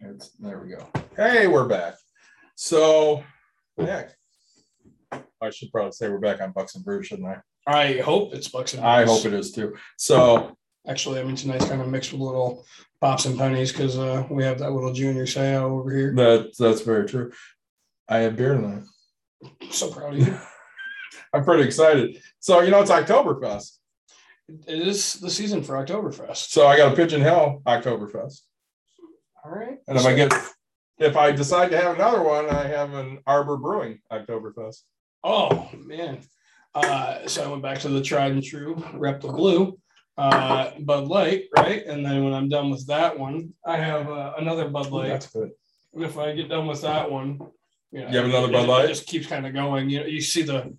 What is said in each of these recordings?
It's, there we go. Hey, we're back. So, Nick, I should probably say we're back on Bucks and Brews, shouldn't I? I hope it's Bucks and I hope it is too. So, Actually, I mean tonight's kind of mixed with little pops and pennies because uh, we have that little junior Sao over here. that that's very true. I had beer tonight. So proud of you. I'm pretty excited. So, you know, it's Oktoberfest. It is the season for Oktoberfest. So, I got a Pigeon Hill Oktoberfest. All right. And if I get, if I decide to have another one, I have an Arbor Brewing Oktoberfest. Oh man. Uh, so I went back to the tried and true Rep the Blue, uh, Bud Light, right? And then when I'm done with that one, I have uh, another Bud Light. That's good. And if I get done with that one, you, know, You have another Bud Light? It just keeps kind of going. You know, you see the,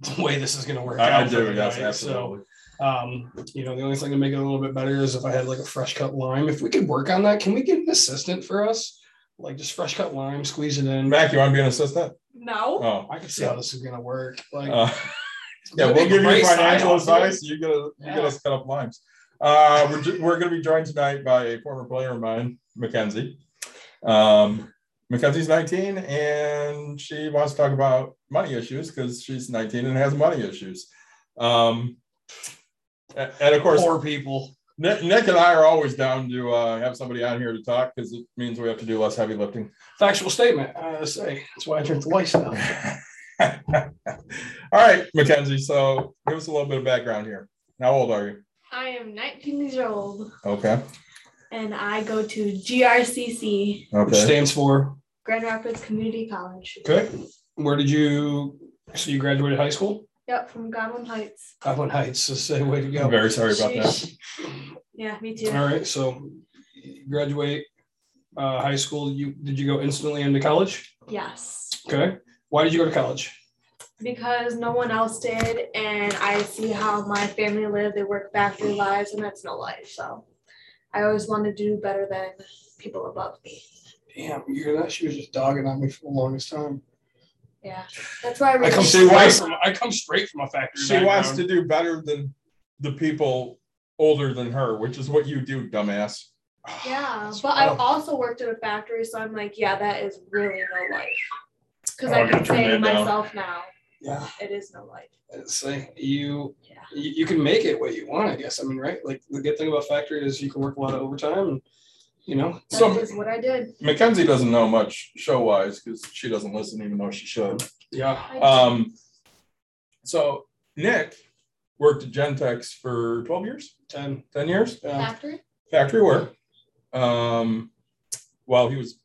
the way this is going to work I, I out. for do, yes, absolutely. So, um, you know, the only thing to make it a little bit better is if I had like a fresh cut lime. If we could work on that, can we get an assistant for us? Like just fresh cut lime, squeeze it in. Mac, you want to be an assistant? No. Oh, I can see how this is going to work. Like, uh, yeah, we'll give you financial hustle. advice. You get you get Yeah. us cut up limes. Uh, we're we're going to be joined tonight by a former player of mine, Mackenzie. Um, Mackenzie's 19 and she wants to talk about money issues because she's 19 and has money issues. Um, a- and of course, poor people. Nick, Nick and I are always down to uh, have somebody on here to talk because it means we have to do less heavy lifting. Factual statement. I say that's why I drink the life now. All right, Mackenzie. So give us a little bit of background here. How old are you? I am 19 years old Okay. And I go to GRCC, Which Okay. stands for Grand Rapids Community College. okay. Where did you? So you graduated high school? Yep, from Godwin Heights. Goblin Heights. So say way to I'm go. very sorry about that. Yeah, me too. All right. So graduate uh, high school. You did you go instantly into college? Yes. Okay. Why did you go to college? Because no one else did, and I see how my family live. They work factory lives, and that's no life. So I always wanted to do better than people above me. Damn, you hear that? She was just dogging on me for the longest time. Yeah, that's why I I come straight from I come straight from a factory. She wants to do better than the people older than her, which is what you do, dumbass. Yeah, but I also worked at a factory, so I'm like, yeah, that is really no life. Because Oh, I I'm can gonna say that down. myself now, Yeah. it is no life. Say you Yeah. You, you can make it what you want, I guess. I mean, right? Like the good thing about factory is you can work a lot of overtime and you know. That So is what I did. Mackenzie doesn't know much show wise because she doesn't listen, even though she should. Yeah. Um, so Nick worked at Gentex for 12 years, Ten. 10 years, Yeah. factory. factory work. Um, while he was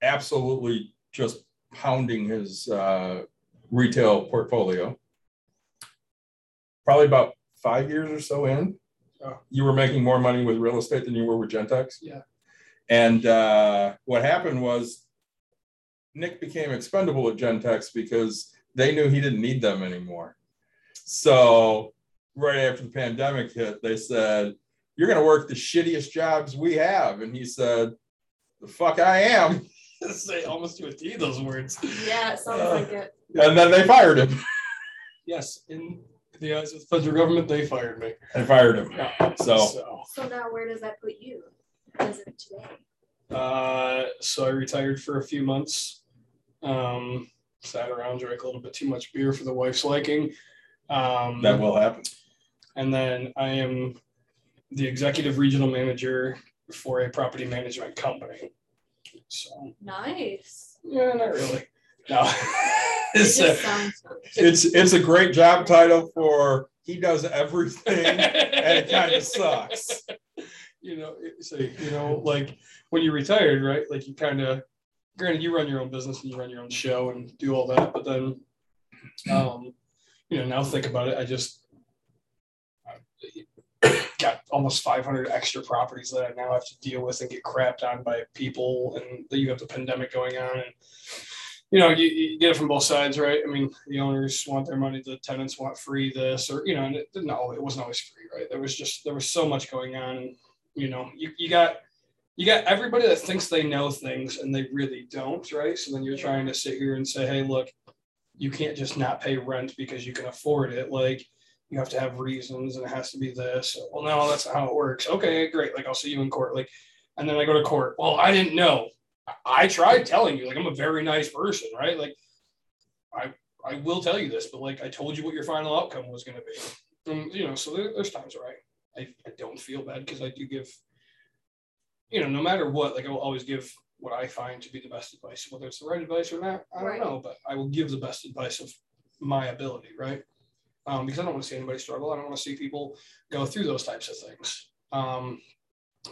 absolutely just pounding his uh, retail portfolio. Probably about five years or so in, Oh. you were making more money with real estate than you were with Gentex. Yeah. And uh, what happened was Nick became expendable at Gentex because they knew he didn't need them anymore. So right after the pandemic hit, they said, You're gonna work the shittiest jobs we have. And he said, The fuck I am. Say almost to a T those words. Yeah, it sounds Uh, like it. And then they fired him. Yes, in the eyes of the federal government, they fired me. They fired him. Yeah. So so, So now, where does that put you? As of today? uh, so I retired for a few months. Um, sat around, drank a little bit too much beer for the wife's liking. Um, that will happen. And then I am the executive regional manager for a property management company. So Nice. yeah, not really. No. It it's, uh. It's it's a great job title for he does everything and it kind of sucks. You know, so you know, like when you retired, right? Like you kind of, granted, you run your own business and you run your own show and do all that, but then, um, you know, now think about it. I just got almost 500 extra properties that I now have to deal with and get crapped on by people, and you have the pandemic going on, and you know, you, you get it from both sides, right? I mean, the owners want their money, the tenants want free this, or you know, it didn't it wasn't always free, right? There was just there was so much going on, and you know, you, you got you got everybody that thinks they know things and they really don't, right? So then you're trying to sit here and say, hey, look, you can't just not pay rent because you can afford it. Like you have to have reasons and it has to be this. Well, no, that's not how it works. Okay, great. Like I'll see you in court. Like, and then I go to court. Well, I didn't know. I tried telling you, like I'm a very nice person, right? Like I I will tell you this, but like I told you what your final outcome was going to be. And you know, so there, there's times where I, I I don't feel bad because I do give, you know, no matter what, like I will always give what I find to be the best advice, whether it's the right advice or not, I don't Right. know, but I will give the best advice of my ability, right? Um, because I don't want to see anybody struggle. I don't want to see people go through those types of things. Um,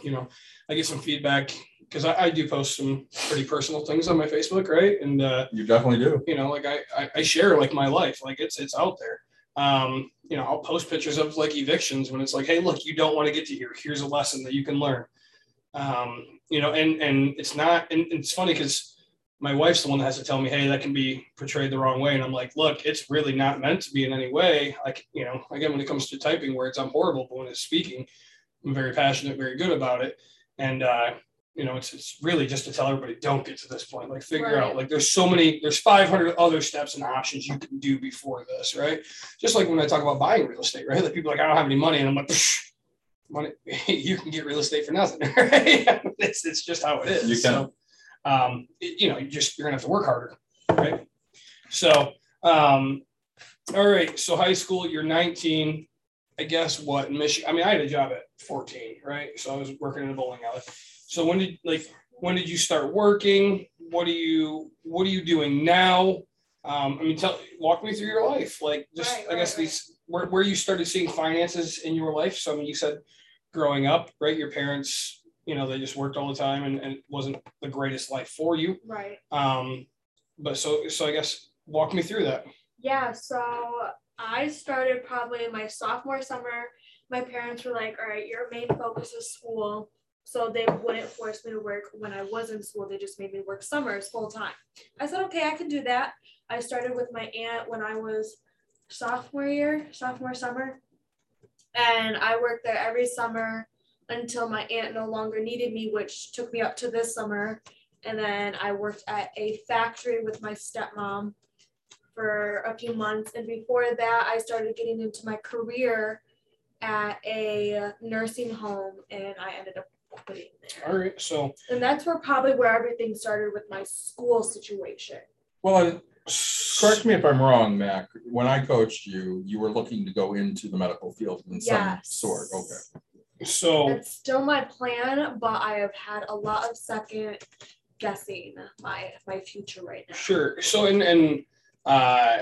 you know, I get some feedback because I, I do post some pretty personal things on my Facebook, right? And uh, You definitely do. you know, like I, I, I share like my life, like it's it's out there. Um, you know, I'll post pictures of like evictions when it's like, hey, look, you don't want to get to here. Here's a lesson that you can learn. Um, you know, and and it's not, and it's funny because my wife's the one that has to tell me, hey, that can be portrayed the wrong way. And I'm like, look, it's really not meant to be in any way. Like, you know, again, when it comes to typing words, I'm horrible, but when it's speaking, I'm very passionate, very good about it. And uh, you know, it's it's really just to tell everybody, don't get to this point. Like, figure Right. out like there's so many, there's 500 other steps and options you can do before this, right? Just like when I talk about buying real estate, right? Like people are like, I don't have any money, and I'm like, "Psh, money, you can get real estate for nothing, right? it's it's just how it is. You can. So, um, you know, you just you're gonna have to work harder, right? So, um, all right. So high school, you're 19. I guess what in Michigan? I mean, I had a job at 14, right? So I was working in a bowling alley. So when did like when did you start working? What are you What are you doing now? Um, I mean, tell walk me through your life. Like just Right, I guess right, these where where you started seeing finances in your life. So I mean, you said growing up, right? Your parents, you know, they just worked all the time, and, and it wasn't the greatest life for you. Right. Um, but so so I guess walk me through that. Yeah, so I started probably my sophomore summer. My parents were like, all right, your main focus is school. So they wouldn't force me to work when I was in school. They just made me work summers full time. I said, okay, I can do that. I started with my aunt when I was sophomore year, sophomore summer. And I worked there every summer until my aunt no longer needed me, which took me up to this summer. And then I worked at a factory with my stepmom for a few months. And before that, I started getting into my career at a nursing home and I ended up quitting there. right. So And that's where probably where everything started with my school situation. Well, correct me if I'm wrong, Mac. When I coached you, you were looking to go into the medical field in some sort. Okay. so It's still my plan, but I have had a lot of second guessing my my future right now. Sure. So and and uh,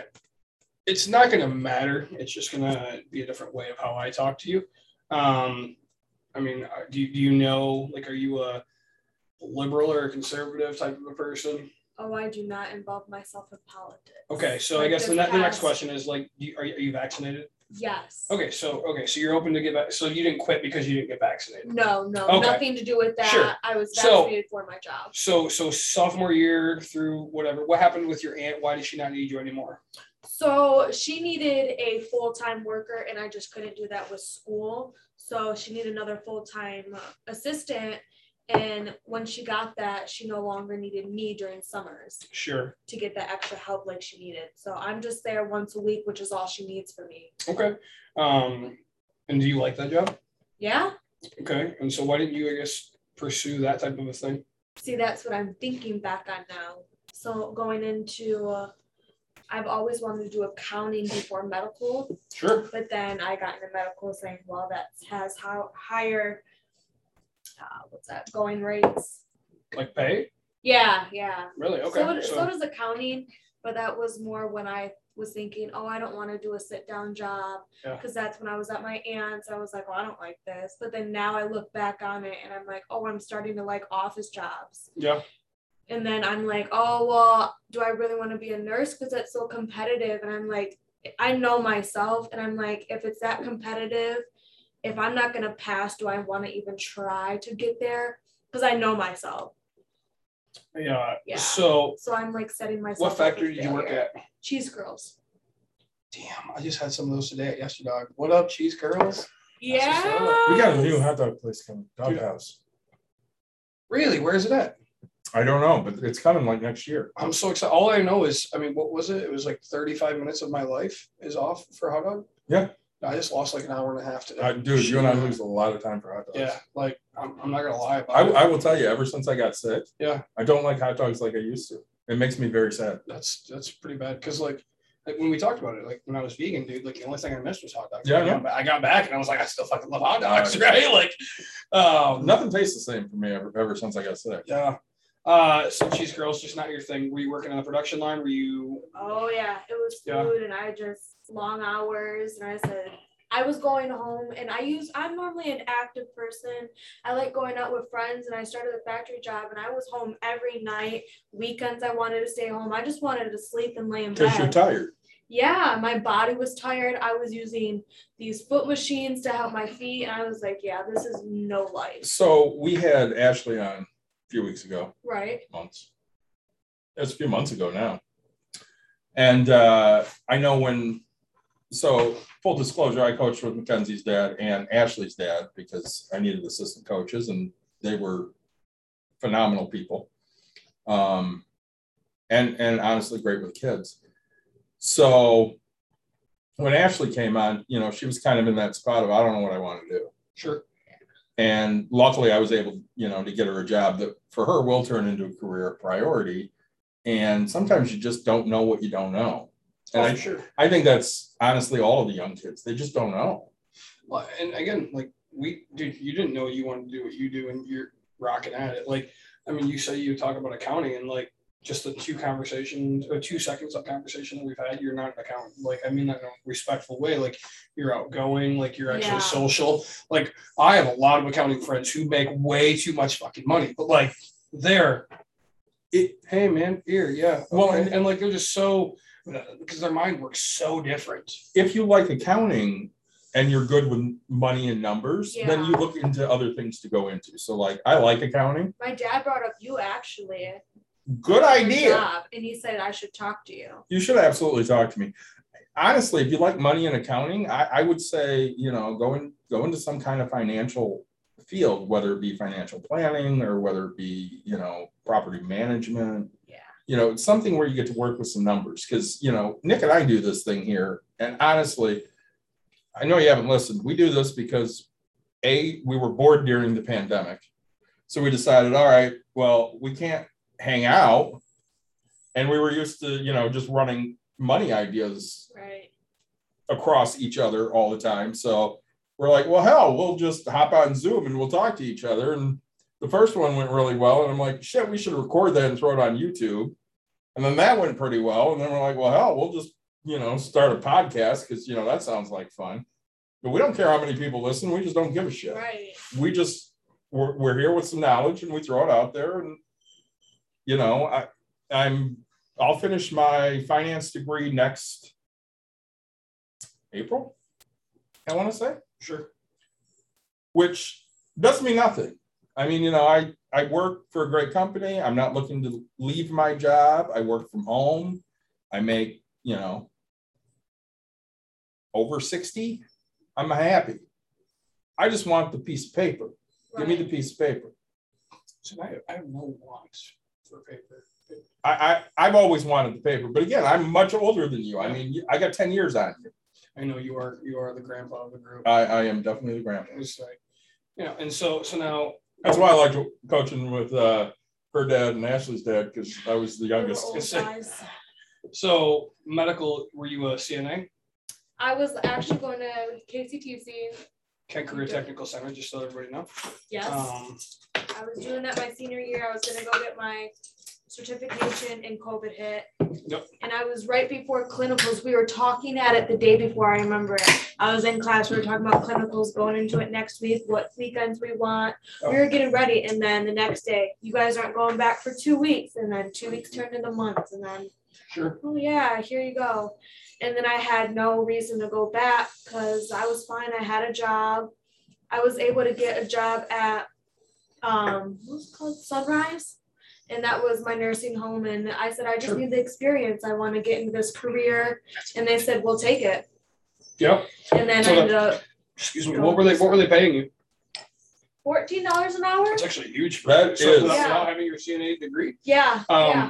it's not going to matter. It's just going to be a different way of how I talk to you. Um, I mean, uh, do you, do you know like are you a liberal or a conservative type of a person? Oh, I do not involve myself in politics. Okay, so I guess the, ne- the next question is like, do you, are you, are you vaccinated? Yes. Okay, so okay, so you're open to get back. So you didn't quit because you didn't get vaccinated. No, no, Okay. nothing to do with that. Sure. I was So- vaccinated for my job. So so sophomore year through whatever. What happened with your aunt? Why did she not need you anymore? So she needed a full time worker, and I just couldn't do that with school. So she needed another full time uh, assistant. And when she got that, she no longer needed me during summers Sure. to get that extra help like she needed. So I'm just there once a week, which is all she needs for me. Okay. Um, and do you like that job? Yeah. Okay. And so why didn't you, I guess, pursue that type of a thing? See, that's what I'm thinking back on now. So going into, uh, I've always wanted to do accounting before medical. Sure. But then I got into medical saying, well, that has how higher, uh, what's that, going rates. Like pay? Yeah, yeah. Really? Okay. So, So, so does accounting, but that was more when I was thinking, oh, I don't want to do a sit down job. Yeah. Because that's when I was at my aunt's. I was like, oh, I don't like this. But then now I look back on it and I'm like, oh, I'm starting to like office jobs. yeah. And then I'm like, oh, well, do I really want to be a nurse? Because that's so competitive. And I'm like, I know myself. And I'm like, if it's that competitive, if I'm not going to pass, do I want to even try to get there? Because I know myself. Yeah. Yeah. So So I'm like setting myself what factory did you work at? Cheese girls. Damn, I just had some of those today at Yesterdog. What up, cheese girls? Yeah. We got a new hot dog place coming, Doghouse. Really? Where is it at? I don't know, but it's coming like next year. I'm so excited. All I know is, I mean, what was it? It was like 35 minutes of my life is off for hot dog. Yeah. I just lost like an hour and a half today. Uh, dude, you and I lose a lot of time for hot dogs. Yeah, like I'm, I'm not gonna lie I. I will tell you, ever since I got sick, Yeah. I don't like hot dogs like I used to. It makes me very sad. That's that's pretty bad because like, like when we talked about it, like when I was vegan, dude, like the only thing I missed was hot dogs. Yeah, I I, got, ba- I got back and I was like, I still fucking love hot dogs, right? Like, um, Nothing tastes the same for me ever, ever since I got sick. yeah. Uh, so cheese girls just not your thing. Were you working on the production line? Were you? Oh yeah, it was Yeah. food, and I just long hours, and I said I was going home, and I use I'm normally an active person. I like going out with friends, and I started a factory job, and I was home every night. Weekends I wanted to stay home. I just wanted to sleep and lay in bed. Because you're bed. tired. yeah, my body was tired. I was using these foot machines to help my feet, and I was like, yeah, this is no life, So we had Ashley on a few weeks ago, right? months. That's a few months ago now. And uh, I know when, so full disclosure, I coached with Mackenzie's dad and Ashley's dad because I needed assistant coaches and they were phenomenal people. Um, and, and honestly, great with kids. So when Ashley came on, you know, she was kind of in that spot of, I don't know what I want to do. Sure. And luckily, I was able, you know, to get her a job that for her will turn into a career priority. And sometimes you just don't know what you don't know. And Oh, I, sure. I think that's honestly all of the young kids. They just don't know. Well, and again, like we, dude, you didn't know you wanted to do what you do, and you're rocking at it. Like, I mean, you say you talk about accounting, and like just the two conversations or two seconds of conversation that we've had, you're not an accountant. Like, I mean that in a respectful way. Like, you're outgoing, like you're actually Yeah. social. Like, I have a lot of accounting friends who make way too much fucking money, but like they're, it, hey man, here, yeah. Well, and, and- and like they're just so because their mind works so different. If you like accounting and you're good with money and numbers, then you look into other things to go into. So, like, I like accounting. My dad brought up you actually. Good idea. job, and he said I should talk to you. You should absolutely talk to me. Honestly, if you like money and accounting, I, I would say, you know, go in, go into some kind of financial field, whether it be financial planning or whether it be, you know, property management. Yeah. You know, it's something where you get to work with some numbers because, you know, Nick and I do this thing here. And honestly, I know you haven't listened. We do this because A, we were bored during the pandemic. So we decided, all right, well, we can't hang out. And we were used to, you know, just running money ideas Right. across each other all the time. So we're like, well, hell, we'll just hop on Zoom and we'll talk to each other. And the first one went really well. And I'm like, shit, we should record that and throw it on YouTube. And then that went pretty well. And then we're like, well, hell, we'll just, you know, start a podcast because, you know, that sounds like fun. But we don't care how many people listen. We just don't give a shit. Right. We just, we're, we're here with some knowledge and we throw it out there. And, you know, I, I'm, I'll finish my finance degree next April, I want to say, Sure. which doesn't mean nothing. I mean, you know, I, I work for a great company. I'm not looking to leave my job. I work from home. I make, you know, over 60. I'm happy. I just want the piece of paper. Give me the piece of paper. So I, I have no want for paper. I, I, I've always wanted the paper, but again, I'm much older than you. I mean, I got 10 years on you. I know you are you are the grandpa of the group. I, I am definitely the grandpa. It's like, you know, and so so now That's why I like coaching with uh, her dad and Ashley's dad because I was the youngest. old It's like- so medical. Were you a CNA? I was actually going to KCTC. Kent Career Technical Center, just so everybody know. Yes. Um, I was doing that my senior year. I was gonna go get my certification and COVID hit. Yep. And I was right before clinicals. We were talking at it the day before. I remember it. I was in class. We were talking about clinicals going into it next week, what weekends we want. We were getting ready. And then the next day, you guys aren't going back for two weeks. And then two weeks turned into months. And then sure. oh yeah, here you go. And then I had no reason to go back because I was fine. I had a job. I was able to get a job at um what was it called Sunrise. And that was my nursing home. And I said, I just Sure. need the experience. I want to get into this career. And they said, We'll take it. Yep. And then So I ended up Excuse me. What were they? What were they paying you? fourteen dollars an hour. It's actually huge That is- Yeah. without having your CNA degree. Yeah. Um, yeah.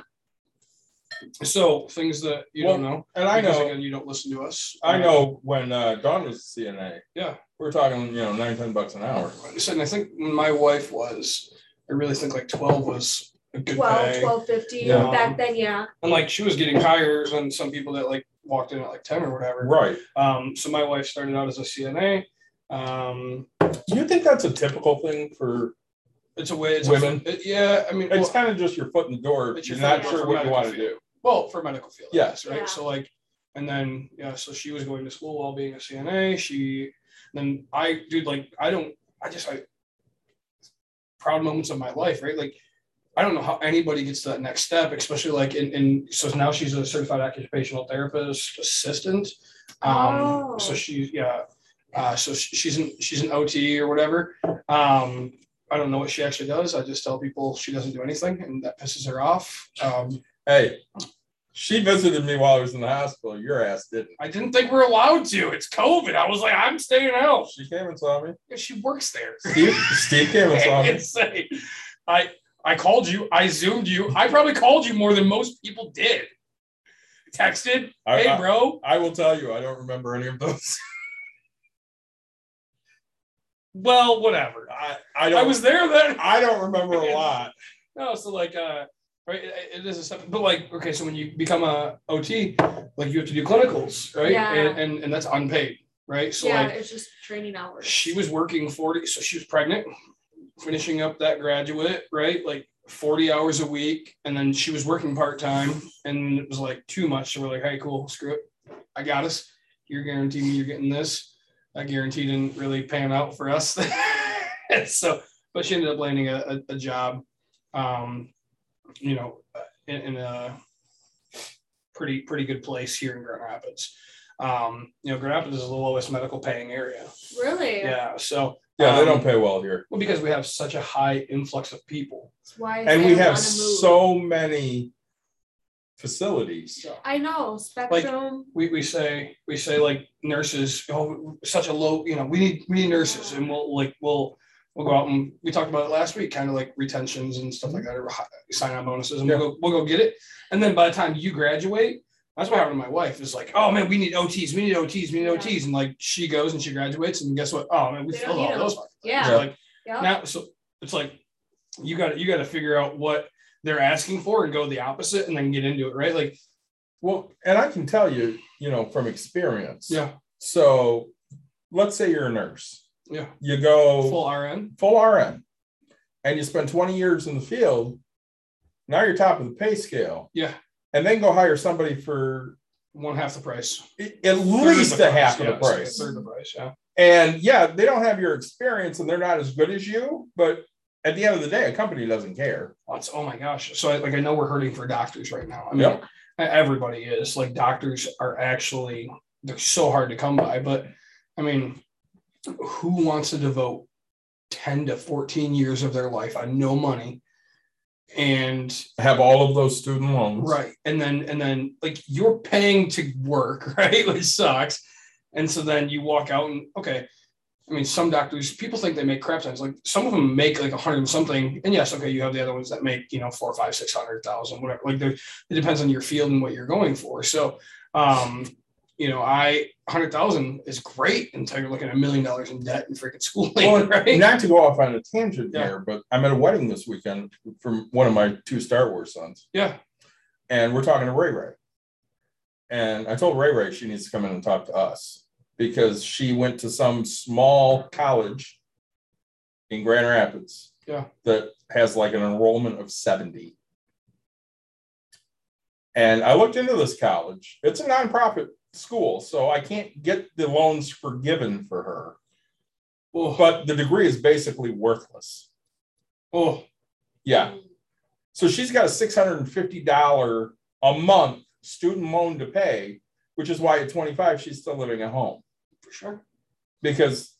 So things that you don't know. And I know, again, you don't listen to us. I Uh, know when uh, Dawn was a CNA. Yeah. We are talking, you know, nine, ten bucks an hour. So, and I think when my wife was, I really think like twelve was a good 12, pay. 12, 50. Yeah. Back then, yeah. And like she was getting higher than some people that like walked in at like ten or whatever. Right. Um, so my wife started out as a CNA. Um, Do you think that's a typical thing for? it's a way. It's Women? A, it- yeah, I mean, It's well, kind of just your foot in the door. It's You're not foot in the sure what you want to do. Well for medical field. Yes. right. Yeah. So like, and then yeah, so she was going to school while being a CNA. She then I dude like I don't I just I proud moments of my life, right? Like I don't know how anybody gets to that next step, especially like in, in so now she's a certified occupational therapist assistant. Um so Oh. she's yeah. Uh, so she's an she's an OT or whatever. Um, I don't know what she actually does. I just tell people she doesn't do anything, and that pisses her off. Um, Hey, she visited me while I was in the hospital. Your ass didn't. I didn't think we're allowed to. It's COVID. I was like, I'm staying out. She came and saw me. Yeah, she works there. Steve, Steve came and saw me. Insane. I I called you. I zoomed you. I probably called you more than most people did. Texted, I- hey I- bro. I will tell you, I don't remember any of those. Well, whatever. I, I don't. I was there then. I don't remember a lot. No, so like uh right it is a step but like okay, so when you become a OT, like you have to do clinicals, right? Yeah. And, and and that's unpaid, right? So yeah, like it's just training hours. she was working 40 so she was pregnant finishing up that graduate right like 40 hours a week and then she was working part-time and it was like too much so we're like hey cool screw it i got us you're guaranteeing me you're getting this I guarantee didn't really pan out for us so but she ended up landing a, a, a job um you know in, in a pretty pretty good place here in grand rapids um you know grand rapids is the lowest medical paying area really? yeah. So Yeah, they um, don't pay well here. Well, because we have such a high influx of people. That's why And we have so many facilities. I know Spectrum. we, we say we say like nurses, oh, such a low, you know, we need we need nurses, and we'll like we'll we'll go out and we talked about it last week, kind of like retentions and stuff like that, or sign on bonuses, and we'll go we'll go get it. And then by the time you graduate, that's what happened to my wife. Is like, oh man, we need OTs, we need OTs, we need Yeah. OTs, and like she goes and she graduates, and guess what? Oh man, we They filled all those. Yeah. things. Like Yep. now so it's like you got you got to figure out what they're asking for and go the opposite and then get into it right like Well, and I can tell you, you know, from experience. yeah So let's say you're a nurse. Yeah You go full rn full RN and you spend 20 years in the field. Now you're top of the pay scale. Yeah. And then go hire somebody for one half the price at least the a half of the price. third the price yeah And yeah, they don't have your experience and they're not as good as you, but at the end of the day, a company doesn't care. Oh, That's, oh my gosh so I, like i know we're hurting for doctors right now i mean Yep. everybody is like doctors are actually they're so hard to come by but i mean who wants to devote 10 to 14 years of their life on no money and Have all of those student loans. Right. And then and then like you're paying to work, right? Which sucks. And so then you walk out and okay. I mean, some doctors, people think they make crap tons. Like some of them make like a hundred and something. And yes, okay, you have the other ones that make, you know, four, five, six hundred thousand, whatever. Like it depends on your field and what you're going for. So um, you know, I hundred thousand is great until you're looking at a million dollars in debt and freaking schooling, Well, right? Not to go off on a tangent Yeah. here, but I'm at a wedding this weekend from one of my two Star Wars sons. Yeah. and we're talking to Ray Ray. And I told Ray Ray she needs to come in and talk to us because she went to some small college in Grand Rapids. Yeah. That has like an enrollment of 70. And I looked into this college. It's a nonprofit school, so I can't get the loans forgiven for her. Oh, But the degree is basically worthless. oh, Yeah. So she's got a six hundred and fifty dollar a month student loan to pay, which is why at twenty five she's still living at home for sure. because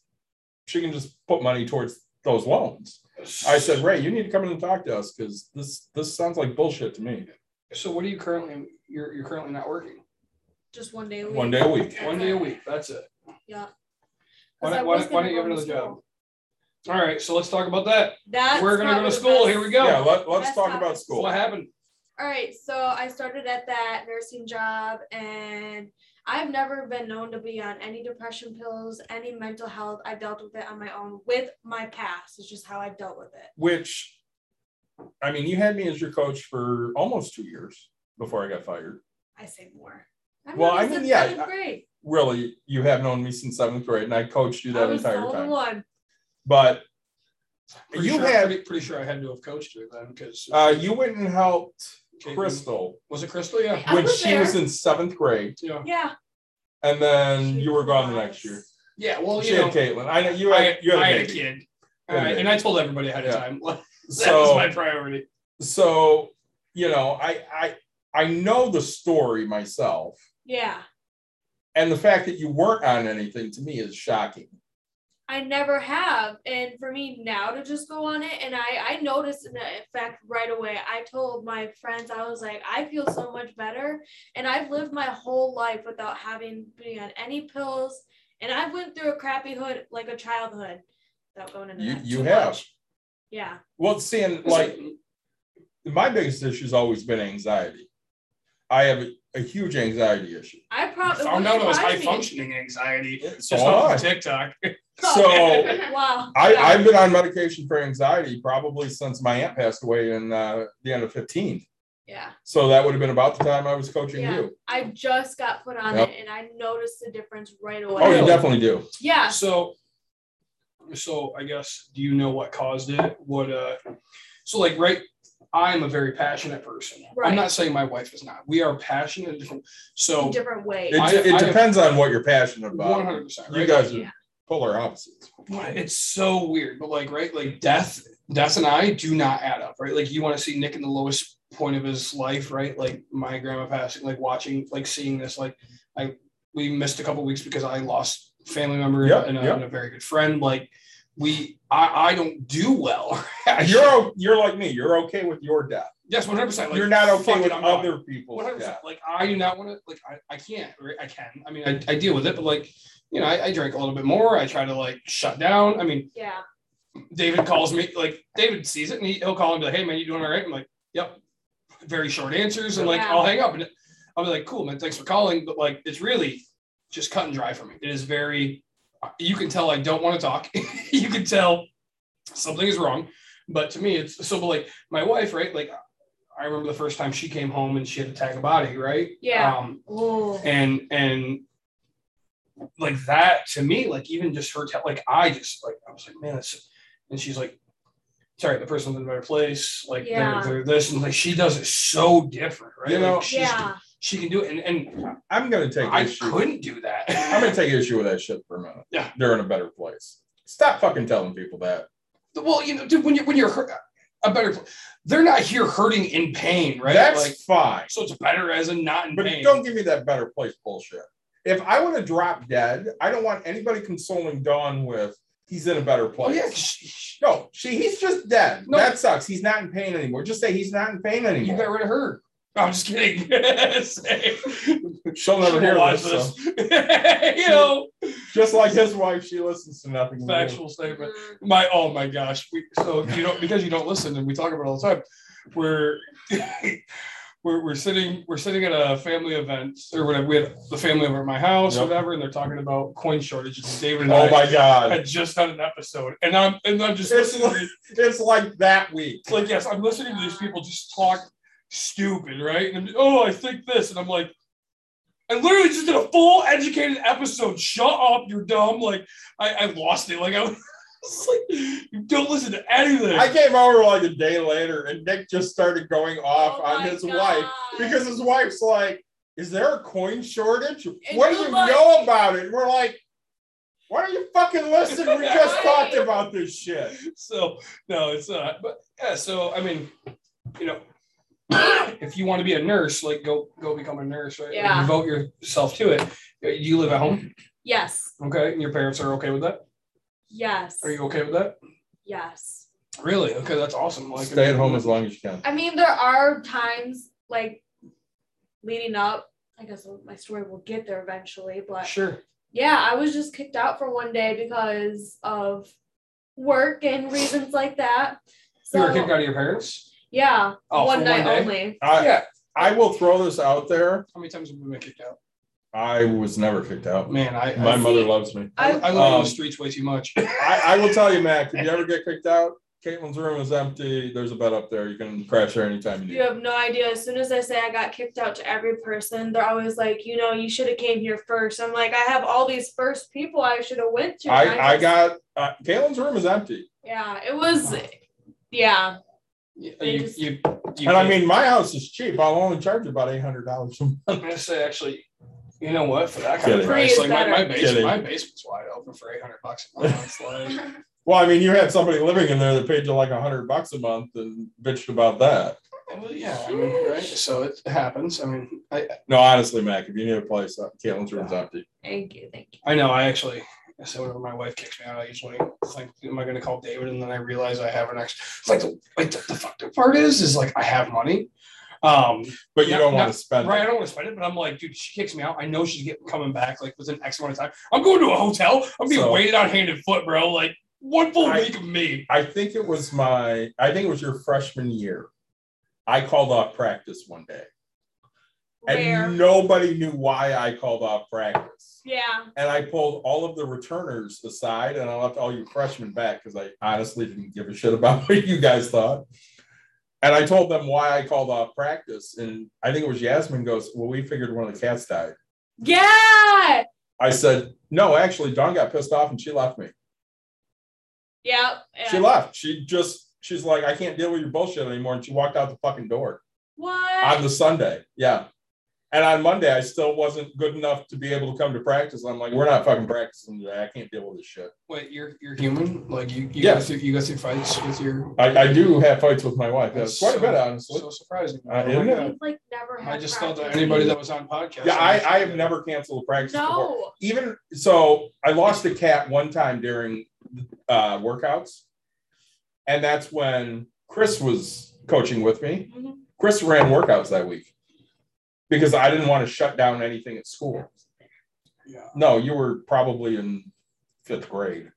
she can just put money towards those loans. I said, Ray, you need to come in and talk to us because this this sounds like bullshit to me. So what are you currently you're you're currently not working? Just one day a week. One day a week. That's One day a week. That's it. Yeah. Why 'Cause I don't, why, was don't- why don't you have go to another job? All right, so let's talk about that. That's We're gonna go probably to the school. best- Here we go. Yeah, let, let's Best talk topic. about school. what happened? All right, so I started at that nursing job, and I've never been known to be on any depression pills, any mental health. I dealt with it on my own with my past. It's just how I dealt with it. Which, I mean, you had me as your coach for almost two years before I got fired. I say more. I've Well, I mean, yeah, I- grade. Really, you have known me since seventh grade, and I coached you I that was the entire only time. one. But Pretty you sure, had, pretty, pretty sure I had to have coached her then because uh, you went and helped Caitlin- Crystal was it Crystal? Yeah. I when was she was in seventh grade, Yeah. Yeah. and then She you were gone the next year. Yeah. Well, she you know, had Caitlin. I know you I, had, you had, I a had a kid. You Alright, and. I told everybody ahead of Yeah. time. that So- was my priority. So you know, I I I know the story myself, Yeah. and the fact that you weren't on anything to me is shocking. I never have. And for me now to just go on it, and I, I noticed an effect right away. I told my friends, I was like, I feel so much better. And I've lived my whole life without having been on any pills. And I've went through a crappy hood, like a childhood, without going into You that you have. much. Yeah. Well, seeing like my biggest issue has always been anxiety. I have a, a huge anxiety issue. I I probably found out it was high functioning anxiety So just off have. TikTok. So wow. I, Yeah. I've been on medication for anxiety probably since my aunt passed away in uh, the end of 15. yeah. So that would have been about the time I was coaching Yeah. you. I just got put on Yep. it and I noticed the difference right away. Oh, you definitely do. Yeah. So, so I guess do you know what caused it? What uh, so like right, I'm a very passionate person. Right. I'm not saying my wife is not. We are passionate in different. So in different ways. It, I- it I- depends on what you're passionate about. hundred percent. You guys are Yeah. polar opposites. It's so weird, but like right, like death, death and I do not add up, right? Like you want to see Nick in the lowest point of his life, right? Like my grandma passing, like watching, like seeing this, like I we missed a couple weeks because I lost family member Yep, and, a, yep. and a very good friend. Like we, I, I don't do well. You're you're like me. You're okay with your death. yes, one hundred percent. you're not okay fuck it, with I'm gone. other people's 100%. death. Like I do not want to. Like I, I can't. Right? I can. I mean, I, I deal with it, but like you know, I, I drink a little bit more. I try to like shut down. I mean, yeah. David calls me. Like David sees it, and he, he'll call and be like, "Hey man, you doing all right?" I'm like, "Yep." Very short answers, and like Yeah. I'll hang up, and I'll be like, "Cool man, thanks for calling." But like, it's really just cut and dry for me. It is very. You can tell I don't want to talk. you can tell something is wrong. But to me, it's so. But like my wife, right? Like I remember the first time she came home and she had to tag a body, right? Yeah. Um, and and like that to me, like even just her, te- like I just like I was like, man, it's, and she's like, sorry, the person's in a better place, like Yeah. they're, they're this, and like she does it so different, right? You know- Like, she's- Yeah. She can do it, and and I'm gonna take I issue. couldn't do that. I'm gonna take issue with that shit for a minute. Yeah. They're in a better place. Stop fucking telling people that. well, you know, dude, when you're, when you're hurt, a better, pl- they're not here hurting in pain, right? That's like fine. so it's better as a not in But pain. don't give me that better place bullshit. If I want to drop dead, I don't want anybody consoling Dawn with he's in a better Oh place. yeah, 'cause she- No, she he's just dead. No. That sucks. He's not in pain anymore. Just say he's not in pain anymore. you got rid of her. I'm just kidding. She'll never hear this. so- you know, Just like his wife, she listens to nothing. factual statement. My oh my gosh. We, so you know because you don't listen and we talk about it all the time. We're we're, we're sitting we're sitting at a family event or whatever. We had the family over at my house Yep. whatever, and they're talking about coin shortages. And David and Oh I my god. had just done an episode, and I'm and I'm just It's listening. like, it's like that week. like yes, I'm listening to these people just talk stupid, right? And oh, I think this, and I'm like, I literally just did a full educated episode. Shut up, you're dumb. Like I, I lost it. Like I was like, you don't listen to anything. I came over like a day later and Nick just started going off Oh on his God. wife because his wife's like, Is there a coin shortage? And what do you're you like- know about it? And we're like, Why don't you fucking listen? We just Right. talked about this shit. so no, it's not. But yeah, so I mean, you know, if you want to be a nurse, like go go become a nurse, right? Like, Yeah. devote yourself to it. Do you live at home, Yes. okay? And your parents are okay with that. Yes. Are you okay with that? Yes. Really? Okay, that's awesome. Like Stay at home as long as you can. I mean, there are times like leading up. I guess my story will get there eventually, but Sure. yeah, I was just kicked out for one day because of work and reasons like that. You were kicked out of your parents. Yeah, Oh, one night one day? only. I, yeah. I will throw this out there. How many times have we been kicked out? I was never kicked out. Man, I My I, mother See, loves me. I, I, I live on Um, the streets way too much. I, I will tell you, Mac, if you ever get kicked out, Caitlin's room is empty. There's a bed up there. You can crash there anytime you need. you have no idea. As soon as I say I got kicked out to every person, they're always like, you know, you should have came here first. I'm like, I have all these first people I should have went to. I, I just- got uh, Caitlin's room is empty. Yeah, it was. Yeah, You, they you, just- you, you And I can't- mean, my house is cheap. I'll only charge you about eight hundred dollars a month. I'm gonna say actually, you know what? For that kind Kidding. of price, like my, my better. basement, my basement's wide open for eight hundred bucks a month. Like, Well, I mean, you had somebody living in there that paid you like a hundred bucks a month and bitched about that. well, yeah, I mean, right? So it happens. I mean, I No, honestly, Mac, if you need a place, uh, Caitlin's room's empty. thank you, thank you. I know. I actually. I said whenever my wife kicks me out, I usually think, "Am I going to call David?" And then I realize I have an extra. It's like the like the, the fucked up part is, is like I have money, um, But you don't want to spend right? I don't want to spend it, but I'm like, dude, she kicks me out. I know she's getting coming back like within X amount of time. I'm going to a hotel. I'm being So- waited on hand and foot, bro. Like one full I- week of me. I think it was my, I think it was your freshman year. I called off practice one day. Where? And nobody knew why I called off practice. Yeah, And I pulled all of the returners aside and I left all you freshmen back because I honestly didn't give a shit about what you guys thought. And I told them why I called off practice. And I think it was Yasmin goes, Well, we figured one of the cats died. yeah, I said, No, actually, Dawn got pissed off and she left me. yeah. She left. She just, she's like, I can't deal with your bullshit anymore. And she walked out the fucking door What? on the Sunday. Yeah. And on Monday, I still wasn't good enough to be able to come to practice. I'm like, we're not fucking practicing today. I can't deal with this shit. Wait, you're you're human. Like you, you Yeah. go through you go through fights with your. I, I do have fights with my wife. That's That's quite a bit, honestly. So surprising. Uh, Oh isn't my. We've like never. I just thought that anybody that was on podcast. Yeah, I, I have never canceled a practice before. No. Even so, I lost a cat one time during uh, workouts, and that's when Chris was coaching with me. Mhm. Chris ran workouts that week because I didn't want to shut down anything at school. Yeah, No, you were probably in fifth grade.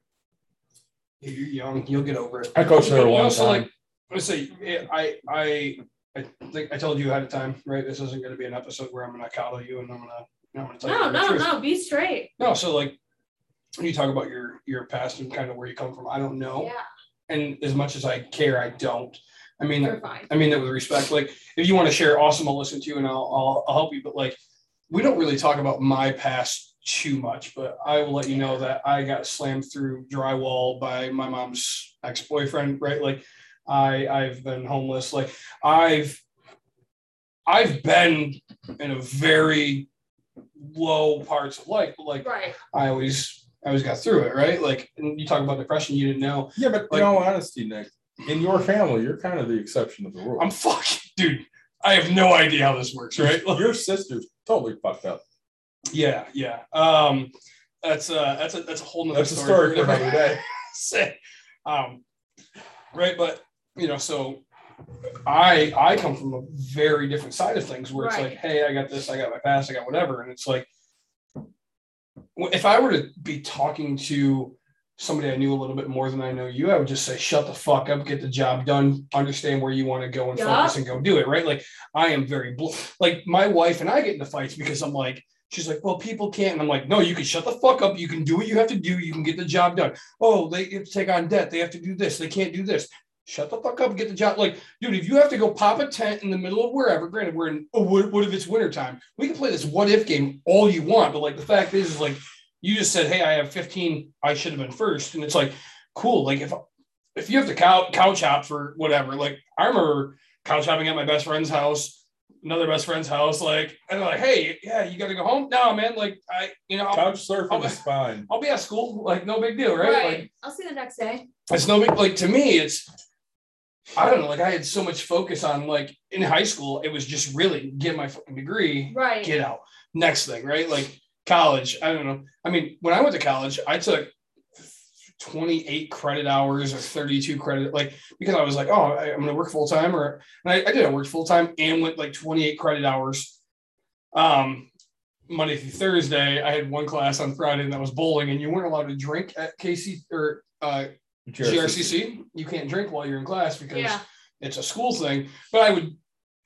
you're young. You'll get over it. I coached there a You long also, time. like, let's say I I I think I told you ahead of time, right? This isn't going to be an episode where I'm going to coddle you and I'm going to I'm going to tell No, you the no, no. Be straight. No, so like when you talk about your your past and kind of where you come from, I don't know. Yeah, And as much as I care, I don't. I mean. I mean that with respect. Like, if you want to share, awesome, I'll listen to you and I'll, I'll, I'll help you. But like, we don't really talk about my past too much. But I will let you know that I got slammed through drywall by my mom's ex boyfriend. Right? Like, I I've been homeless. Like, I've I've been in a very low parts of life. But like, Right. I always I always got through it. Right? Like, and you talk about depression, you didn't know. Yeah, but like- in all honesty, Nick, in your family, you're kind of the exception of the rule. I'm fucking dude. I have no idea how this works. Right? Your sister's totally fucked up. Yeah, yeah. Um, that's uh that's a that's a whole nother That's a story for another day. Say, um, right, but you know, so I I come from a very different side of things where it's like, hey, I got this, I got my past, I got whatever, and it's like, if I were to be talking to somebody I knew a little bit more than I know you, I would just say, shut the fuck up, get the job done, understand where you want to go and Yeah. focus and go do it. Right, like I am very bl- like my wife and I get into fights because I'm like. She's like, well, people can't. And I'm like, no, you can shut the fuck up. You can do what you have to do. You can get the job done. Oh, they have to take on debt. They have to do this. They can't do this. Shut the fuck up get the job. Like, dude, if you have to go pop a tent in the middle of wherever, granted, we're in, oh, what, what if it's wintertime? We can play this what if game all you want. But like, the fact is, is like, you just said, hey, I have 15. I should have been first. And it's like, cool. Like, if, if you have to couch, couch hop for whatever, like, I remember couch hopping at my best friend's house another best friend's house, like, and they're like, hey, yeah, you got to go home. No, man, like, I, you know, I'll, Couch surfing I'll- is fine. I'll be at school, like, no big deal, right? Right. Like, I'll see you the next day. it's no big, like, to me, it's, I don't know, like, I had so much focus on, like, in high school, it was just really get my fucking degree, Right. get out. Next thing, right? Like, college, I don't know. I mean, when I went to college, I took 28 credit hours or 32 credit, like, because I was like, oh, I, am going to work full time, or, and I, I did, I worked full time and went like 28 credit hours. Um, Monday through Thursday, I had one class on Friday, and that was bowling, and you weren't allowed to drink at KC or uh, GRCC. You can't drink while you're in class because Yeah. it's a school thing. But I would,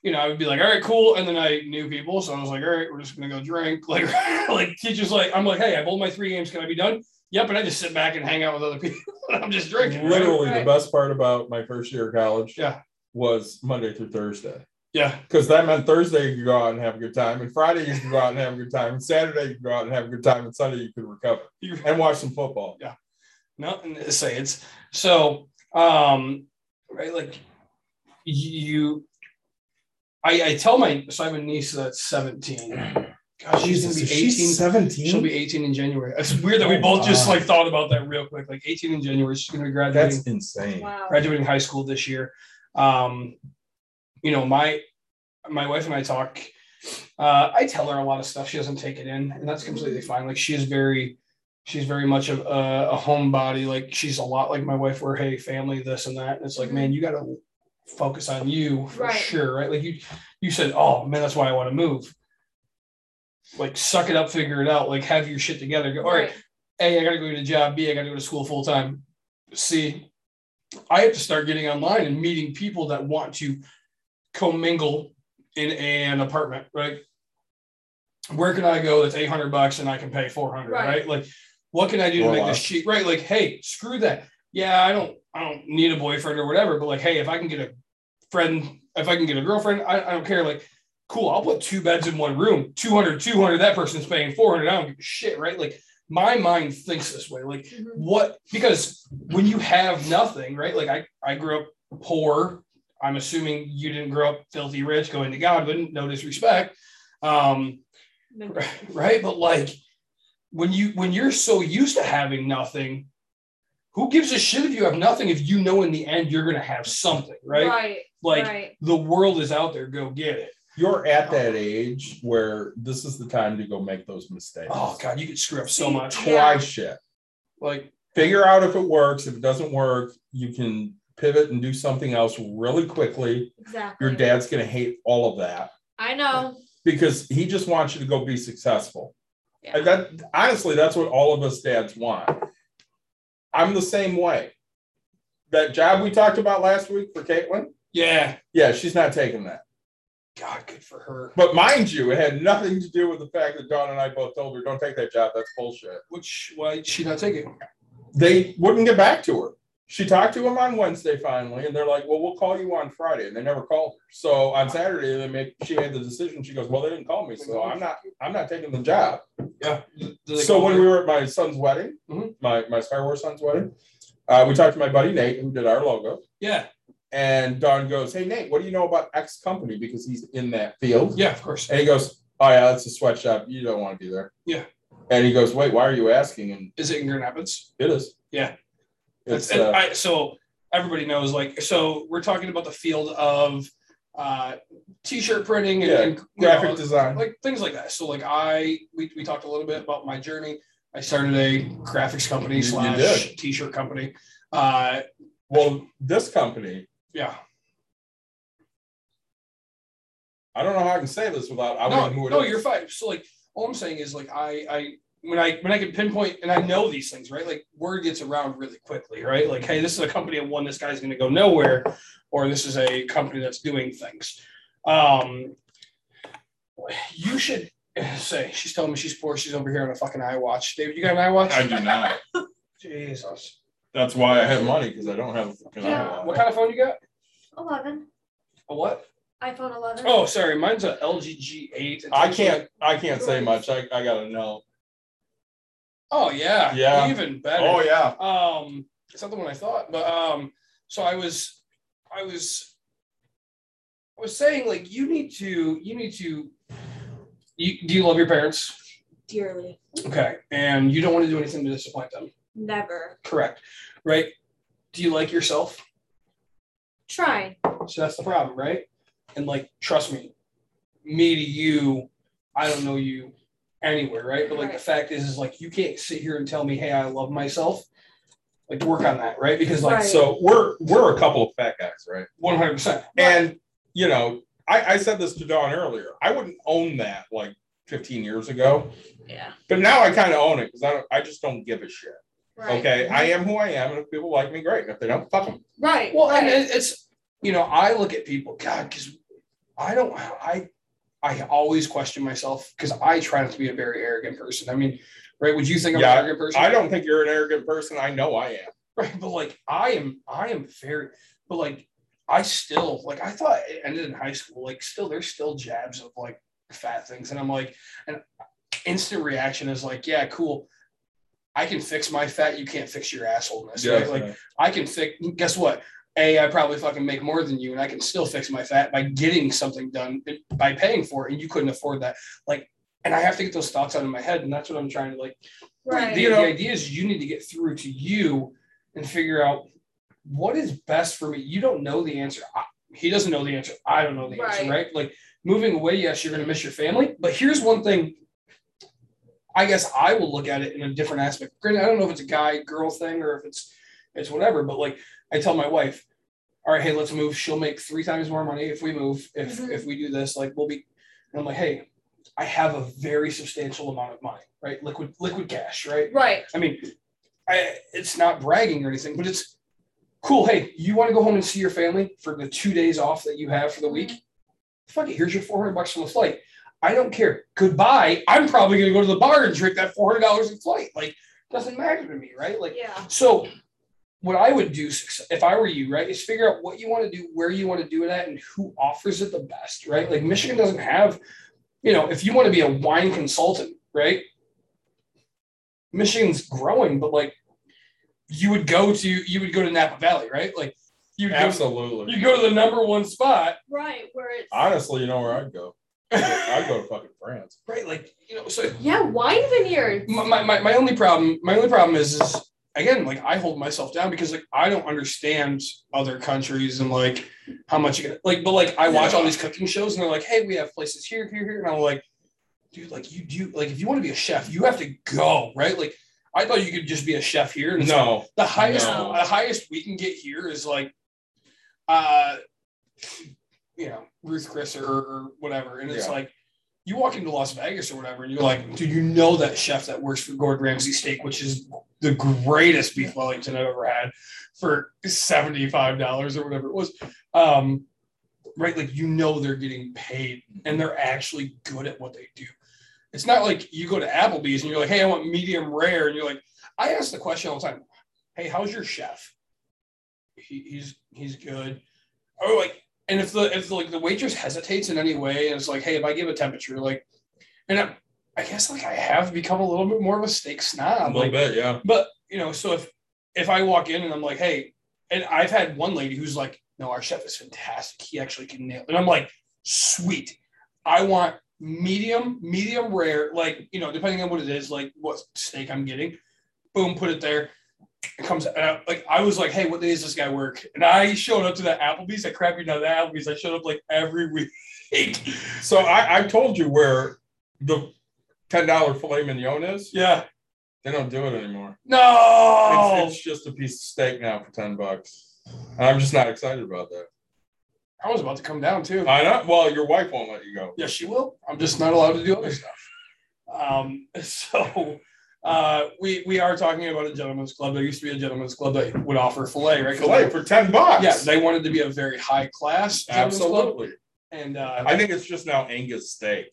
you know, I would be like, all right, cool. And then I knew people, so I was like, all right, we're just gonna go drink. Like, like teachers like, I'm like, hey, I bowled my three games. Can I be done? Yep. And I just sit back and hang out with other people. I'm just drinking. Literally, Right. the best part about my first year of college Yeah. was Monday through Thursday. Yeah. Because that meant Thursday you could go out and have a good time, and Friday you could go out and have a good time, and Saturday you could go out and have a good time, and Sunday you could recover and watch some football. Yeah. Nothing to say it's so um right like you I, I tell my so I have a niece that's 17 gosh she's gonna be 18 17. she'll be 18 in January it's weird that we Oh, both just like thought about that real quick like 18 in January she's gonna be graduating That's insane. Wow. graduating high school this year. Um, you know, my my wife and I talk. Uh, I tell her a lot of stuff. She doesn't take it in, and that's completely fine. Like she is very, she's very much a, a, a homebody. Like she's a lot like my wife. Where hey, family, this and that. And it's like, Mhm. man, you got to focus on you for Right. sure, right? Like you, you said, oh man, that's why I want to move. Like suck it up, figure it out. Like have your shit together. Go, all right, a, I gotta go to a job. B, I gotta go to school full time. C, I have to start getting online and meeting people that want to commingle in an apartment, right? Where can I go that's 800 bucks and I can pay 400, right? Right. Like, what can I do to Or make less. this cheap, right? Like, hey, screw that. Yeah, I don't, I don't need a boyfriend or whatever, but like, hey, if I can get a friend, if I can get a girlfriend, I, I don't care. Like, cool, I'll put two beds in one room, 200, 200, that person's paying 400. I don't give a shit, right? Like, my mind thinks this way. Like, Mhm. what because when you have nothing right like i i grew up poor i'm assuming you didn't grow up filthy rich going to godwin no disrespect um No. right but like when you when you're so used to having nothing who gives a shit if you have nothing if you know in the end you're gonna have something right, Right. like right. the world is out there go get it You're at that age where this is the time to go make those mistakes. oh god you could screw up so much Try Yeah. shit. like Figure out if it works. If it doesn't work, you can pivot and do something else really quickly. Exactly. Your dad's gonna hate all of that I know. because he just wants you to go be successful. Yeah. And that honestly, that's what all of us dads want. I'm the same way. That job we talked about last week for Caitlin, yeah yeah, she's not taking that. god good for her But mind you, it had nothing to do with the fact that Dawn and I both told her, don't take that job. That's bullshit. which why she not take it They wouldn't get back to her. She talked to him on Wednesday finally, and they're like, well, we'll call you on Friday. And they never called her. So on Saturday, they make she had the decision. She goes, Well, they didn't call me, so I'm not I'm not taking the job. Yeah. So when we were at my son's wedding, Mhm. my, my Star Wars son's wedding, uh, we talked to my buddy Nate, who did our logo. yeah, And Don goes, Hey Nate, what do you know about X company? Because he's in that field. yeah, of course. And he goes, Oh yeah, it's a sweatshop. You don't want to be there. Yeah. And he goes, Wait, why are you asking? And Is it in Grand Rapids? it is. Yeah. It's and uh, I, so everybody knows, like, so we're talking about the field of uh, t-shirt printing and, Yeah, and, graphic know, design. like things like that. So like I, we, we talked a little bit about my journey. I started a graphics company You- slash t-shirt company. Uh, Well, this company, yeah, I don't know how I can say this without no, it no, is. you're fine. So like, all I'm saying is like, I, I, when I, when I can pinpoint and I know these things, right? Like word gets around really quickly, right? Like, hey, this is a company of one, this guy's going to go nowhere, or this is a company that's doing things. Um, you should say, she's telling me she's poor. She's over here on a fucking iWatch. David, you got an iWatch? I do not. Jesus. That's why I have money because I don't have a fucking Yeah. iPod. What kind of phone you got? 11. A what? iPhone 11. Oh, sorry. Mine's a LG G8. It's I can't. I can't say much. I, I gotta know. Oh, yeah. Yeah. Even better. Oh yeah. Um, it's not the one I thought, but um, so I was, I was, I was saying like you need to, you need to, you do you love your parents? Dearly. Okay, and you don't want to do anything to disappoint them. Never. Correct, right? Do you like yourself? Try. So that's the problem, right? And like, trust me, me to you, I don't know you anywhere, right? But like the fact is, is like you can't sit here and tell me, hey, I love myself. Like work on that, right? Because like Right. So we're we're a couple of fat guys, right? one hundred percent. And you know, I, I said this to Dawn earlier. I wouldn't own that like 15 years ago, Yeah. but now I kind of own it because I don't. I just don't give a shit. Right. Okay, I am who I am, and if people like me, great. And if they don't, fuck them. Right. Well, right. and it's you know, I look at people, God, because I don't, I, I always question myself because I try not to be a very arrogant person. I mean, right? Would you think I'm Yeah, an arrogant person? I don't think you're an arrogant person. I know I am. Right, but like I am, I am very, but like I still like I thought it ended in high school. Like still, there's still jabs of like fat things, and I'm like, and instant reaction is like, yeah, cool. I can fix my fat. You can't fix your assholeness. Yeah, right? Like I can fix. Guess what? A, I probably fucking make more than you, and I can still fix my fat by getting something done by paying for it, and you couldn't afford that. Like, and I have to get those thoughts out of my head, and that's what I'm trying to like Right. the, You know- the idea is you need to get through to you and figure out what is best for me. You don't know the answer. I, he doesn't know the answer. I don't know the answer, Right. right? Like moving away, yes, you're going to miss your family. But here's one thing I guess I will look at it in a different aspect. Granted, I don't know if it's a guy girl thing or if it's it's whatever, but like I tell my wife, all right, hey, let's move. She'll make three times more money if we move, if Mhm. if we do this. Like we'll be and I'm like, hey, I have a very substantial amount of money, right? Liquid liquid cash, right? Right. I mean, I, it's not bragging or anything, but it's cool. Hey, you want to go home and see your family for the two days off that you have for the week? Fuck it. Here's your 400 bucks from the flight. I don't care. Goodbye. I'm probably going to go to the bar and drink that $400 in flight. Like, doesn't matter to me, right? Like, Yeah. so what I would do if I were you, right, is figure out what you want to do, where you want to do it at, and who offers it the best, right? Like Michigan doesn't have, you know, if you want to be a wine consultant, right? Michigan's growing, but like you would go to you would go to Napa Valley, right? Like you go, Absolutely. you go to the number one spot, Right. Where it's Honestly, you know where I'd go? I'd go to fucking France. right? Like you know, so yeah, wine vineyards. my, my, my, my only problem my only problem is is again like i hold myself down because like i don't understand other countries and like how much you get like but like i watch all these cooking shows and they're like hey we have places here here here and i'm like dude like you do like if you want to be a chef you have to go right like i thought you could just be a chef here it's like, No, the highest No. the highest we can get here is like uh you know ruth chris or, or whatever and it's Yeah. like you walk into las vegas or whatever and you're like dude you know that chef that works for gordon ramsay steak which is the greatest beef wellington i've ever had for $75 or whatever it was. Um right like you know they're getting paid and they're actually good at what they do. It's not like you go to applebee's and you're like hey i want medium rare and you're like i ask the question all the time hey how's your chef? He, he's he's good. Or like and if the if like the waitress hesitates in any way and it's like hey if i give a temperature like and I, I guess like i have become a little bit more of a steak snob. a little like bit, yeah. but you know so if if i walk in and i'm like hey and i've had one lady who's like no our chef is fantastic he actually can nail it and i'm like sweet i want medium medium rare like you know depending on what it is like what steak i'm getting boom put it there it comes out like I was like, hey, what day does this guy work? And I showed up to that Applebee's, I that crappy down the Applebee's. I showed up like every week. So I, I told you where the ten dollar filet mignon is. yeah. They don't do it anymore. No. It's, it's just a piece of steak now for ten bucks. And I'm just not excited about that. I was about to come down too. I know. Well, your wife won't let you go. Yes, she will. I'm just not allowed to do other stuff. Um, so uh, we we are talking about a gentleman's club. There used to be a gentleman's club that would offer filet, right? Filet they- for ten bucks. Yeah, they wanted to be a very high class gentleman's club, absolutely. and uh, I think it's just now Angus steak.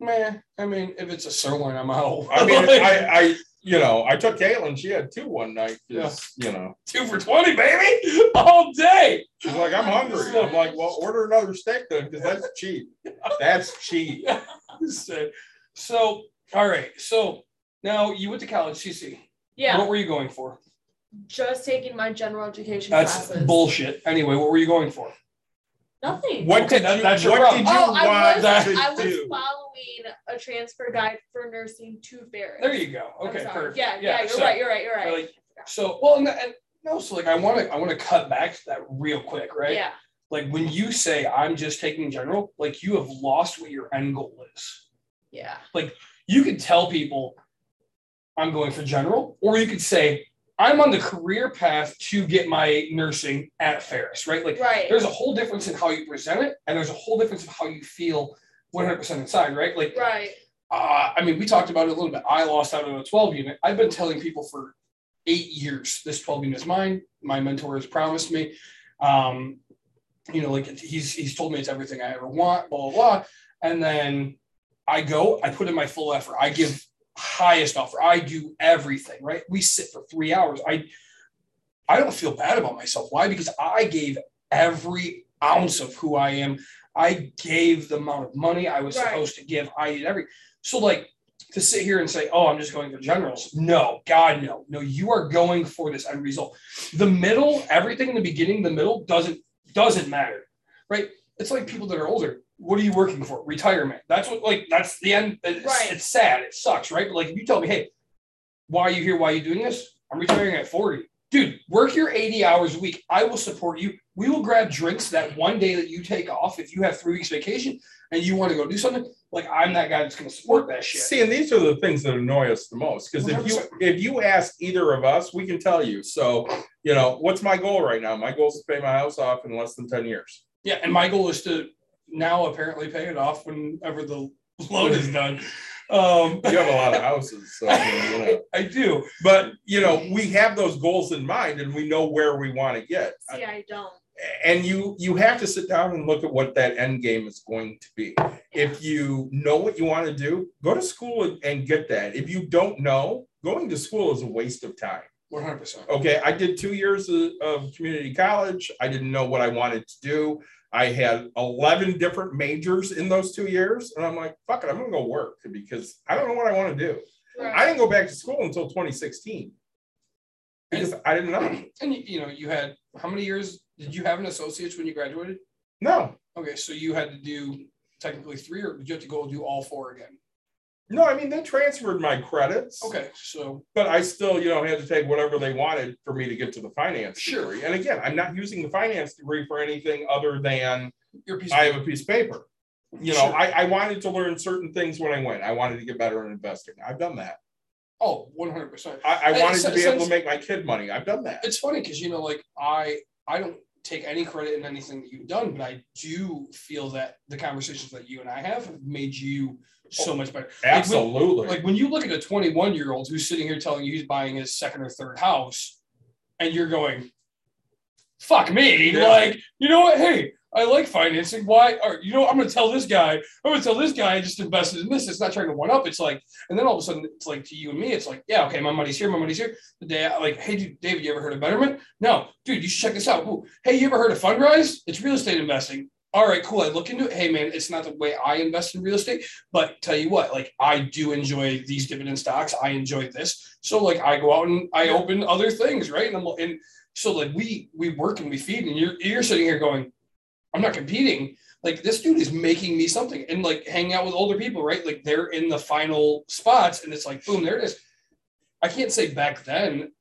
Man, I mean, if it's a sirloin, I'm out. I mean, Like, I, I, you know, I took Caitlin. She had two one night. 'cause, You know, two for twenty, baby, all day. she's like, I'm hungry. I'm like, well, order another steak then, because that's cheap. That's cheap. so, so, all right. So now you went to college, CC. Yeah. What were you going for? Just taking my general education That's classes. bullshit. Anyway, what were you going for? Nothing. What Okay, did that- you? that's your what problem. did you Oh, I was to I was do? following a transfer guide for nursing to Ferris. There you go. Okay, perfect. Yeah, yeah, you're so, right. You're right. You're right. Like, so, well, and, and no, so like I want to, I want to cut back to that real quick, right? Yeah. Like when you say I'm just taking general, like you have lost what your end goal is. Yeah. Like you could tell people I'm going for general, or you could say I'm on the career path to get my nursing at Ferris, right? Like Right. there's a whole difference in how you present it, and there's a whole difference of how you feel 100% inside, right? Like Right. uh, I mean, we talked about it a little bit. I lost out on a 12 unit. I've been telling people for eight years this 12 unit is mine. My mentor has promised me. Um, you know, like he's he's told me it's everything I ever want, blah blah blah. And then I go, I put in my full effort. I give highest offer. I do everything, right? We sit for three hours. I I don't feel bad about myself. Why? Because I gave every ounce of who I am. I gave the amount of money I was Right. supposed to give. I did every so like to sit here and say, "Oh, I'm just going for generals." No, God, no, no. You are going for this end result. The middle, everything in the beginning, the middle doesn't doesn't matter, right? It's like people that are older. What are you working for? Retirement. That's what like that's the end. It's, Right. it's sad. It sucks, right? But like if you tell me, "Hey, why are you here? Why are you doing this?" I'm retiring at 40. Dude, work your 80 hours a week. I will support you. We will grab drinks that one day that you take off if you have three weeks vacation and you want to go do something. Like I'm that guy that's going to support that shit. See, and these are the things that annoy us the most. Because if you if you ask either of us, we can tell you. So, you know, what's my goal right now? My goal is to pay my house off in less than 10 years. Yeah, and my goal is to now apparently pay it off whenever the loan is done. Um, You have a lot of houses, so I you know. I do. But you know, we have those goals in mind and we know where we want to get. See, I don't. and you you have to sit down and look at what that end game is going to be if you know what you want to do go to school and, and get that if you don't know going to school is a waste of time 100%. okay i did two years of, of community college i didn't know what i wanted to do i had 11 different majors in those two years and i'm like fuck it i'm gonna go work because i don't know what i want to do. I didn't go back to school until 2016 because i didn't know. And you, you know, you had how many years did you have an associate's when you graduated? no. Okay, so you had to do technically three, or did you have to go do all four again? No i mean they transferred my credits Okay, so but I still, you know, had to take whatever they wanted for me to get to the finance Sure. degree. And again, I'm not using the finance degree for anything other than your piece. I have a piece of paper. You know, Sure. I, I wanted to learn certain things when I went. I wanted to get better in investing. I've done that. oh, 100. percent I, I wanted to be able to make my kid money. I've done that. It's funny because you know, like I, I don't take any credit in anything that you've done, but I do feel that the conversations that you and I have have made you so much better. Like, when- Absolutely. like when you look at a 21 year old who's sitting here telling you he's buying his second or third house and you're going fuck me Yeah. like you know what hey i like financing. Why or you know i'm gonna tell this guy i'm gonna tell this guy i just invested in this it's not trying to one up it's like and then all of a sudden it's like to you and me it's like yeah okay my money's here my money's here. The day I, like hey dude, david you ever heard of betterment? No dude you should check this out. Ooh, hey you ever heard of fundrise? It's real estate investing. All right cool i look into it. Hey man it's not the way i invest in real estate but tell you what, like I do enjoy these dividend stocks. I enjoy this. So like I go out and I open other things, right? And I'm and so like we we work and we feed, and you're you're sitting here going, I'm not competing. Like this dude is making me something, and like hanging out with older people, right? Like they're in the final spots, and it's like boom, there it is. I can't say back then.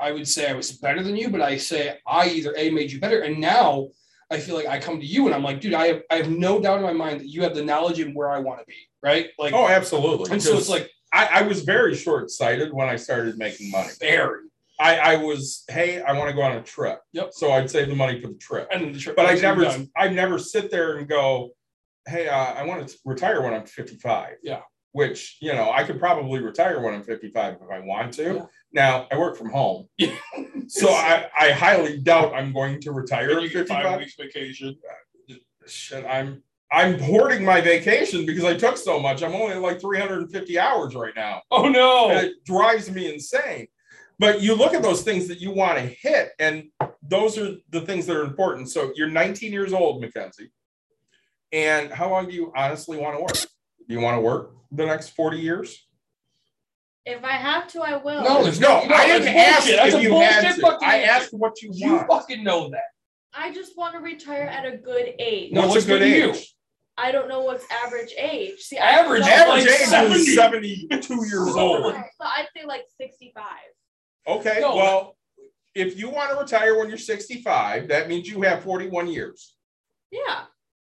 I would say I was better than you, but I say I either a made you better, and now I feel like I come to you and I'm like, dude, I have I have no doubt in my mind that you have the knowledge and where I want to be, right? Like, oh, absolutely. and so it's like I, I was very short sighted when I started making money. very, I, I was, hey, I want to go on a trip. Yep. So I'd save the money for the trip. and the trip. but I never. I never sit there and go, "Hey, uh, I want to retire when I'm 55." Yeah. Which you know, I could probably retire when I'm 55 if I want to. Yeah. Now I work from home, Yeah. so I, I highly doubt I'm going to retire And at you 55. five weeks vacation. Shit, I'm I'm hoarding my vacation because I took so much. I'm only like 350 hours right now. Oh And no! it drives me insane. But you look at those things that you want to hit, and those are the things that are important. So you're 19 years old, Mackenzie. And how long do you honestly want to work? Do you want to work the next 40 years? If I have to, I will. No, there's No, no, I didn't ask bullshit. That's if a you had bullshit to. I asked what you want. You fucking know that. I just want to retire at a good age. No, What's what's a good good to you? age? I don't know what's average age. See, Average Average Like age 70. is 72 years old. So I'd say like 65. Okay, No. well, if you want to retire when you're 65, that means you have 41 years. Yeah.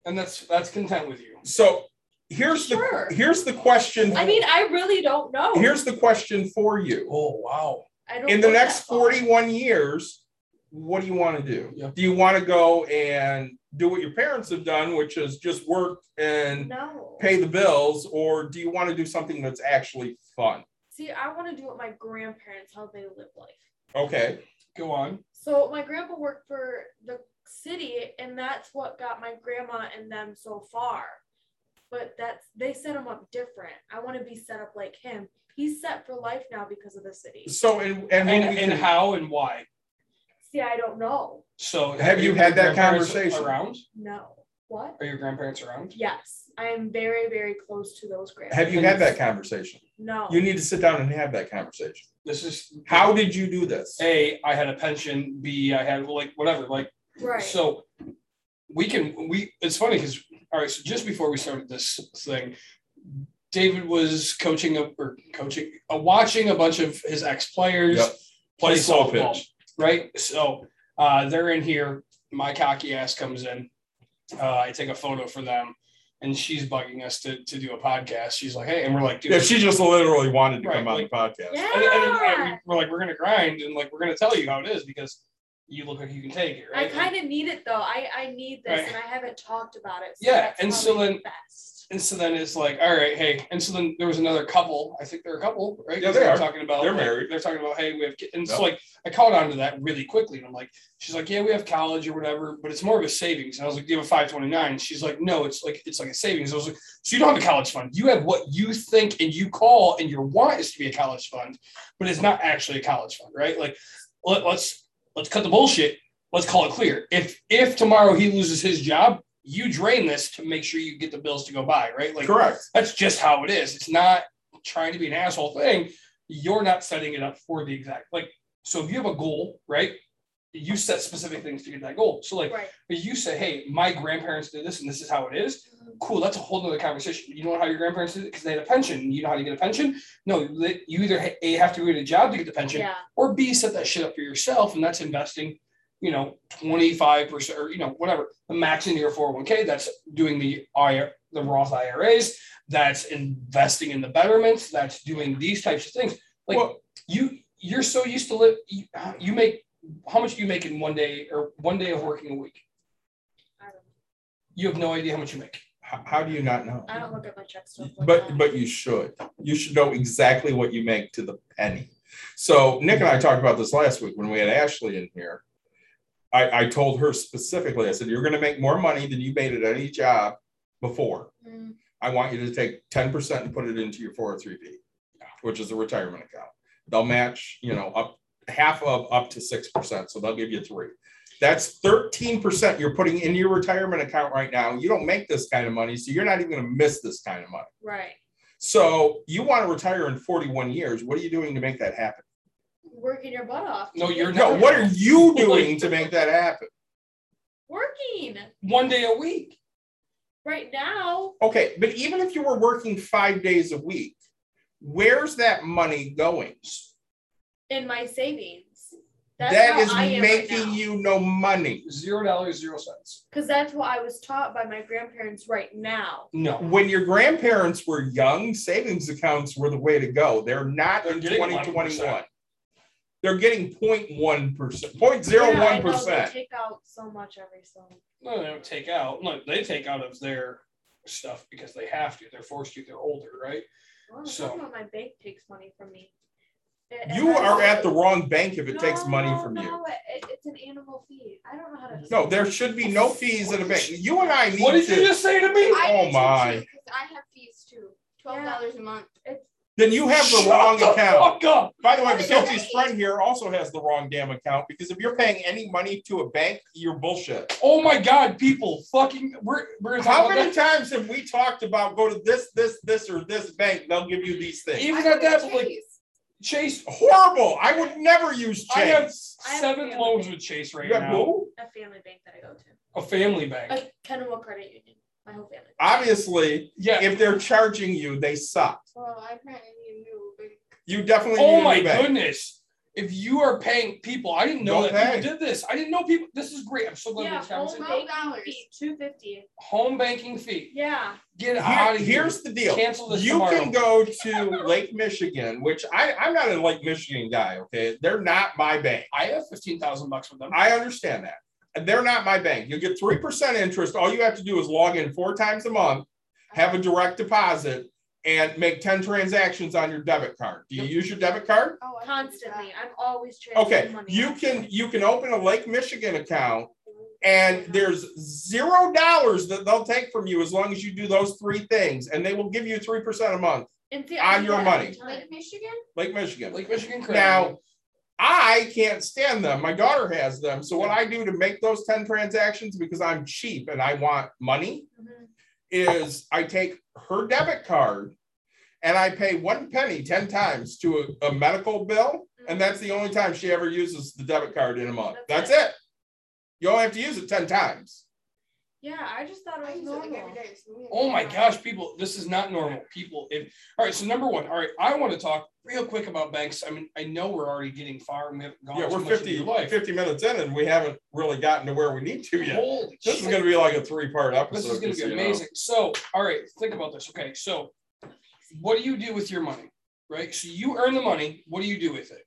And that's that's content with you. So here's Sure. the here's the question. I mean, I really don't know. here's the question for you. Oh wow. I don't In the next that far. 41 years, what do you want to do? Yeah. Do you want to go and do what your parents have done, which is just work and No. pay the bills, or do you want to do something that's actually fun? See, I want to do what my grandparents how they live life. Okay. Go on. So my grandpa worked for the city, and that's what got my grandma and them so far. But that's they set him up different. I want to be set up like him. He's set for life now because of the city. So and and, And, and how and why? See, I don't know. So Have you had that conversation? around? No. What? Are your grandparents around? Yes, I am very, very close to those grandpa. have you had that conversation? No. You need to sit down and have that conversation. This is How did you do this? A, I had a pension. B, I had like whatever. Like right. so, we can we. It's funny because all right. So just before we started this thing, David was coaching a, or coaching, uh, watching a bunch of his ex players Yep. play slow softball. pitch. Right. So uh, they're in here. My cocky ass comes in. Uh, I take a photo for them, and she's bugging us to, to do a podcast. She's like, "Hey," and we're like, "Dude, Yeah, she just literally wanted to Right, come on like- the podcast. yeah. and, and- and we're like, we're gonna grind and like we're gonna tell you how it is because you look like you can take it, right? I kind of need it though. I I need this, Right. and I haven't talked about it. Yeah, that's and so then- best. and so then it's like, all right, hey, and so then there was another couple. I think they're a couple, right? Yeah, 'Cause they were are. talking about They're like, married. They're talking about, hey, we have, kids. and Yep. so like I caught on to that really quickly, and I'm like, she's like, yeah, we have college or whatever, but it's more of a savings. And I was like, do you have a 529? She's like, no, it's like it's like a savings. I was like, so you don't have a college fund. You have what you think and you call and your want is to be a college fund, but it's not actually a college fund, right? Like, let, let's let's cut the bullshit. Let's call it clear. If if tomorrow he loses his job, you drain this to make sure you get the bills to go by, right? Like Correct. that's just how it is. It's not trying to be an asshole thing. You're not setting it up for the exact like. So if you have a goal, right? You set specific things to get that goal. So like, right. if you say, "Hey, my grandparents did this, and this is how it is." Cool. That's a whole nother conversation. You know how your grandparents did it because they had a pension. You know how to get a pension? No, you either ha- a have to get a job to get the pension, Yeah. or B set that shit up for yourself, and that's investing. You know, twenty five percent, or you know, whatever the max into your four hundred one k. That's doing the IR, the Roth IRAs. That's investing in the betterments. That's doing these types of things. Like Well- you, you're so used to live. You, you make how much do you make in one day or one day of working a week? I don't, You have no idea how much you make. How, how do you not know? I don't look at my check stuff. Like But that. but you should. You should know exactly what you make to the penny. So Nick and I talked about this last week when we had Ashley in here. I, I told her specifically, I said, you're gonna make more money than you made at any job before. Mm, I want you to take 10% and put it into your 403b, which is a retirement account. They'll match, you know, up half of up to 6%. So they'll give you three. That's 13% you're putting in your retirement account right now. You don't make this kind of money, so you're not even going to miss this kind of money. right. So you want to retire in 41 years. What are you doing to make that happen? Working your butt off. No, you're No, not. what are you doing to make that happen? Working One day a week. right now. Okay, but even if you were working five days a week, where's that money going? In my savings. That's That how is I am right making you no money. Zero dollars, zero cents. Because that's what I was taught by my grandparents right now. No. When your grandparents were young, savings accounts were the way to go. They're not They're in getting 2021. They're getting 0.1%, 0.01%. Yeah, I they take out so much every so. No, they don't take out. No, they take out of their stuff because they have to. They're forced to. They're older, right? Well, So- talking about my bank takes money from me. It- You are at the wrong bank if it takes money No, from you. No, it, it's an animal fee. I don't know how to. No, there should be no fees at a bank. You and I need What did you just say to me? I Oh do too, my. I have fees too. Twelve dollars a month. then you have the Shut wrong the account. Fuck up. By the way, What is Mackenzie's friend here also has the wrong damn account because if you're paying any money to a bank, you're bullshit. Oh my god, people, fucking, we're we're How many that. times have we talked about go to this, this, this, or this bank? They'll give you these things. Even I at that, go but like Chase. Chase, Horrible. I would never use I have Chase. I have seven loans family. with Chase right You have now. who? A family bank that I go to. A family bank. A Kennewick Credit Union. My whole family. Obviously, yeah. if they're charging you, they suck. Well, I apparently need a new bank. You definitely Oh need a my new bank. goodness. If you are paying people, I didn't know Don't that pay. people did this. I didn't know people. This is great. I'm so glad Yeah, we're having this home conversation. banking fee, two fifty. Home banking fee. Yeah. Get Here- out of here. here's the deal. Cancel this You tomorrow. can go to Lake Michigan, which I, I'm not a Lake Michigan guy, okay? They're not my bank. I have fifteen thousand bucks with them. I understand that. They're not my bank. You get 3% interest. All you have to do is log in four times a month, have a direct deposit, and make 10 transactions on your debit card. Do you use your debit card? Oh, I Constantly. I'm always transferring Okay, money. you can you can open a Lake Michigan account and there's zero dollars that they'll take from you as long as you do those three things, and they will give you three percent a month. And see, on I your money. Lake Michigan? Lake Michigan. Lake Michigan credit. Now, I can't stand them. My daughter has them. So what I do to make those 10 transactions because I'm cheap and I want money Mhm. Is I take her debit card and I pay one penny 10 times to a, a medical bill. And mm-hmm. that's the only time she ever uses the debit card in a month. That's That's it. You only have to use it 10 times. Yeah, I just thought I it was use it like normal. every day. so we Oh my gosh, people, this is not normal. People, if all right, so number one, all right, I want to talk real quick about banks. I mean, I know we're already getting far and we haven't gone Yeah, we're much 50, life. 50 minutes in and we haven't really gotten to where we need to yet. Holy This is going to be like a three part episode. This is gonna be you know. amazing. So, all right, think about this. Okay, so what do you do with your money? Right. So you earn the money. What do you do with it?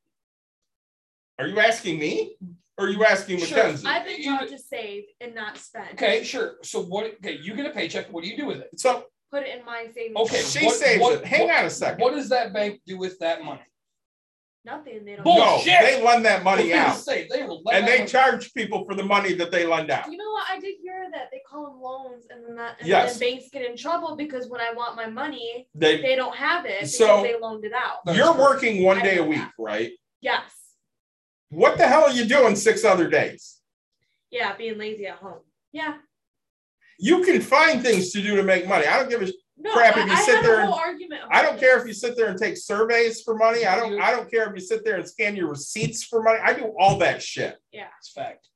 Are you asking me? Or are you asking Sure. Mackenzie? I've been You- taught to save and not spend. Okay, sure. So what? Okay, you get a paycheck. What do you do with it? So Put it in my savings. Okay, account. she what- saves what- it. Hang what- on a second. What does that bank do with that money? Nothing. They don't. Bull- No, Bullshit. they lend that money out. Say, they will let And they money- charge people for the money that they lend out. You know what? I did hear that they call them loans, and then that, and Yes. then banks get in trouble because when I want my money, They they don't have it because So- they loaned it out. You're working one I day a week, that. right? Yes. What the hell are you doing six other days? Yeah, being lazy at home. Yeah. You can find things to do to make money. I don't give a No, Crap, if you I sit had there a and- whole argument. I don't care if you sit there and take surveys for money. I don't I don't care if you sit there and scan your receipts for money. I do all that shit. Yeah, it's fact.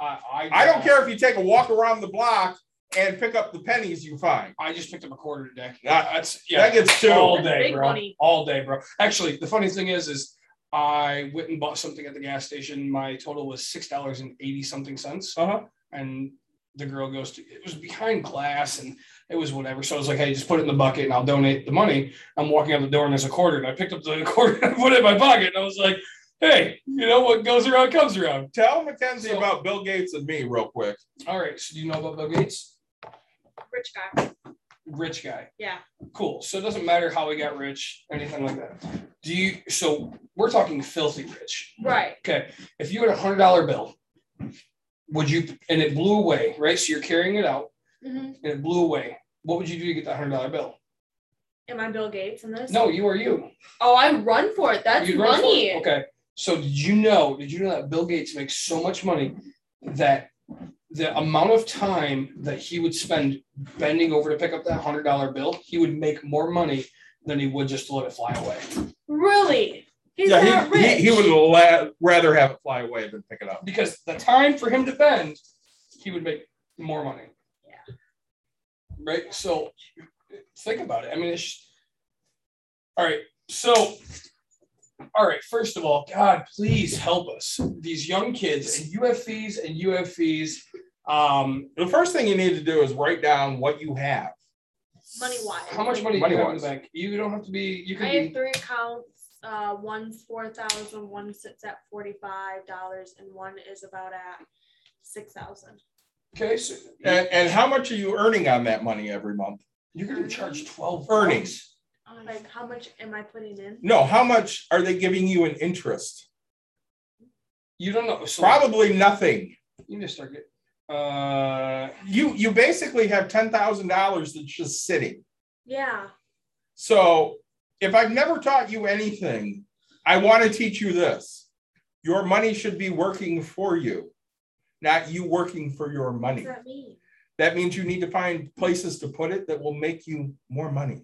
I, I, I don't uh, care if you take a walk around the block and pick up the pennies you find. I just picked up a quarter today. Yeah, That's yeah. That gets two. all day, bro. money. All day, bro. Actually, the funny thing is, is I went and bought something at the gas station. My total was six dollars and eighty something cents, Uh-huh. and the girl goes to it was behind glass and it was whatever. So I was like, hey, just put it in the bucket and I'll donate the money. I'm walking out the door and there's a quarter, and I picked up the quarter and put it in my pocket, and I was like, hey, you know what goes around comes around. Tell Mackenzie So- about Bill Gates and me real quick. All right, so do you know about Bill Gates? Rich guy. Rich guy. Yeah. Cool. So it doesn't matter how he got rich, anything like that. Do you? So we're talking filthy rich. Right. Okay. If you had a hundred dollar bill, would you? And it blew away, right? So you're carrying it out, hmm and it blew away. What would you do to get that hundred dollar bill? Am I Bill Gates in this? No, you are you. Oh, I run for it. That's You'd money. it. Okay. So did you know? Did you know that Bill Gates makes so much money that the amount of time that he would spend bending over to pick up that hundred dollar bill, he would make more money than he would just to let it fly away. Really? He's yeah, that he, rich. he, he would la- rather have it fly away than pick it up. Because the time for him to bend, he would make more money. Yeah. Right. So think about it. I mean, it's all right. So, all right. First of all, God, please help us. These young kids, and you have fees, and you have fees. Um, The first thing you need to do is write down what you have. money wise. how much money do you have in Money-wise. the bank? You don't have to be. You I can have be. three accounts. Uh, one's four thousand, one sits at forty-five dollars, and one is about at six thousand. Okay. So And, and how much are you earning on that money every month? you're going to charge twelve Earnings. Like, how much am I putting in? No, how much are they giving you in interest? You don't know. So Probably nothing. You just start getting. Uh, You you basically have ten thousand dollars that's just sitting. Yeah. So if I've never taught you anything, I want to teach you this. Your money should be working for you, not you working for your What money. does that mean? That means you need to find places to put it that will make you more money.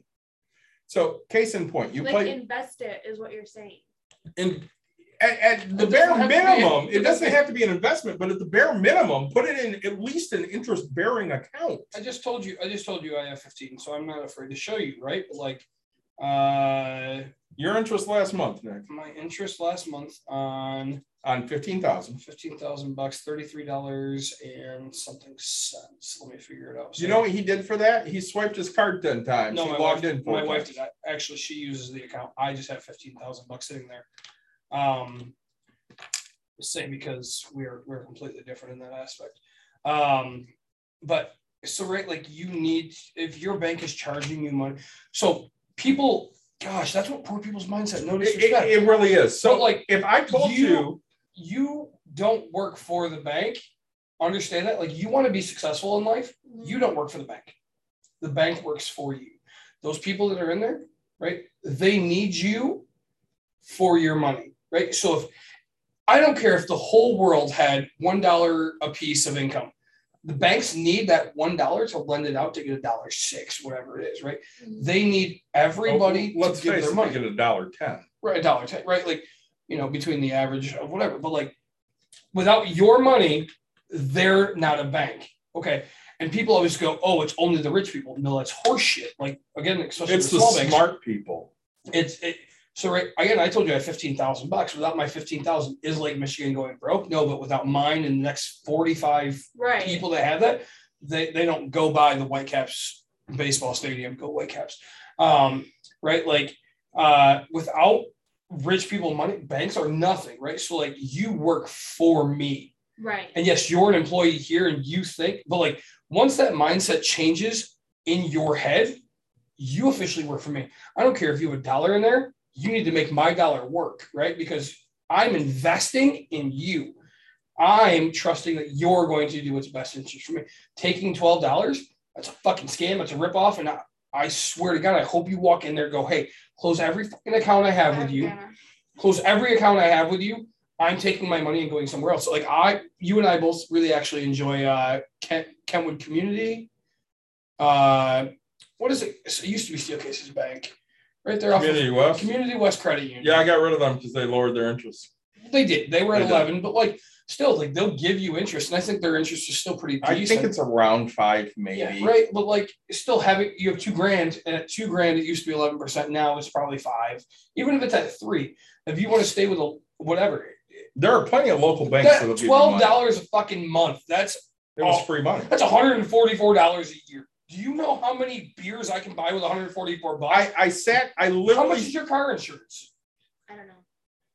So case in point, you like play invest it is what you're saying. And at, at the bare have to be- minimum, it it doesn't doesn't- have to be an investment, but at the bare minimum, put it in at least an interest bearing account. I just told you. I just told you I have 15, so I'm not afraid to show you, right? But like, uh, Your interest last month, Nick, my interest last month on on fifteen thousand. 15,000 bucks, 33 dollars and something cents. Let me figure it out. You know what he did for that? He swiped his card ten times. No, he my logged wife, in my wife did that. Actually, she uses the account. I just have 15,000 bucks sitting there. Um, same because we're we're completely different in that aspect. Um, but so right, like you need if your bank is charging you money. So people, gosh, that's what poor people's mindset. No It, it, it really is. So But, like, if I told you- you, you don't work for the bank. Understand that? Like you want to be successful in life, mm-hmm. you don't work for the bank. The bank works for you. Those people that are in there, right? They need you for your money, right? So if I don't care if the whole world had one dollar a piece of income, the banks need that one dollar to lend it out to get a dollar six, whatever it is, right? Mm-hmm. They need everybody let's to give their money get a dollar ten. right a dollar ten, right? Like, you know, between the average of whatever. But like without your money, they're not a bank. Okay. And people always go, oh, it's only the rich people. No, that's horseshit. Like again, especially It's the the small banks. smart people. It's it, so right again. I told you I have fifteen thousand bucks. Without my fifteen thousand, is Lake Michigan going broke? No, but without mine and the next forty-five Right. people that have that, they, they don't go by the Whitecaps baseball stadium, go Whitecaps. Um, right? Like uh, without rich people money, banks are nothing, right? So like you work for me. Right. And yes, you're an employee here and you think, but like once that mindset changes in your head, you officially work for me. I don't care if you have a dollar in there, you need to make my dollar work, right? Because I'm investing in you. I'm trusting that you're going to do what's best interest for me. Taking $12, that's a fucking scam. It's a ripoff. And I, I swear to God, I hope you walk in there and go, hey, close every fucking account I have with you close every account I have with you. I'm taking my money and going somewhere else. So like I, you and I both really actually enjoy uh, Kent, Kentwood Community. Uh, what is it? It used to be Steelcases Bank, right there off Community of West. Community West Credit Union. Yeah, I got rid of them because they lowered their interest. they did. They were at They did. 11, but like still, like they'll give you interest, and I think their interest is still pretty I decent. think it's around five, maybe. Yeah, right. But like still having you have two grand, and at two grand it used to be eleven percent. Now it's probably five. Even if it's at three, if you want to stay with a whatever, There are plenty of local banks that'll that give you twelve money. dollars a fucking month. That's It was Oh. free money. that's one hundred and forty four dollars a year. Do you know how many beers I can buy with one hundred forty four bucks? I, I sat, I literally. how much is your car insurance? I don't know.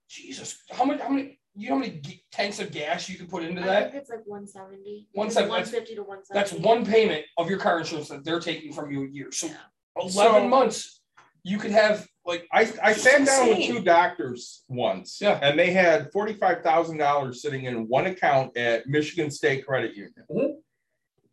Jesus, how many? How many? You know how many g- tanks of gas you can put into I that? think it's like 170. 170, One that's- fifty to one That's one payment of your car insurance that they're taking from you a year. So Yeah. eleven So- months, you could have like I, I sat down with Insane. two doctors once. Yeah. And they had forty-five thousand dollars sitting in one account at Michigan State Credit Union. Mhm.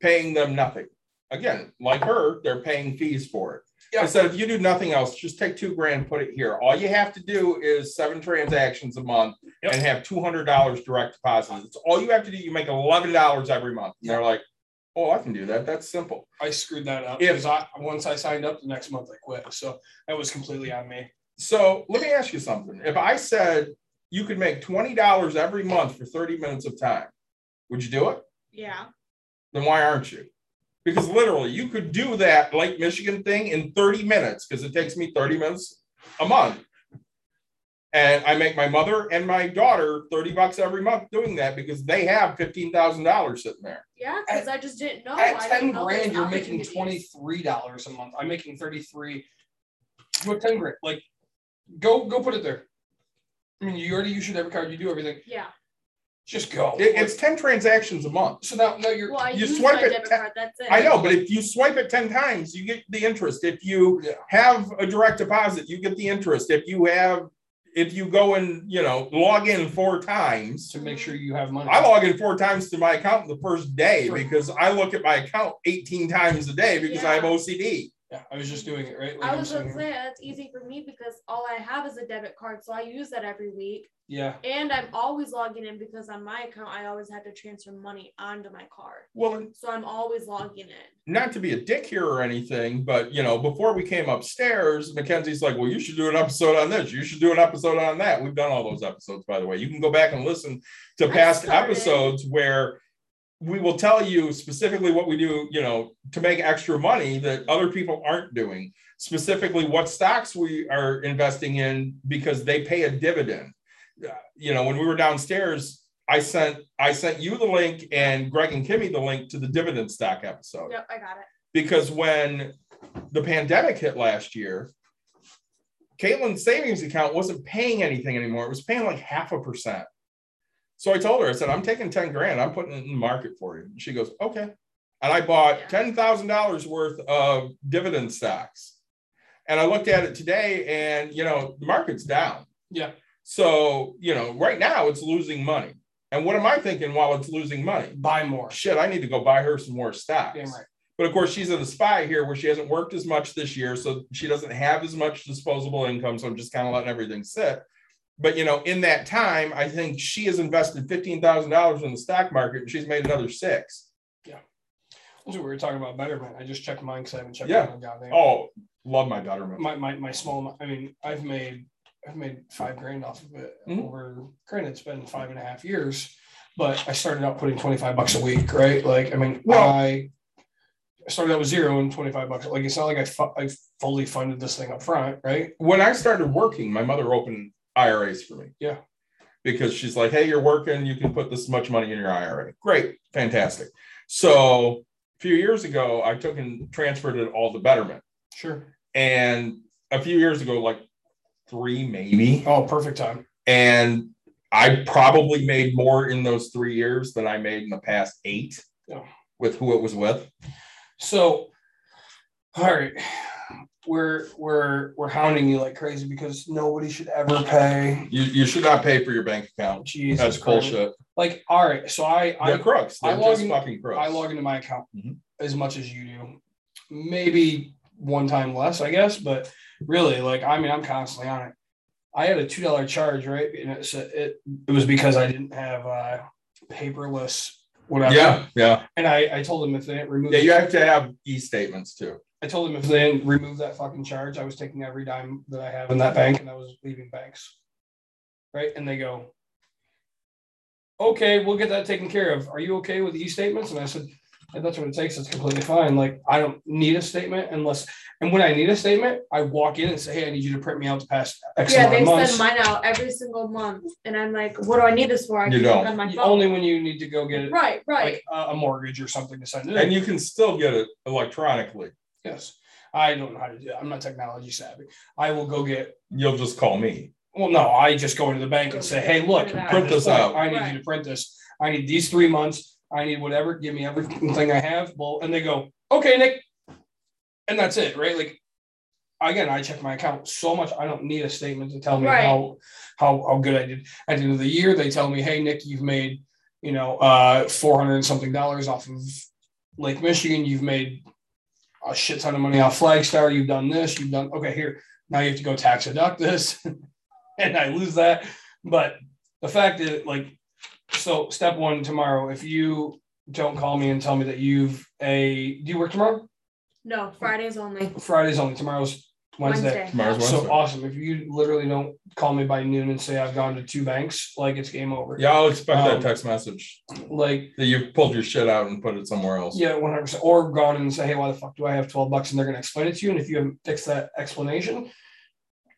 Paying them nothing. Again, like her, they're paying fees for it. Yeah. I said, if you do nothing else, just take two grand, put it here. All you have to do is seven transactions a month Yep. and have two hundred dollars direct deposit. It's all you have to do. You make eleven dollars every month. And they're like, oh, I can do that. That's simple. I screwed that up If- because I once I signed up, the next month I quit. So that was completely on me. So let me ask you something. If I said you could make twenty dollars every month for thirty minutes of time, would you do it? Yeah. Then why aren't you? Because literally, you could do that Lake Michigan thing in thirty minutes because it takes me thirty minutes a month. And I make my mother and my daughter thirty bucks every month doing that because they have fifteen thousand dollars sitting there. Yeah, because I just didn't know. At I ten know grand, you're making twenty three dollars a month. I'm making thirty three. What ten grand? Like, go go put it there. I mean, you already use your debit card. You do everything. Yeah. Just go. It- it's ten transactions a month. so now now you're Well, I You use swipe my it debit te- card. That's it. I know, but if you swipe it ten times, you get the interest. If you yeah. have a direct deposit, you get the interest. If you have, if you go and, you know, log in four times, to make sure you have money. I log in four times to my account the first day Sure. because I look at my account 18 times a day because I have Yeah. OCD. Yeah, I was just doing it right. Like I was sitting gonna say that's easy for me because all I have is a debit card, so I use that every week. Yeah, And I'm always logging in because on my account I always have to transfer money onto my card. Well, So I'm always logging in. not to be a dick here or anything, but you know, before we came upstairs, Mackenzie's like, well, you should do an episode on this. You should do an episode on that. We've done all those episodes, by the way. You can go back and listen to past episodes where we will tell you specifically what we do, you know, to make extra money that other people aren't doing, specifically what stocks we are investing in because they pay a dividend. Uh, You know, when we were downstairs, I sent I sent you the link and Greg and Kimmy the link to the dividend stock episode Yep, I got it. because when the pandemic hit last year, Caitlin's savings account wasn't paying anything anymore. It was paying like half a percent. So I told her, I said, I'm taking 10 grand, I'm putting it in the market for you. And she goes, okay. and I bought ten thousand dollars worth of dividend stocks. And I looked at it today, and you know the market's down. Yeah. So you know right now it's losing money. And what am I thinking while it's losing money? Buy more. Shit, I need to go buy her some more stocks. Damn right. But of course, she's in a spy here where she hasn't worked as much this year, so she doesn't have as much disposable income. So I'm just kind of letting everything sit. But you know, in that time, I think she has invested fifteen thousand dollars in the stock market, and she's made another six. Yeah, that's what we were talking about betterment. I just checked mine because I haven't checked Yeah. mine. Goddamn. Oh, love my betterment. my, my my small I mean, I've made I've made five grand off of it Mhm. over granted it's been five and a half years, but I started out putting 25 bucks a week, right? Like I mean Well- I I started out with zero and 25 bucks. Like it's not like I fu- I fully funded this thing up front, right? When I started working, my mother opened IRAs for me. Yeah. Because she's like, hey, you're working, you can put this much money in your IRA. Great, fantastic. So a few years ago, I took and transferred it all to Betterment. Sure. And a few years ago, like three maybe, Oh, perfect time. and I probably made more in those three years than I made in the past eight Yeah. with who it was with. So, all right, we're we're we're hounding you like crazy because nobody should ever pay. You, you should not pay for your bank account. Jesus, That's Christ. bullshit. Like, all right, so I I They're crooks. I They're log just in- fucking crooks. I log into my account Mhm. as much as you do, maybe one time less, I guess, but really, like, I mean, I'm constantly on it. I had a two dollar charge, right? And it's it it was because I didn't have uh paperless whatever. yeah, yeah. And I I told them if they didn't remove Yeah, you have to have e-statements too. I told them if they didn't remove that fucking charge, I was taking every dime that I have in that bank and I was leaving banks. Right? And they go, okay, we'll get that taken care of. Are you okay with the e-statements? And I said, if that's what it takes, it's completely fine. Like, I don't need a statement unless, and when I need a statement, I walk in and say, hey, I need you to print me out the past X Yeah, amount they of months. send mine out every single month, and I'm like, what do I need this for? I You can don't. on my phone. Only when you need to go get it, right, right. like a, a mortgage or something to send it. in. And you can still get it electronically. Yes. I don't know how to do that. I'm not technology savvy. I will go get You'll just call me. Well, no, I just go into the bank and say, hey, look, Print Print this out. I need Right. you to print this. I need these three months. I need whatever. Give me everything I have. Well, and they go, okay, Nick. And that's it, right? Like again, I check my account so much. I don't need a statement to tell me Right. how how how good I did. At the end of the year, they tell me, hey, Nick, you've made, you know, uh 400 and something dollars off of Lake Michigan. You've made a shit ton of money off Flagstar. You've done this. You've done okay. Here now you have to go tax deduct this, and I lose that. But the fact that like, so step one tomorrow, if you don't call me and tell me that you've a, do you work tomorrow? No, Fridays only. Fridays only. Tomorrow's Wednesday. Wednesday. Tomorrow's Yeah. So Wednesday. awesome. If you literally don't call me by noon and say I've gone to two banks, like it's game over. Yeah, I'll expect Um, that text message Like that you pulled your shit out and put it somewhere else. Yeah, one hundred percent. Or gone and say, "Hey, why the fuck do I have twelve bucks?" And they're going to explain it to you. And if you haven't fixed that explanation,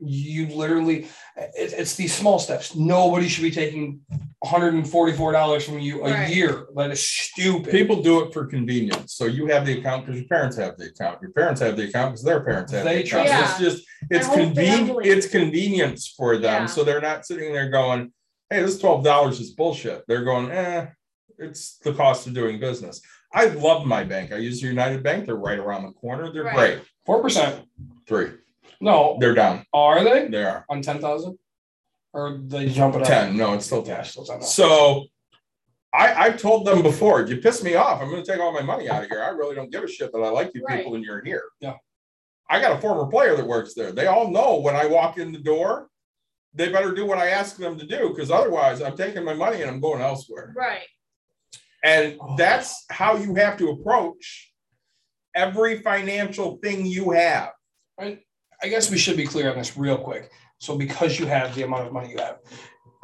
you literally, it, it's these small steps. Nobody should be taking one hundred and forty-four dollars from you a Right. year. That is stupid. People do it for convenience. So you have the account because your parents have the account. Your parents have the account because their parents have They the account. trust- It's just it's convenient. It's convenience for them. Yeah. So they're not sitting there going, "Hey, this twelve dollars is bullshit." They're going, "Eh, it's the cost of doing business." I love my bank. I use United Bank. They're right around the corner. They're Right. great. Four percent. Three. No, They're down. are they They are on ten thousand? Or they jump it up? ten. No, it's still Yeah, ten. still ten. So I, I've told them before, if you piss me off. I'm going to take all my money out of here. I really don't give a shit that I like you Right. people and you're here. Yeah. I got a former player that works there. They all know when I walk in the door, they better do what I ask them to do because otherwise I'm taking my money and I'm going elsewhere. Right. And oh. that's how you have to approach every financial thing you have. I guess we should be clear on this real quick. So because you have the amount of money you have,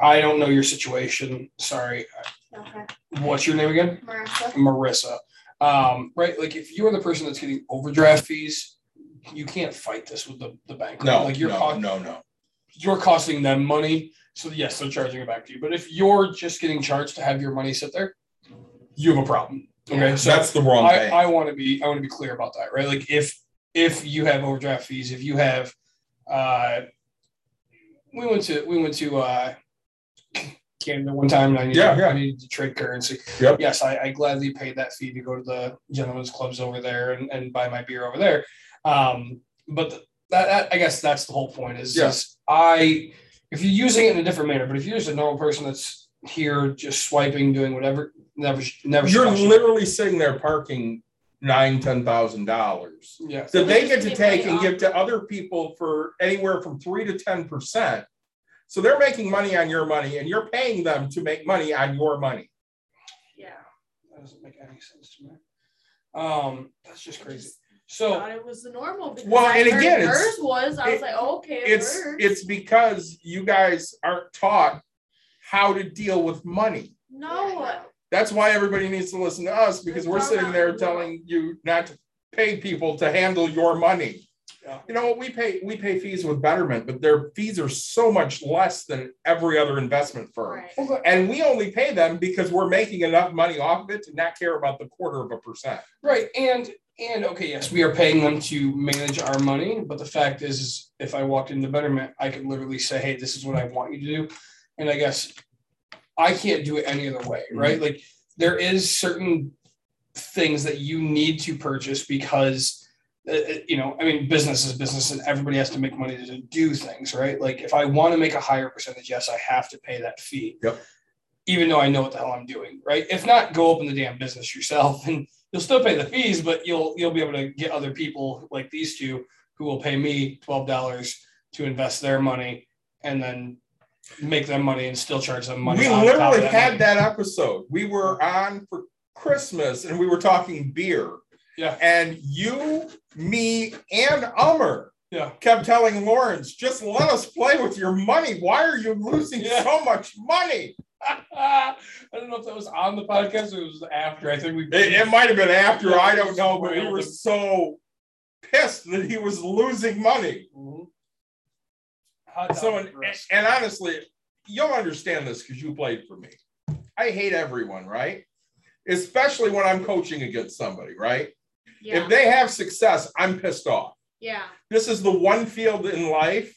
I don't know your situation. Sorry. Okay. What's your name again? Marissa. Marissa. Um, right? Like if you're the person that's getting overdraft fees, you can't fight this with the, the bank. No, like you're no, co- no, no. you're costing them money. So yes, they're charging it back to you. But if you're just getting charged to have your money sit there, you have a problem. Okay. So that's the wrong I, bank. I want to be I want to be clear about that, right? Like if if you have overdraft fees, if you have uh we went to we went to uh Canada one time and I needed, Yeah, yeah. I needed to trade currency. Yep. Yes, I, I gladly paid that fee to go to the gentlemen's clubs over there and, and buy my beer over there. Um, but th- that, that I guess that's the whole point is, Yeah. is I if you're using it in a different manner, but if you're just a normal person that's here just swiping, doing whatever, never never You're literally sitting there parking nine, ten thousand dollars. yeah. that they get to take and off give to other people for anywhere from three to ten percent. So they're making money on your money and you're paying them to make money on your money. Yeah. That doesn't make any sense to me. Um, that's just I crazy. just So thought it was the normal. Because Well, I and heard again, it's- hers was. I was it- like, oh, okay, It's hers. it's because you guys aren't taught how to deal with money. no. That's why everybody needs to listen to us because we're sitting there telling you not to pay people to handle your money. Yeah. You know what? We pay we pay fees with Betterment, but their fees are so much less than every other investment firm. Right. And we only pay them because we're making enough money off of it to not care about the quarter of a percent. Right, and and okay, yes, we are paying them to manage our money, but the fact is, is if I walked into Betterment, I could literally say, "Hey, this is what I want you to do," and I guess I can't do it any other way, right? Like there is certain things that you need to purchase because uh, uh, you know, I mean, business is business, and everybody has to make money to do things, right? Like if I want to make a higher percentage, yes, I have to pay that fee. Yep. Even though I know what the hell I'm doing, right? If not, go open the damn business yourself and you'll still pay the fees, but you'll you'll be able to get other people like these two who will pay me twelve dollars to invest their money and then make them money and still charge them money. we on top of literally that had money. that episode. We were on for Christmas and we were talking beer. Yeah. And you, me, and Ummer Yeah. kept telling Lawrence, just let us play with your money. Why are you losing Yeah. so much money? I don't know if that was on the podcast or it was after. I think we It, it might have been after, I don't know, but we were so pissed that he was losing money. Mhm. So, and, and honestly, you'll understand this because you played for me. I hate everyone, right? Especially when I'm coaching against somebody, right? Yeah. If they have success, I'm pissed off. yeah. This is the one field in life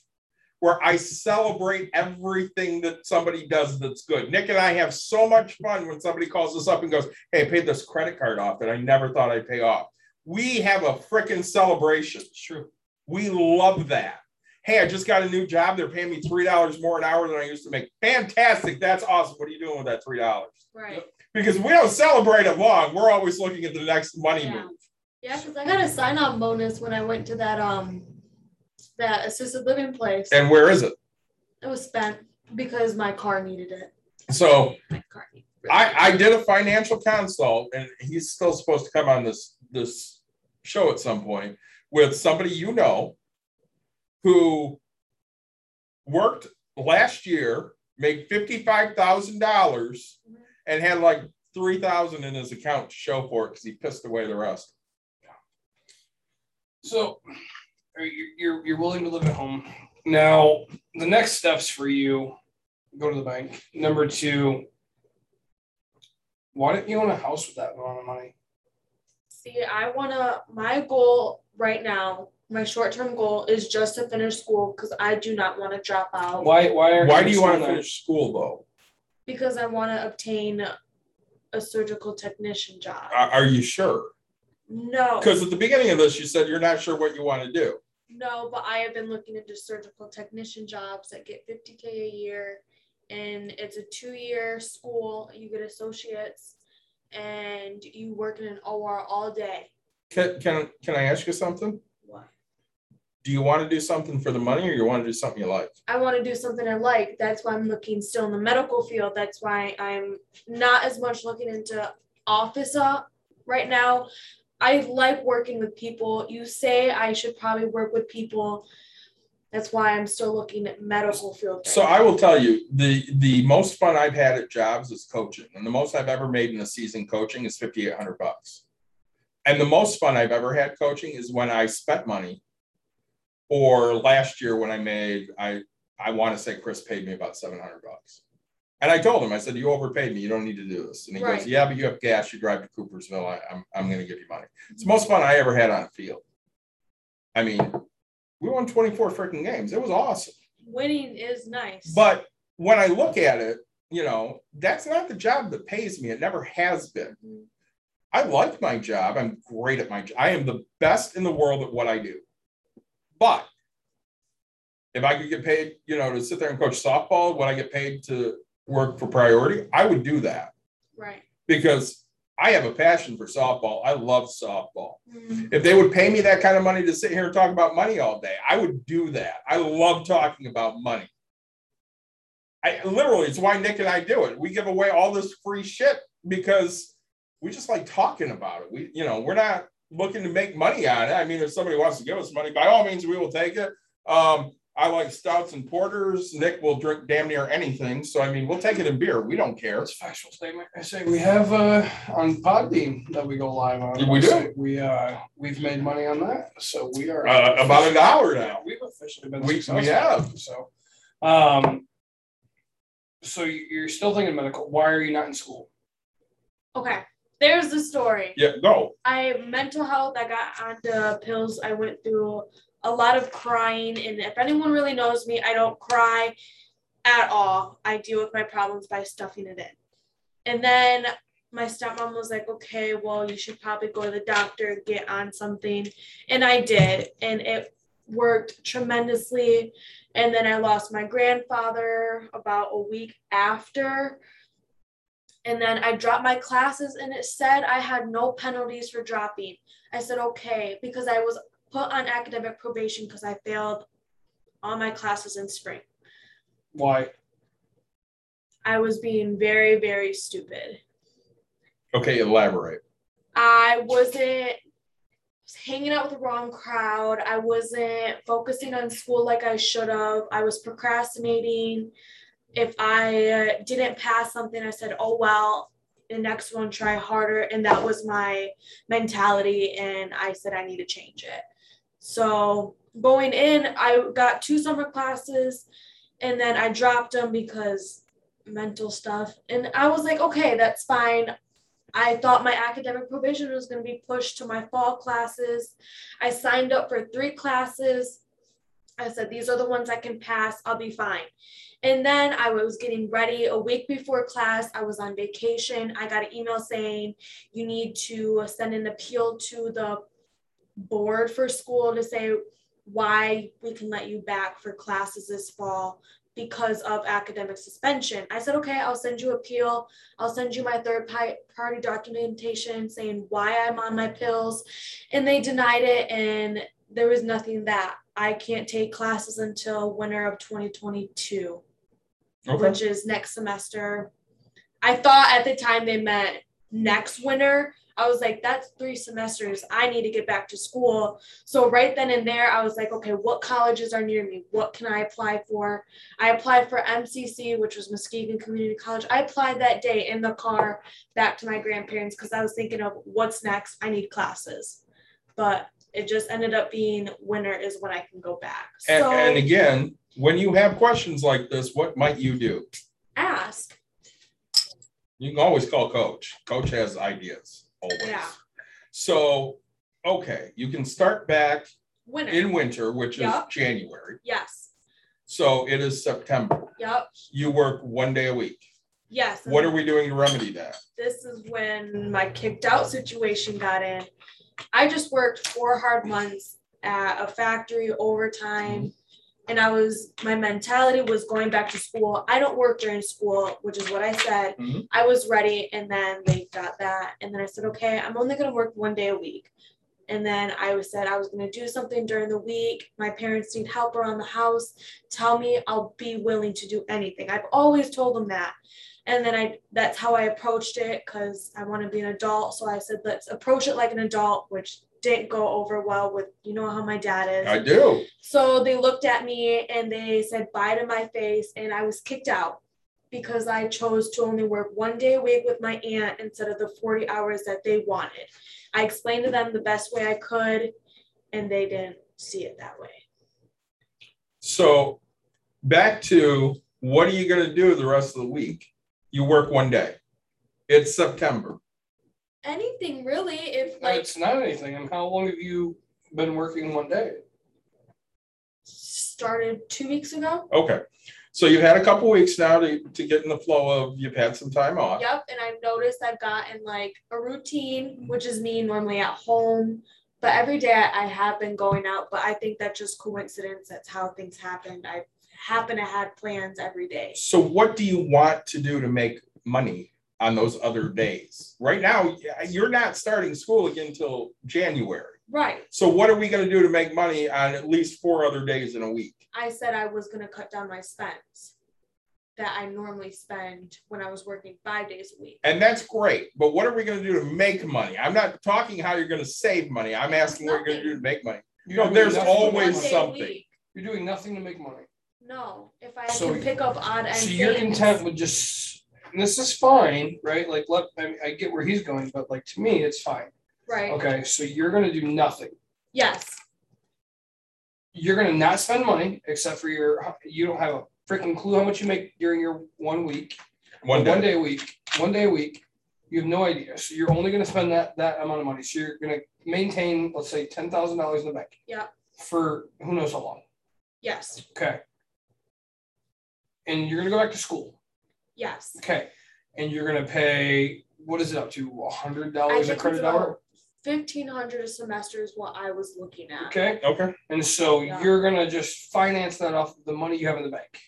where I celebrate everything that somebody does that's good. Nick and I have so much fun when somebody calls us up and goes, Hey, I paid this credit card off that I never thought I'd pay off. We have a freaking celebration. It's true. We love that. Hey, I just got a new job. They're paying me $3 more an hour than I used to make. Fantastic. That's awesome. What are you doing with that $3? Right. Because we don't celebrate it long. We're always looking at the next money Yeah. move. Yeah, because I got a sign on bonus when I went to that um that assisted living place. And where is it? It was spent because my car needed it. So My car needed I, I did a financial consult, and he's still supposed to come on this this show at some point with somebody you know who worked last year, made fifty five thousand dollars, and had like three thousand in his account to show for it because he pissed away the rest. So you, you're you're willing to live at home. Now, the next steps for you go to the bank. Number two, why don't you own a house with that amount of money? See, I wanna my goal right now, my short-term goal is just to finish school because I do not want to drop out Why why are Why do you want to finish school though? because I want to obtain a surgical technician job. Are, are you sure? No, Because at the beginning of this, you said you're not sure what you want to do. no, but I have been looking into surgical technician jobs that get 50k a year, and it's a two-year school. You get associates, and you work in an OR all day. Can can can I ask you something? Do you want to do something for the money, or you want to do something you like? I want to do something I like. That's why I'm looking still in the medical field. That's why I'm not as much looking into office uh, right now. I like working with people. You say I should probably work with people. That's why I'm still looking at medical field. right So now. I will tell you, the the most fun I've had at jobs is coaching, and the most I've ever made in a season coaching is fifty eight hundred bucks. And the most fun I've ever had coaching is when I spent money, or last year when I made I I want to say Chris paid me about seven hundred bucks. And I told him, I said, you overpaid me. You don't need to do this. And he Right. goes, yeah, but you have gas. You drive to Coopersville. I, I'm, I'm going to give you money. It's the most fun I ever had on a field. I mean, we won 24 freaking games. It was awesome. winning is nice. But when I look at it, you know, that's not the job that pays me. It never has been. Mhm. I like my job. I'm great at my job. I am the best in the world at what I do. But if I could get paid, you know, to sit there and coach softball, when I get paid to work for priority, I would do that Right. because I have a passion for softball. I love softball. Mhm. If they would pay me that kind of money to sit here and talk about money all day, I would do that. I love talking about money. I literally, it's why Nick and I do it. We give away all this free shit because we just like talking about it. We, you know, we're not looking to make money on it. I mean, if somebody wants to give us money, by all means, we will take it. Um, I like stouts and porters. Nick will drink damn near anything. So I mean, we'll take it in beer. We don't care. It's a factual statement. I say we have uh on Podbean that we go live on. We do? We uh we've made money on that, so we are Uh, about an hour now. Yeah, We've officially been We- we successful. have. So, um, so you- you're still thinking medical. Why are you not in school? Okay. There's the story. Yeah, go. I mental health. I got on the pills. I went through a lot of crying, and if anyone really knows me, I don't cry at all. I deal with my problems by stuffing it in. And then my stepmom was like, "Okay, well, you should probably go to the doctor, get on something," and I did, and it worked tremendously. And then I lost my grandfather about a week after. And then I dropped my classes, and it said I had no penalties for dropping. I said, okay, because I was put on academic probation because I failed all my classes in spring. Why? I was being very, very stupid. Okay, elaborate. I wasn't hanging out with the wrong crowd. I wasn't focusing on school like I should have. I was procrastinating. If I uh, didn't pass something, I said, oh, well, the next one, try harder. And that was my mentality. And I said, I need to change it. So going in, I got two summer classes and then I dropped them because mental stuff. And I was like, okay, that's fine. I thought my academic probation was going to be pushed to my fall classes. I signed up for three classes. I said, these are the ones I can pass. I'll be fine. And then I was getting ready a week before class. I was on vacation. I got an email saying you need to send an appeal to the board for school to say why we can let you back for classes this fall because of academic suspension. I said, okay, I'll send you appeal. I'll send you my third party documentation saying why I'm on my pills. And they denied it. And there was nothing that I can't take classes until winter of 2022, Okay. which is next semester. I thought at the time they meant next winter. I was like, that's three semesters. I need to get back to school. So right then and there, I was like, okay, what colleges are near me? What can I apply for? I applied for MCC, which was Muskegon Community College. I applied that day in the car back to my grandparents because I was thinking of what's next. I need classes, but it just ended up being winter is when I can go back. And, so and again, when you have questions like this, what might you do? ask. You can always call coach. Coach has ideas always. Yeah. So, okay, you can start back Winter. in winter, which is January. yes. So it is September. Yep. You work one day a week. Yes. What are we doing to remedy that? this is when my kicked out situation got in. I just worked four hard months at a factory overtime. And I was, my mentality was going back to school. I don't work during school, which is what I said. Mhm. I was ready. And then they got that. And then I said, okay, I'm only going to work one day a week. And then I was said I was going to do something during the week. My parents need help around the house. Tell me I'll be willing to do anything. I've always told them that and then I that's how I approached it because I want to be an adult. So I said, let's approach it like an adult, which didn't go over well with you know how my dad is. I do. So they looked at me and they said bye to my face, and I was kicked out because I chose to only work one day a week with my aunt instead of the 40 hours that they wanted. I explained to them the best way I could, and they didn't see it that way. So back to what are you going to do the rest of the week? You work one day. It's September. Anything really, if like it's not anything. And how long have you been working one day? started two weeks ago. Okay. So you've had a couple weeks now to, to get in the flow of, you've had some time off. Yep, and I've noticed I've gotten like a routine, which is me normally at home. But every day I I have been going out, but I think that's just coincidence. That's how things happened. I happen to have plans every day. So what do you want to do to make money on those other days? Right now, you're not starting school again until January. Right. So what are we gonna do to make money on at least four other days in a week? I said I was gonna cut down my spends that I normally spend when I was working five days a week. And that's great, but what are we gonna do to make money? I'm not talking how you're gonna save money. I'm asking what you're gonna do to make money. You're No, doing there's nothing to make always money. One day a something. week. You're doing nothing to make money. No, if I So- can pick up odd ends. So you're content with just, and this is fine, right? Like, let, I, I get where he's going, but like, to me, it's fine. Right. Okay, so you're gonna do nothing. Yes. You're gonna not spend money except for your, you don't have a freaking clue how much you make during your one week. One day. One day. day a week, one day a week. You have no idea. So you're only gonna spend that, that amount of money. So you're gonna maintain, let's say, ten thousand dollars in the bank. Yeah. For who knows how long. Yes. Okay. And you're gonna go back to school. Yes. Okay. And you're gonna pay, what is it up to? A $100 a credit hour? about fifteen hundred a semester is what I was looking at. Okay. Okay, And so Yeah. you're gonna just finance that off the money you have in the bank.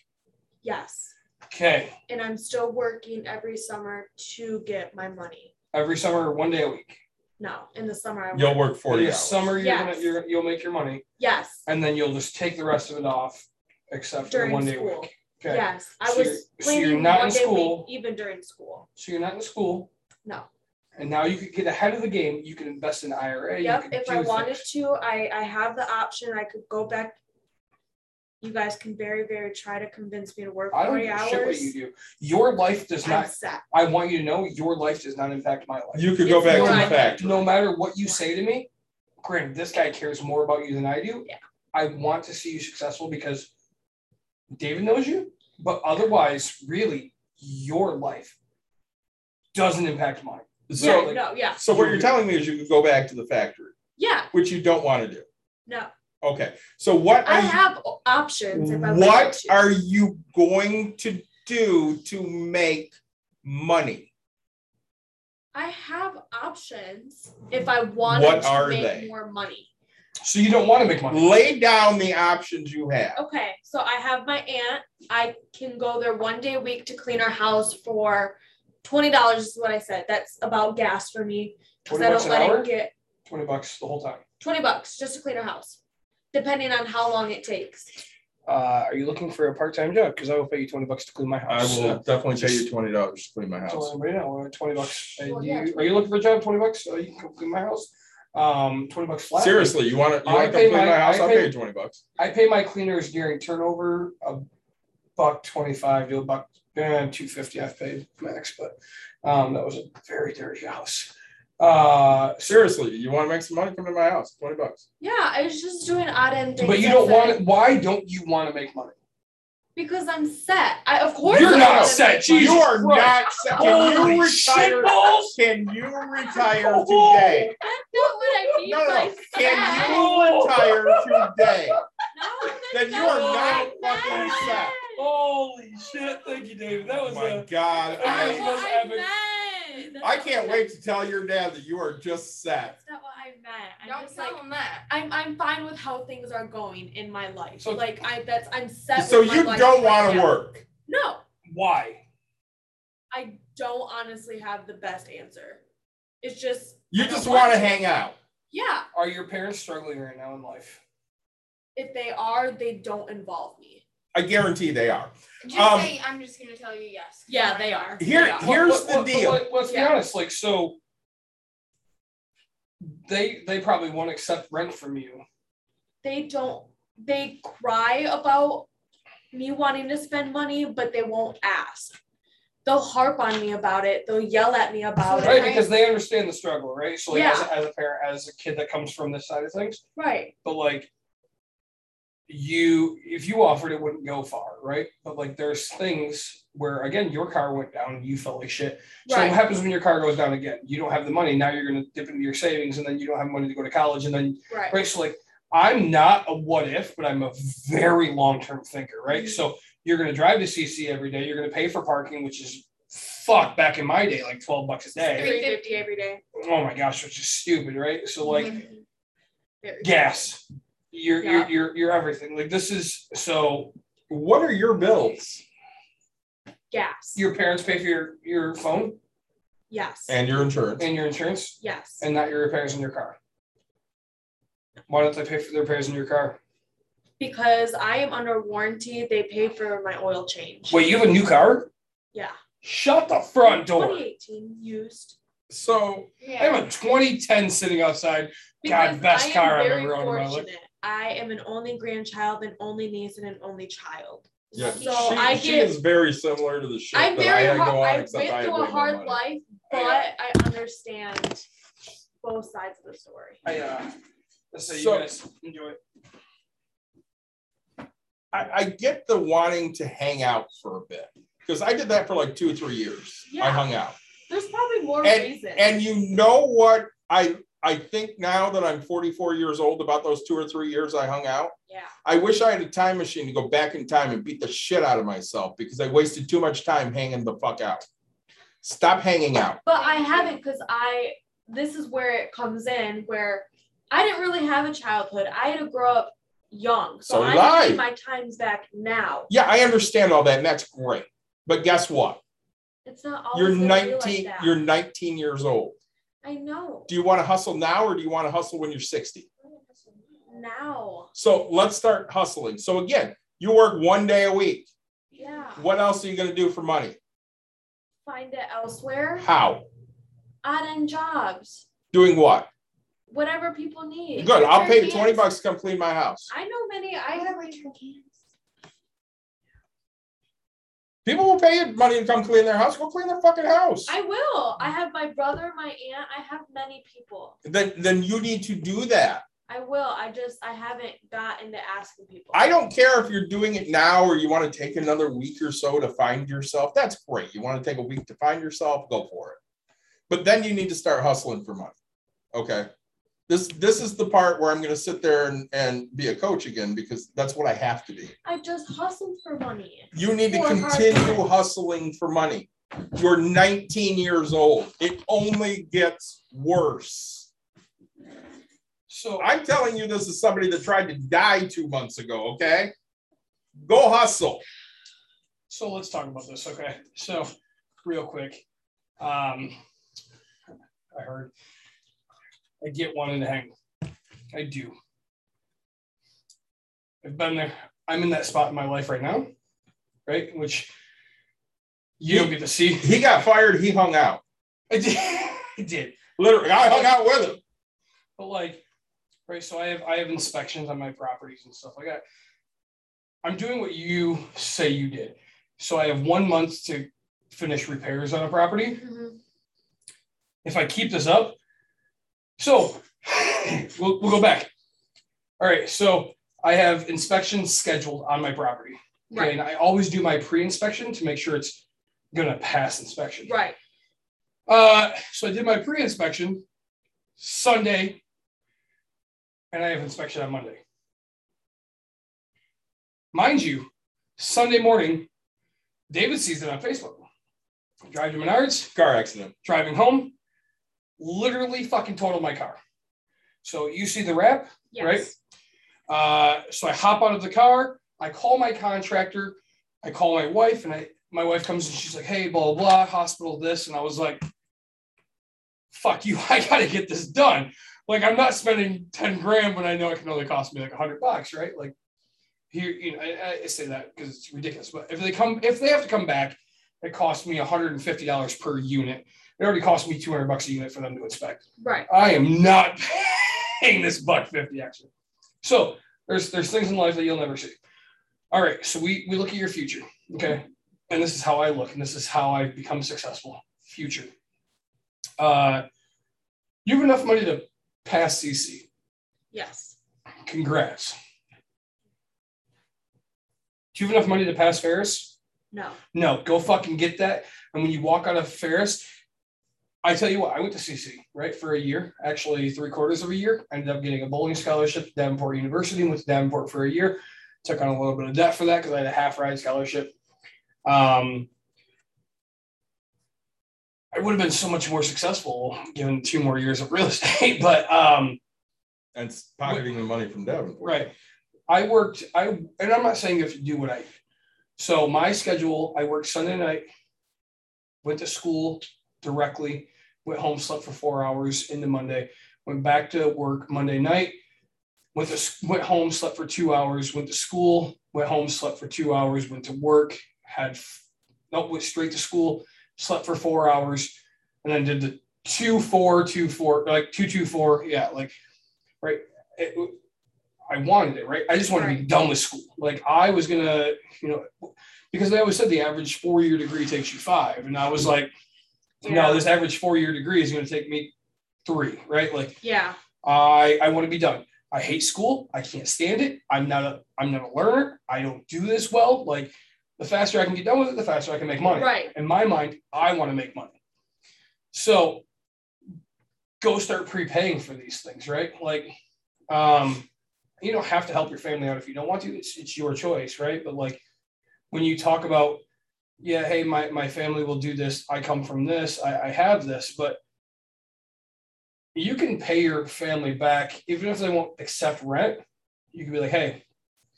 Yes. Okay. And I'm still working every summer to get my money. Every summer, one day a week. No, in the summer I you'll work. work forty in the hours. summer, you're gonna Yes. you're, you'll make your money, Yes. and then you'll just take the rest of it off, except for one day a week. Okay. Yes. I So you're- was so you're not one in day a week, school. even during school. So you're not in school, No. and now you could get ahead of the game. You can invest in IRA. Yep. could If do I wanted things. to, I I have the option. I could go back. You guys can very very try to convince me to work I don't forty hours. shit what you do. Your life does not. set. I want you to know your life does not impact my life. You could go It's back to more the like- factory. no matter what you say to me, granted, this guy cares more about you than I do. Yeah. I want to see you successful because David knows you, but otherwise, really, your life doesn't impact mine. So, yeah. No. Yeah. so what you're telling me is you could go back to the factory, Yeah. which you don't want to do. No. Okay, so what I you, have options if what are you going to do to make money? I have options if I want to make they? more money. So you don't want to make money. Lay down the options you have. Okay, so I have my aunt. I can go there one day a week to clean our house for twenty dollars. Is what I said. That's about gas for me because 20 I don't an let hour? it get Twenty bucks the whole time. twenty bucks just to clean our house, depending on how long it takes. Uh, are you looking for a part-time job? Because I will pay you twenty bucks to clean my house. I will Uh, definitely pay you twenty dollars to clean my house. anybody know, uh, twenty bucks. Well, do yeah, you- Are you looking for a job? Twenty bucks? Uh, you can clean my house. Um, twenty bucks flat. Seriously, you want to you I want to pay come clean my- my house? I I'll pay- pay you twenty bucks. I pay my cleaners during turnover a buck twenty-five to a buck, and two fifty I've paid max, but um, that was a very dirty house. Uh, Seriously, you want to make some money? Come to my house. Twenty bucks. Yeah, I was just doing odd end things. but you don't want it. Why don't you want to make money? Because I'm set. I of course You're I not set, Jesus You money. are not. set. Can Holy you retire? shitballs! Can you retire today? That's not what I mean No, no, by no. set. Can you retire today? No, Then you are not I fucking set. Holy shit! Thank you, David. That Oh was my a. God, That's I- I, what was I epic. meant. That's I can't wait to tell your dad that you are just set. That's not what I meant. I'm Don't just tell like him that. I'm I'm fine with how things are going in my life. So- like I that's I'm set. So with you life don't right want to now. work. No, Why? I don't honestly have the best answer. It's just You I just want to to. hang out. Yeah, Are your parents struggling right now in life? if they are, they don't involve me. I guarantee they are. Just Um, say I'm just gonna tell you yes. Yeah, they are. Here, Yeah. here's Well, the deal. well, let's be honest. Like, so they they probably won't accept rent from you. They don't. They cry about me wanting to spend money, but they won't ask. They'll harp on me about it. They'll yell at me about right? it. Right, because they understand the struggle, right? So like as, Yeah. a, as a parent, as a kid that comes from this side of things, Right. but like you, if you offered, it wouldn't go far, right? But like there's things where again your car went down, and you felt like shit. So Right. what happens when your car goes down again? You don't have the money. Now you're gonna dip into your savings, and then you don't have money to go to college, and then Right. right? So like I'm not a what if, but I'm a very long term thinker, right? Mhm. So You're going to drive to CC every day. You're going to pay for parking, which is fuck back in my day, like 12 bucks a day. Three fifty every day. Oh my gosh, which is stupid, right? So like Mhm. Gas, you're, Yeah. you're, you're, you're everything. Like this is, so What are your bills Gas. your parents pay for your, your phone yes. and your insurance? and your insurance yes. and not your repairs in your car. Why don't they pay for the repairs in your car? because I am under warranty, they pay for my oil change. Wait, you have a new car? Yeah. Shut the front door. 2018 used. So I have a 2010 sitting outside. God, best I am car I've ever owned in my life. Fortunate. I am an only grandchild, an only niece, and an only child. yeah, So she, I she get- is very similar to the shit I'm that I very hard. go I except went I through way a hard money. life, but I, I understand both sides of the story. I, uh, let's say So- you guys enjoy it. I, I get the wanting to hang out for a bit because I did that for like two or three years. I hung out. There's probably more And- reasons. And you know what I I think now that I'm 44 years old about those two or three years I hung out. yeah. I wish I had a time machine to go back in time and beat the shit out of myself because I wasted too much time hanging the fuck out. Stop hanging out. But I haven't because I this is where it comes in where I didn't really have a childhood. I had to grow up young. So, So I need my times back now. Yeah, I understand all that, and that's great. But guess what? It's not always You're 19. like that. you're 19 years old. I know. Do you want to hustle now or do you want to hustle when you're 60? Now. So let's start hustling. So again, you work one day a week. Yeah. What else are you going to do for money? Find it elsewhere. How? Odd end jobs. Doing what? Whatever people need. Good. I'll pay you 20 bucks to come clean my house. I know many. I have return cans. People will pay you money to come clean their house. Go clean their fucking house. I will. I have my brother, my aunt. I have many people. Then, then you need to do that. I will. I just I haven't got into asking people. I don't care if you're doing it now or you want to take another week or so to find yourself. That's great. You want to take a week to find yourself, go for it. But then you need to start hustling for money. Okay. This this is the part where I'm going to sit there and, and be a coach again because that's what I have to be. I just hustled for money. You need to continue hustling for money. You're 19 years old. It only gets worse. So I'm telling you this is somebody that tried to die two months ago, okay? Go hustle. So let's talk about this, okay? So, real quick, um, I heard I get wanting to hang. I do. I've been there. I'm in that spot in my life right now, right? Which you don't get to see. He got fired, he hung out. I did. I did. Literally, I hung out with him. But like, right? So I have I have inspections on my properties and stuff like that. I'm doing what you say you did. So I have one month to finish repairs on a property. Mm-hmm. If I keep this up, so we'll, we'll go back. All right. So I have inspections scheduled on my property. Okay. Right. And I always do my pre-inspection to make sure it's gonna pass inspection. Right. Uh, so I did my pre-inspection Sunday, and I have inspection on Monday. Mind you, Sunday morning, David sees it on Facebook. Drive to Menards, Car accident. driving home, literally fucking totaled my car. So you see the wrap, Yes. Right? Uh, so I hop out of the car. I call my contractor. I call my wife, and I my wife comes and she's like, "Hey, blah blah, blah hospital this," and I was like, "Fuck you! I gotta get this done." Like I'm not spending ten grand when I know it can only cost me like a hundred bucks, right? Like here, you know, I, I say that because it's ridiculous. But if they come, if they have to come back, it costs me hundred and fifty dollars per unit. It already cost me two hundred bucks a unit for them to inspect. Right. I am not paying this buck fifty extra. So there's there's things in life that you'll never see. All right, so we we look at your future, okay, and this is how I look, and this is how I've become successful. Future. Uh, you have enough money to pass CC. Yes. Congrats. Do you have enough money to pass Ferris? No. No, go fucking get that. And when you walk out of Ferris, I tell you what, I went to CC, right, for a year, actually three quarters of a year. I ended up getting a bowling scholarship to Davenport University, went to Davenport for a year. took on a little bit of debt for that because I had a half ride scholarship. Um, I would have been so much more successful given two more years of real estate, but um, And pocketing the money from Devon. Right. I worked, I, and I'm not saying if you have to do what I did. So my schedule, I worked Sunday night, went to school directly, went home, slept for four hours into Monday, went back to work Monday night, went to, went home, slept for two hours, went to school, went home, slept for two hours, went to work, had, f- no, went straight to school, slept for four hours, and then did the two, four, two, four, like two, two, four. Yeah. Like, right. It, I wanted it, right? I just wanted to be done with school. Like I was gonna, you know, because they always said the average four-year degree takes you five, and I was mm-hmm. like, No, this average four-year degree is gonna take me three, right? Like Yeah. I I want to be done. I hate school. I can't stand it. I'm not a I'm not a learner. I don't do this well. Like the faster I can get done with it, the faster I can make money. Right. In my mind, I want to make money. So go start prepaying for these things, right? Like um you don't have to help your family out if you don't want to. It's it's your choice, right? But like when you talk about, yeah, hey, my, my family will do this. I come from this. I, I have this, but you can pay your family back even if they won't accept rent. You can be like, hey,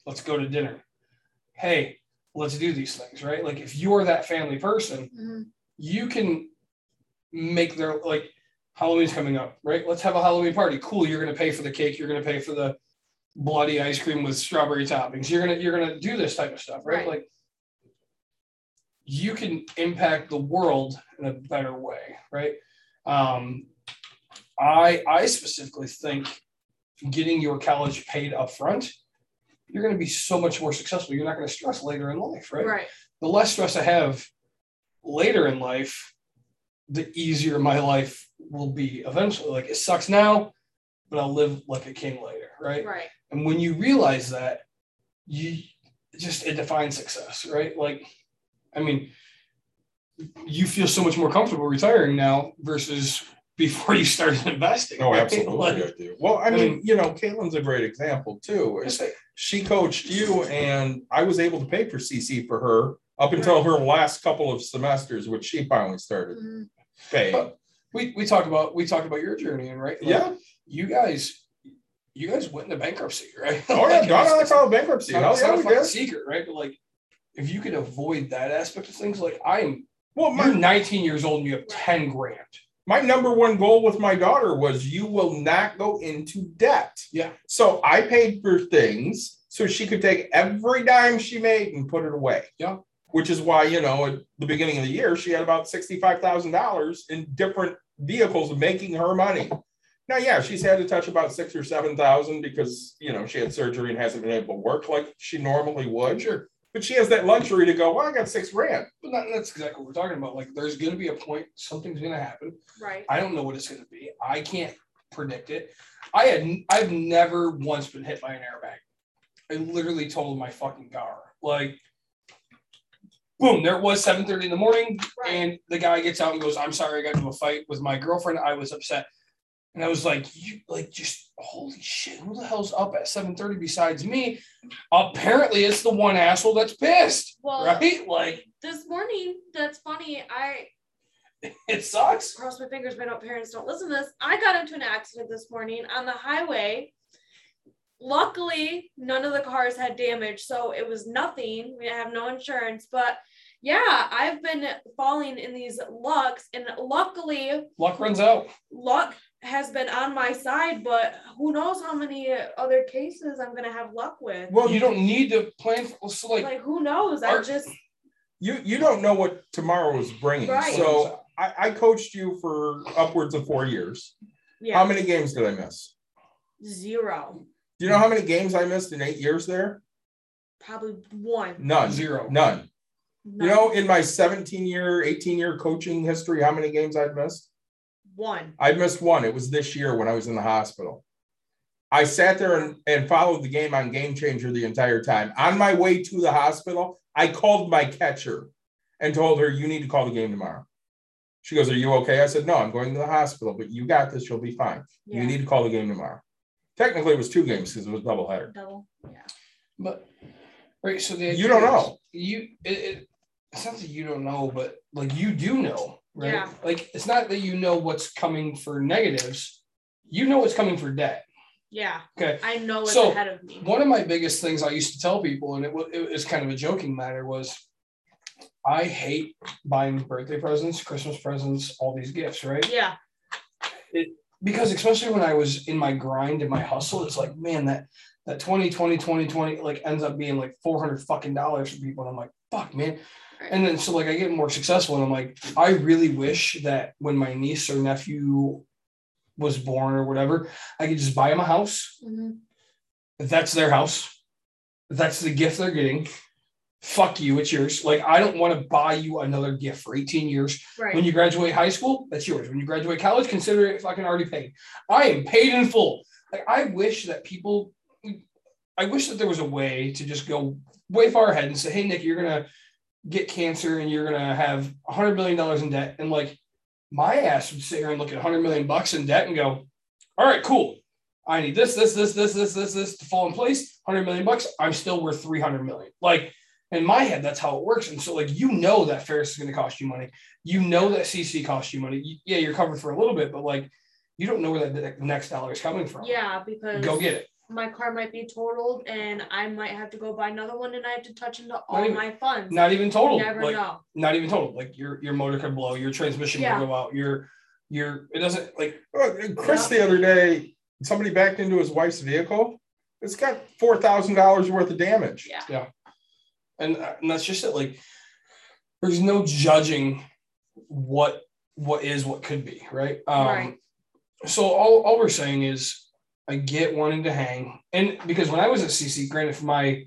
let's go to dinner. Hey, let's do these things, right? Like if you're that family person, Mhm. you can make their like Halloween's coming up, right? Let's have a Halloween party. Cool. You're gonna pay for the cake. You're gonna pay for the bloody ice cream with strawberry toppings. You're gonna you're gonna do this type of stuff, right? Right. Like you can impact the world in a better way, right? Um, I I specifically think getting your college paid up front, you're going to be so much more successful. You're not going to stress later in life, right? Right. The less stress I have later in life, the easier my life will be eventually. Like it sucks now, but I'll live like a king later, right? Right. And when you realize that, you just it defines success, right? Like, I mean, you feel so much more comfortable retiring now versus before you started investing. Oh, right? absolutely. Like, I do. Well, I I mean, mean- you know, Caitlin's a great example too. it's It's- like, She coached you, and I was able to pay for CC for her up until her last couple of semesters, which she finally started Mhm. paying. we, we talked about we talked about your journey and right. Like, Yeah. you guys, you guys went into bankruptcy, right? Oh yeah, Like, Don I it's- filed bankruptcy. It's not, Hell it's yeah, a we fucking did. secret, right? But like, if you could avoid that aspect of things, like I'm, Well, you're my, 19 years old and you have 10 grand. my number one goal with my daughter was you will not go into debt. Yeah. So I paid for things so she could take every dime she made and put it away. Yeah. Which is why, you know, at the beginning of the year, she had about $65,000 in different vehicles making her money. Now, yeah, she's had to touch about six or 7,000 because, you know, she had surgery and hasn't been able to work like she normally would. Sure. But she has that luxury to go, well, I got six grand. But that, that's exactly what we're talking about. Like, there's going to be a point, something's going to happen. Right. I don't know what it's going to be. I can't predict it. I had, I've never once been hit by an airbag. I literally totaled my fucking car. Like, boom, there it was 7:30 in the morning, Right. and the guy gets out and goes, "I'm sorry, I got into a fight with my girlfriend. I was upset." And I was like, "You like just holy shit? Who the hell's up at 7:30 besides me?" Apparently, it's the one asshole that's pissed, Well, right? Like, this morning, that's funny. I it sucks. cross my fingers my parents don't listen to this. I got into an accident this morning on the highway. Luckily, none of the cars had damage, so it was nothing. We have no insurance, but yeah, I've been falling in these lucks, and luckily, Luck runs out. luck has been on my side. But who knows how many other cases I'm gonna have luck with? Well, you don't need to plan for so like, Like who knows? I just You you don't know what tomorrow is bringing. Right. So I, I coached you for upwards of four years. yeah How many games did I miss? zero, Do you know how many games I missed in eight years there? probably one. None. Zero. None. None. You know, in my 17 year, 18 year coaching history, how many games I've missed? One. I missed one. It was this year when I was in the hospital. I sat there and, and followed the game on Game Changer the entire time. On my way to the hospital, I called my catcher and told her, You need to call the game tomorrow. She goes, Are you okay? I said, No, I'm going to the hospital, but you got this. You'll be fine. Yeah. You need to call the game tomorrow. Technically, it was two games because it was doubleheader. double. Yeah. But right, so the You don't is know. You it, it it's not that you don't know, but like you do know, right? Yeah. Like it's not that you know what's coming for negatives. You know what's coming for debt. Yeah. Okay. I know what's So, ahead of me. One of my biggest things I used to tell people, and it, it was kind of a joking matter, was I hate buying birthday presents, Christmas presents, all these gifts, right? Yeah. because especially when I was in my grind and my hustle, it's like, man, that that 20, 20, 20, 20, like ends up being like 400 fucking dollars for people. And I'm like, fuck, man. Right. And then so like I get more successful and I'm like, I really wish that when my niece or nephew was born or whatever, I could just buy them a house. Mhm. That's their house. That's the gift they're getting. Fuck you, it's yours. Like I don't want to buy you another gift for 18 years Right. when you graduate high school, that's yours. When you graduate college, consider it fucking already paid. I am paid in full. Like I wish that people, I wish that there was a way to just go way far ahead and say, "Hey, Nick, you're gonna get cancer and you're gonna have a hundred million dollars in debt," and like my ass would sit here and look at a hundred million bucks in debt and go, "All right, cool. I need this, this, this, this, this, this, this to fall in place. Hundred million bucks. I'm still worth three hundred million. Like." In my head, that's how it works. And so, like, you know that Ferris is going to cost you money you know that CC costs you money. Yeah, you're covered for a little bit, but like you don't know where that the next dollar is coming from. yeah, because Go get it. My car might be totaled and I might have to go buy another one and I have to touch into all even- my funds. Not even total. You never like know. not even total. Like your your motor could blow, your transmission Yeah. would go out, your your it doesn't like Uh, Chris the other day, somebody backed into his wife's vehicle. It's got four thousand dollars worth of damage. Yeah. and, uh, and that's just it. Like there's no judging what what is what could be, right? Um Right. so all, all we're saying is I get wanting to hang. And because when I was at CC, granted for my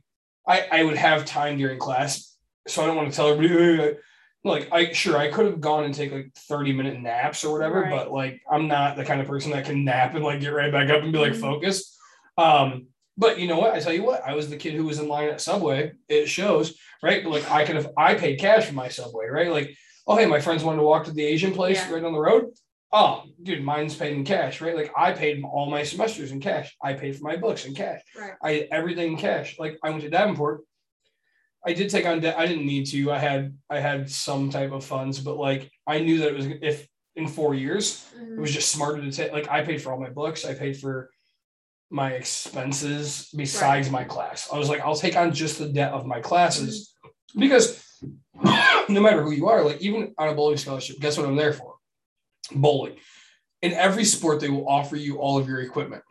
I, I would have time during class. So I don't want to tell everybody like I sure I could have gone and take like 30 minute naps or whatever, Right. but like I'm not the kind of person that can nap and like get right back up and be like Mhm. focused. Um, but you know what? I tell you what, I was the kid who was in line at Subway. It shows, right? But like I could have I paid cash for my Subway, right? Like, oh hey, my friends wanted to walk to the Asian place Yeah. right down the road. Oh, dude, mine's paid in cash, right? Like I paid all my semesters in cash. I paid for my books in cash. Right. I everything in cash. Like I went to Davenport. I did take on debt. I didn't need to. I had I had some type of funds, but like I knew that it was if in four years it Mhm. was just smarter to take. Like I paid for all my books. I paid for my expenses besides my class. I was like, I'll take on just the debt of my classes because no matter who you are, like even on a bowling scholarship, guess what I'm there for? Bowling. In every sport, they will offer you all of your equipment.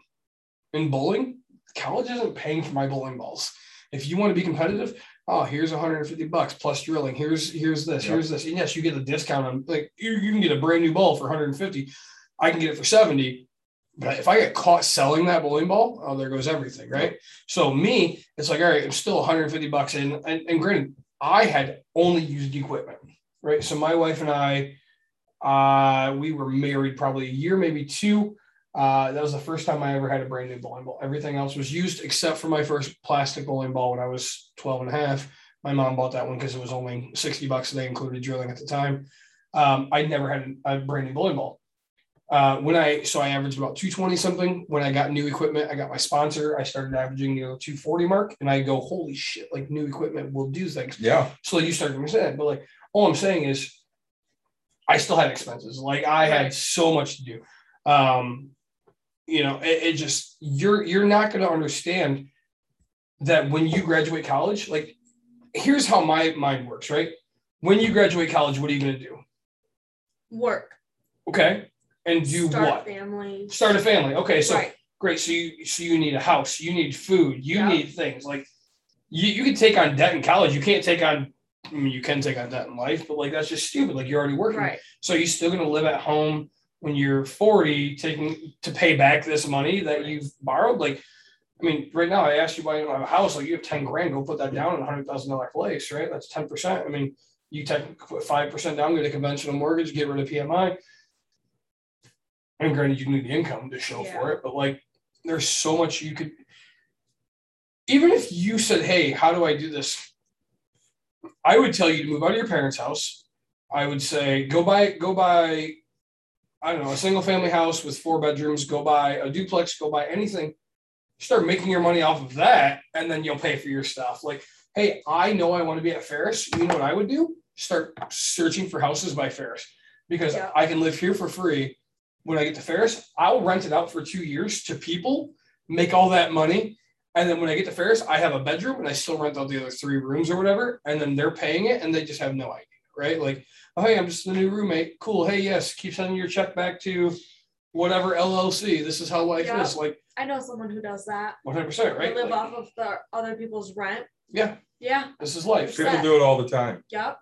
In bowling, college isn't paying for my bowling balls. If you want to be competitive, oh, here's 150 bucks plus drilling. Here's here's this, Yep. here's this. And yes, you get a discount on like you, you can get a brand new ball for 150. I can get it for 70. But if I get caught selling that bowling ball, oh, there goes everything, right? So me, it's like, all right, I'm still 150 bucks in. And, and granted, I had only used equipment, right? So my wife and I, uh, we were married probably a year, maybe two. Uh, that was the first time I ever had a brand new bowling ball. Everything else was used except for my first plastic bowling ball when I was 12 and a half. My mom bought that one because it was only 60 bucks and they included drilling at the time. Um, I never had a brand new bowling ball. Uh, when I so I averaged about 220 something. When I got new equipment, I got my sponsor. I started averaging you know 240 mark, and I go, holy shit! Like new equipment will do things. Yeah. So you start to understand. But like all I'm saying is, I still had expenses. Like I had so much to do. Um, you know, it, it just you're you're not going to understand that when you graduate college. Like, here's how my mind works. Right? When you graduate college, what are you going to do? Work. Okay, and do Start what? family. Start a family. Okay, so right. great. So you so you need a house, you need food, you need things like you, you can take on debt in college. You can't take on I mean you can take on debt in life, but like that's just stupid. Like you're already working. Right. So you're still gonna live at home when you're 40, taking to pay back this money that you've borrowed. Like, I mean, right now I asked you why you don't have a house, like you have 10 grand, go put that down in a hundred thousand dollar place, right? That's 10%. I mean, you take put five percent down, get a conventional mortgage, get rid of PMI. And granted, you need the income to show for it, but like there's so much you could even if you said, Hey, how do I do this? I would tell you to move out of your parents' house. I would say go buy go buy, I don't know, a single family house with four bedrooms, go buy a duplex, go buy anything, start making your money off of that, and then you'll pay for your stuff. Like, hey, I know I want to be at Ferris. You know what I would do? Start searching for houses by Ferris because Yeah. I can live here for free. When I get to Ferris, I'll rent it out for two years to people, make all that money. And then when I get to Ferris, I have a bedroom and I still rent out the other three rooms or whatever. And then they're paying it and they just have no idea, right? Like, oh, hey, I'm just the new roommate. Cool. Hey, yes, keep sending your check back to whatever LLC. This is how life Yeah. is. Like, I know someone who does that. 100%, They right? live Like, off of the other people's rent. Yeah, Yeah. this is life. People do it all the time. Yep.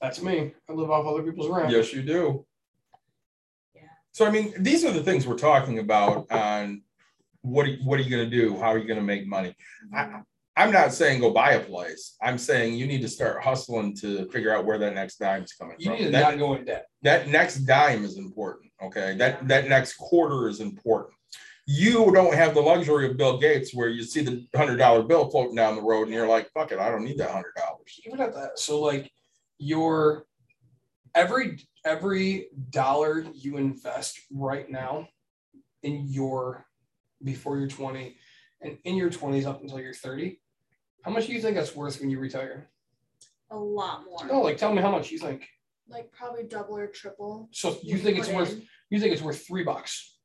That's me. I live off other people's rent. Yes, you do. Yeah. So I mean, these are the things we're talking about on what are, what are you going to do? How are you going to make money? I, I'm not saying go buy a place. I'm saying you need to start hustling to figure out where that next dime is coming You from. need to That- not go in debt. that next dime is important. Okay. That that next quarter is important. You don't have the luxury of Bill Gates where you see the hundred dollar bill floating down the road and you're like, fuck it, I don't need that hundred dollars. even at that so like your every every dollar you invest right now in your before you're 20 and in your 20s up until you're 30 how much do you think that's worth when you retire A lot more. no like tell me how much you think Like probably double or triple. so you think it's put worth in. you think it's worth three bucks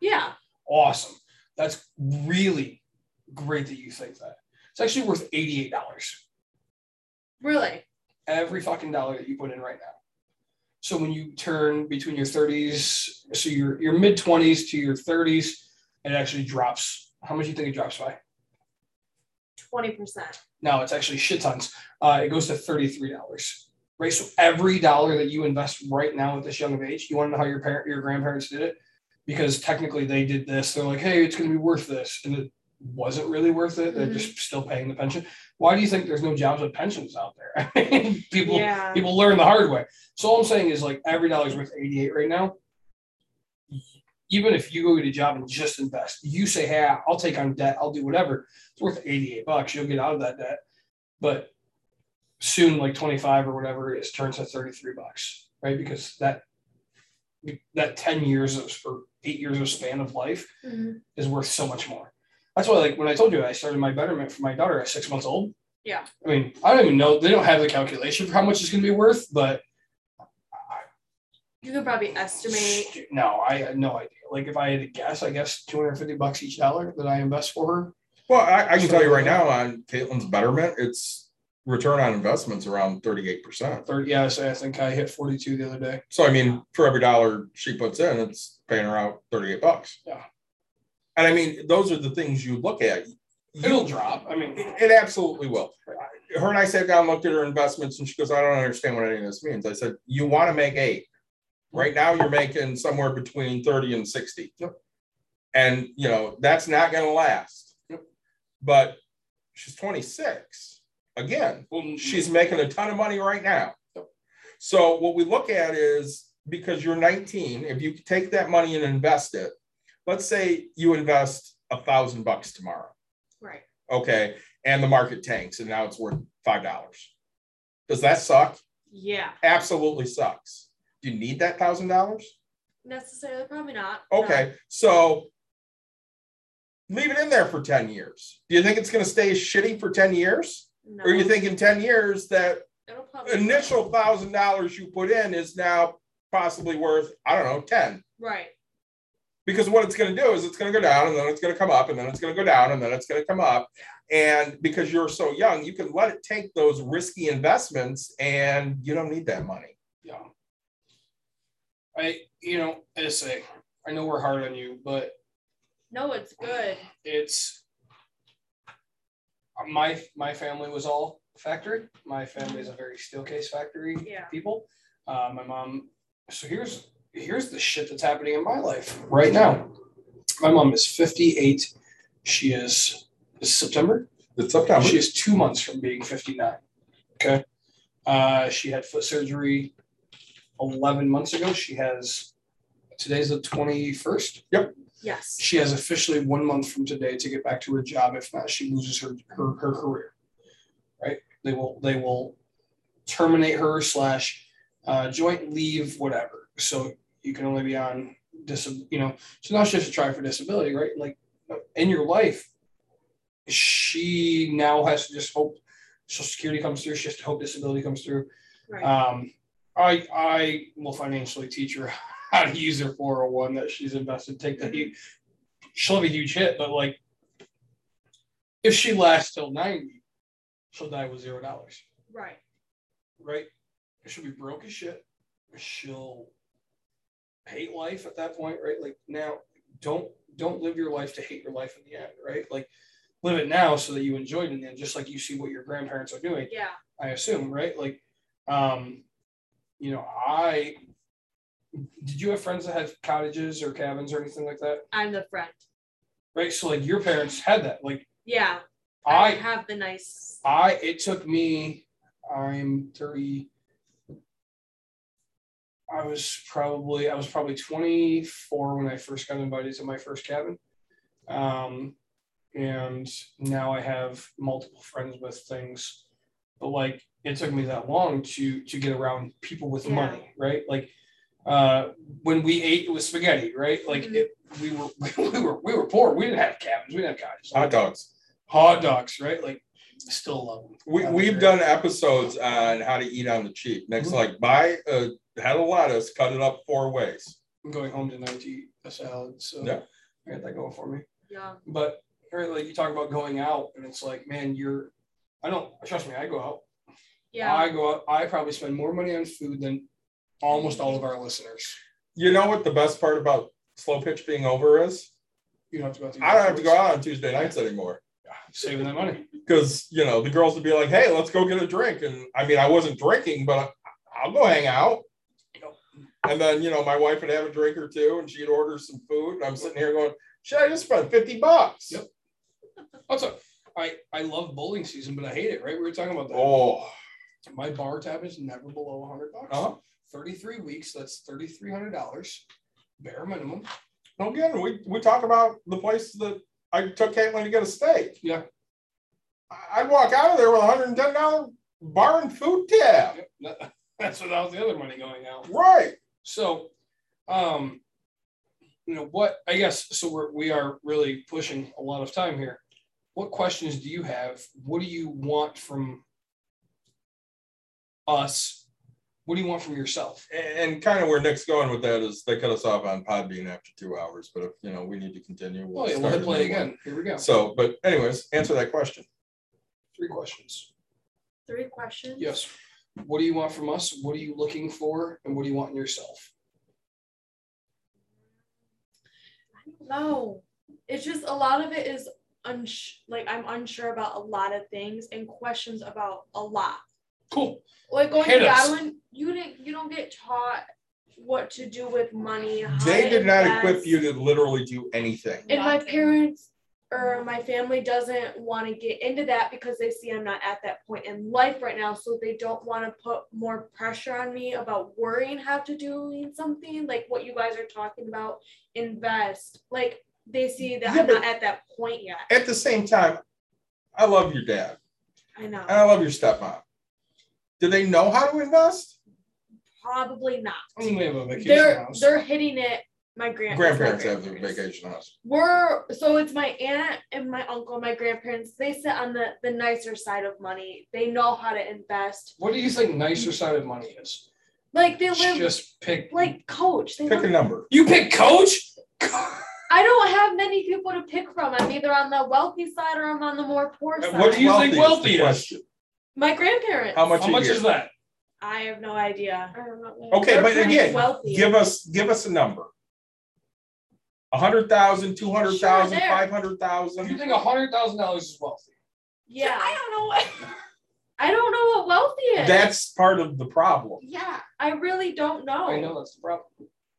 Yeah. awesome that's really great that you think that it's actually worth $88 Really. every fucking dollar that you put in right now. So when you turn between your 30s, so your your mid 20s to your 30s, it actually drops. How much do you think it drops by? Twenty percent. No, it's actually shit tons. Uh, it goes to $33. Right. So every dollar that you invest right now at this young of age, you want to know how your parent, your grandparents did it? Because technically they did this. They're like, hey, it's going to be worth this. And it wasn't really worth it. They're Mhm. just still paying the pension. Why do you think there's no jobs with pensions out there? I mean, people Yeah. people learn the hard way. So all I'm saying is like every dollar is worth 88 right now. Even if you go get a job and just invest, you say, hey, I'll take on debt, I'll do whatever. It's worth 88 bucks. You'll get out of that debt. But soon, like 25 or whatever, it turns to 33 bucks, right? Because that that 10 years of or eight years of span of life Mhm. is worth so much more. That's why, like when I told you I started my betterment for my daughter at six months old. Yeah. I mean, I don't even know. They don't have the calculation for how much it's going to be worth, but You could probably estimate. no, I had no idea. Like if I had to guess, I guess 250 bucks each dollar that I invest for her. Well, I, I can tell you right now on Caitlin's betterment, it's return on investments around 38%. 30, yeah, so I think I hit 42 the other day. So I mean, for every dollar she puts in, it's paying her out 38 bucks. Yeah. And I mean, those are the things you look at. It'll You, drop. I mean, it it absolutely will. Her and I sat down, looked at her investments, and she goes, I don't understand what any of this means. I said, You want to make eight. Right now, you're making somewhere between 30 and 60. Yep. And, you know, that's not going to last. Yep. But she's 26. Again, well, she's making a ton of money right now. Yep. So what we look at is because you're 19, if you take that money and invest it, let's say you invest a thousand bucks tomorrow, Right. okay, and the market tanks and now it's worth five dollars. Does that suck? Yeah. Absolutely sucks. Do you need that thousand dollars? Necessarily, probably not. Okay, so leave it in there for 10 years. Do you think it's going to stay shitty for 10 years? No. Or you think in 10 years that It'll initial thousand dollars you put in is now possibly worth I don't know ten Right. because what it's going to do is it's going to go down and then it's going to come up and then it's going to go down and then it's going to come up and because you're so young you can let it take those risky investments and you don't need that money. yeah. I, you know, I say, I know we're hard on you, but No, it's good. it's my my family was all factory. My family is a very Steelcase factory Yeah. people. Uh, my mom. So here's here's the shit that's happening in my life right now. My mom is 58. She is is September. It's September. She is two months from being 59. Okay. Uh, she had foot surgery 11 months ago. She has today's the 21st. Yep. Yes. She has officially one month from today to get back to her job. If not, she loses her her, her career. Right? They will they will terminate her slash uh, joint leave whatever. So you can only be on dis you know. So now she has to try for disability, right? Like in your life, she now has to just hope Social Security comes through. She has to hope disability comes through. Right. Um, I I will financially teach her how to use her 401 that she's invested. Take the huge, she'll have a huge hit, but like if she lasts till 90, she'll die with zero dollars. right. Right? She'll be broke as shit. She'll hate life at that point, right? Like now, don't don't live your life to hate your life in the end, right? Like live it now so that you enjoy it in the end, just like you see what your grandparents are doing. Yeah. I assume, right? Like, um, you know, I did you have friends that had cottages or cabins or anything like that? I'm the friend. Right. So like your parents had that. Like Yeah. I I have the nice. I it took me I'm 30 I was probably I was probably 24 when I first got invited to my first cabin. Um and now I have multiple friends with things. But like it took me that long to to get around people with Yeah. money, right? Like uh when we ate it was spaghetti, right? Like Mhm. it we were we were we were poor. We didn't have cabins, we didn't have cottages. Hot dogs. Hot dogs, right? Like still love them. We, we've dogs. done episodes on how to eat on the cheap. Next, Mhm. like buy a head of lettuce, cut it up four ways. I'm going home tonight to eat a salad, so Yeah. I got that going for me. Yeah. But right, like you talk about going out, and it's like, man, you're. I don't trust me. I go out. Yeah. I go out. I probably spend more money on food than almost all of our listeners. You know what the best part about slow pitch being over is? You don't have to go. Through I don't have to go out on Tuesday nights anymore. saving that money. Because you know the girls would be like, "Hey, let's go get a drink," and I mean, I wasn't drinking, but I'll go hang out. And then you know my wife would have a drink or two, and she'd order some food, and I'm sitting here going, "Shit, I just spent fifty bucks." Yep. Also, I I love bowling season, but I hate it. Right? We were talking about that. Oh, My bar tab is never below 100 bucks. uh-huh. 33 weeks. That's 3,300 dollars, bare minimum. No, again, we we talk about the place that I took Caitlin to get a steak. Yeah. I- I'd walk out of there with a hundred and ten dollar bar and food tab. Yep, that- That's without the other money going out. Right. So, um, you know what? I guess so. We're we are really pushing a lot of time here. What questions do you have? What do you want from us? What do you want from yourself? And, and kind of where Nick's going with that is they cut us off on Podbean after two hours, but if you know we need to continue, Well, Oh, yeah, we'll start hit play new one. again. Here we go. So, but anyways, answer that question. Three questions. Three questions. Yes. What do you want from us? What are you looking for? And what do you want in yourself? I don't know. It's just a lot of it is uns like I'm unsure about a lot of things and questions about a lot. Cool. Like going Hit to us. Godwin, you didn't you don't get taught what to do with money. They did not invest. equip you to literally do anything. and my parents or my family doesn't want to get into that because they see I'm not at that point in life right now. So they don't want to put more pressure on me about worrying how to doing something like what you guys are talking about, invest. Like they see that Yeah, I'm not at that point yet. At the same time, I love your dad I know. and I love your stepmom. Do they know how to invest? Probably not. I we have a vacation They're house. they're hitting it. My grand Grandparents have their vacation house. We're so it's my aunt and my uncle, my grandparents. They sit on the the nicer side of money. They know how to invest. what do you think nicer side of money is? Like they live Just pick. like coach. They Pick a live, number. You pick coach. I don't have many people to pick from. I'm either on the wealthy side or I'm on the more poor side. What do you think is the wealthy is? question. My grandparents. How much? How much year? is that? I have no idea. Okay, They're but again, wealthy. give us give us a number. 100,000, 200,000, sure, 500,000. You think $100,000 is wealthy? Yeah. I don't know what I don't know what wealthy is. That's part of the problem. Yeah, I really don't know. I know that's the problem.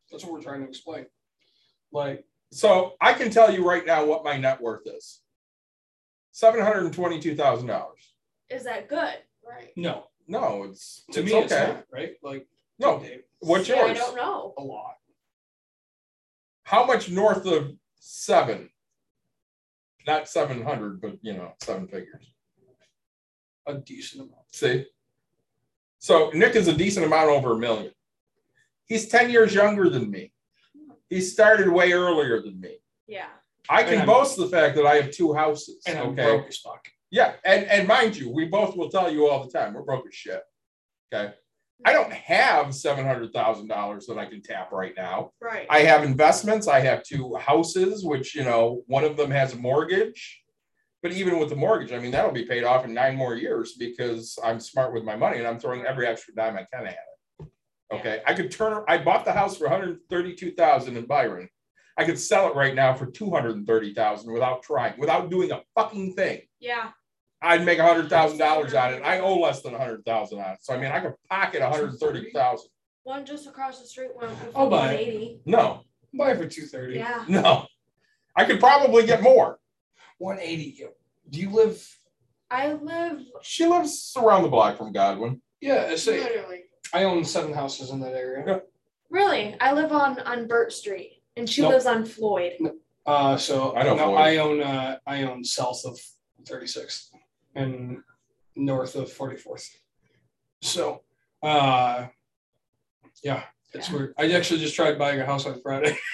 That's what we're trying to explain. Like so I can tell you right now what my net worth is. $722,000. Is that good? Right. no, No, it's to it's me it's okay. not right. Like, No, Dave, what's See, I don't know. a lot. How much north of seven? Not seven hundred, but you know, seven figures. A decent amount. See? So Nick is a decent amount over a million. He's 10 years younger than me. He started way earlier than me. Yeah. I And can I'm- boast the fact that I have two houses. And I'm okay. broke as fuck. Yeah, and and mind you, we both will tell you all the time we're broke as shit. Okay. I don't have seven hundred thousand dollars that I can tap right now. Right. I have investments. I have two houses, which you know, one of them has a mortgage. But even with the mortgage, I mean, that'll be paid off in nine more years because I'm smart with my money and I'm throwing every extra dime I can at it. Okay, I could turn. I bought the house for one hundred thirty-two thousand in Byron. I could sell it right now for two hundred and thirty thousand without trying, without doing a fucking thing. yeah. I'd make a hundred thousand dollars on it. I owe less than a hundred thousand on it. So I mean, I could pocket a hundred thirty thousand. One just across the street went for I'll buy it. 180. No, Buy it for two thirty. Yeah. no. I could probably get more. One eighty. Do you live? I live. She lives around the block from Godwin. Yeah, I Literally. I own seven houses in that area. Really, I live on on Burt Street, and she Nope. lives on Floyd. Uh, so I don't know. I own uh, I own south of 36th and north of 44th. So, uh, yeah, it's weird. I actually just tried buying a house on Friday.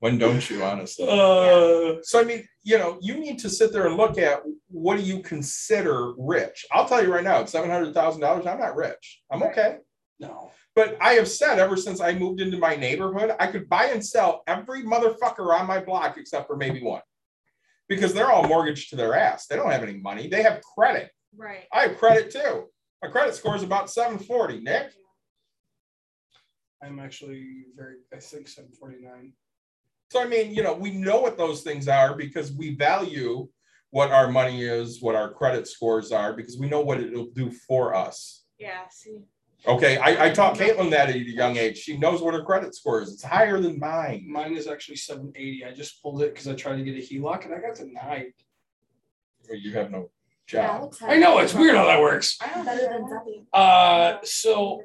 When don't you, honestly? Uh, So I mean, you know, you need to sit there and look at what do you consider rich. I'll tell you right now, at seven hundred thousand dollars, I'm not rich. I'm okay. no. But I have said ever since I moved into my neighborhood, I could buy and sell every motherfucker on my block except for maybe one. Because they're all mortgaged to their ass. They don't have any money. They have credit. Right. I have credit too. My credit score is about 740, Nick. I'm actually very, I think 749. So I mean, you know, we know what those things are because we value what our money is, what our credit scores are, because we know what it'll do for us. Yeah. See. Okay, I, I taught Caitlin that at a young age. She knows what her credit score is. It's higher than mine. Mine is actually 780. I just pulled it because I tried to get a HELOC and I got denied. Well, You have no Yeah, job. I know it's weird how that works. I don't Better than know. Zeppy. Uh, so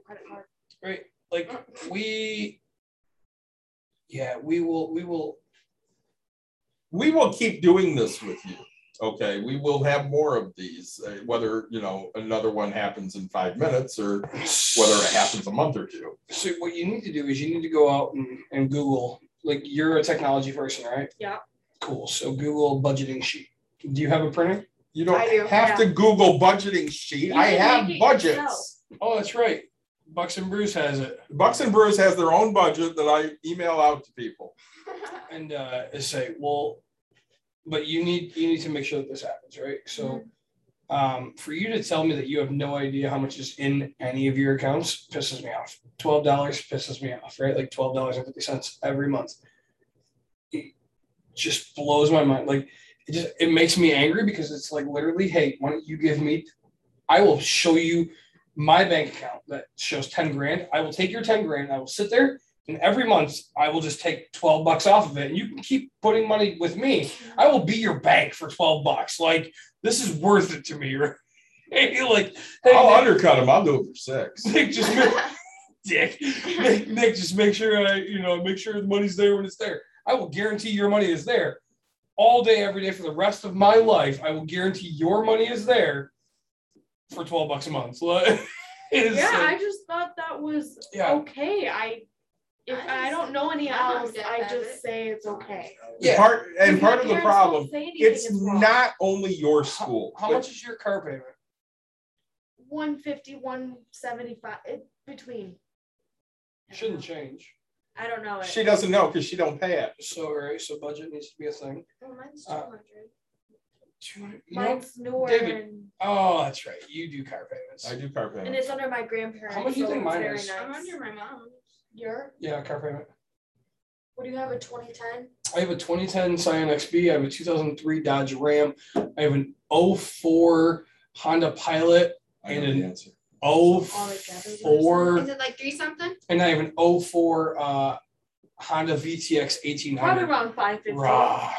Your right, like we, yeah, we will, we will. We will keep doing this with you. Okay, we will have more of these, uh, whether, you know, another one happens in five minutes or whether it happens a month or two. So what you need to do is you need to go out and, and Google, like you're a technology person, right? Yeah. Cool. So Google budgeting sheet. Do you have a printer? You don't do, have to Google budgeting sheet. You I have budgets. yourself. Oh, that's right. Bucks and Brews has it. Bucks and Brews has their own budget that I email out to people. And uh say, well, but you need you need to make sure that this happens, right? So um for you to tell me that you have no idea how much is in any of your accounts pisses me off. Twelve dollars pisses me off, right? Like twelve dollars and fifty cents every month. It just blows my mind. Like it just it makes me angry because it's like literally, hey, why don't you give me I will show you my bank account that shows 10 grand. I will take your 10 grand. I will sit there and every month I will just take 12 bucks off of it. And you can keep putting money with me. I will be your bank for 12 bucks. Like this is worth it to me. Right? like, hey, I'll Nick, undercut him. I'll do it for six. Nick, just make, dick. Nick, Nick, just make sure I, you know, make sure the money's there when it's there. I will guarantee your money is there all day, every day for the rest of my life. I will guarantee your money is there for 12 bucks a month. Like, Yeah, like- I just thought that was Yeah. okay. I if I I don't know any I else, I that. just say it's okay. Yeah. Part and If part of the problem, don't say anything, it's not only your school. How, but much is your car payment? 150, 175 it, between. Shouldn't change. I don't know it. She doesn't know because she don't pay it. So, right, so budget needs to be a thing. Oh, mine's Uh, 200. 200 you know- Mine's newer David, and, oh, that's right. You do car payments. I do car payments. and it's under my grandparents. How much do you think mine very is? I'm under my mom's. Your Yeah, car payment. what do you have a 2010? I have a 2010 Scion XB. I have a 2003 Dodge Ram. I have an 04 Honda Pilot I and an answer. All 04 Is it like three something? and I have an 04 uh, Honda VTX 1800. Probably 1800. around 550. Rawr.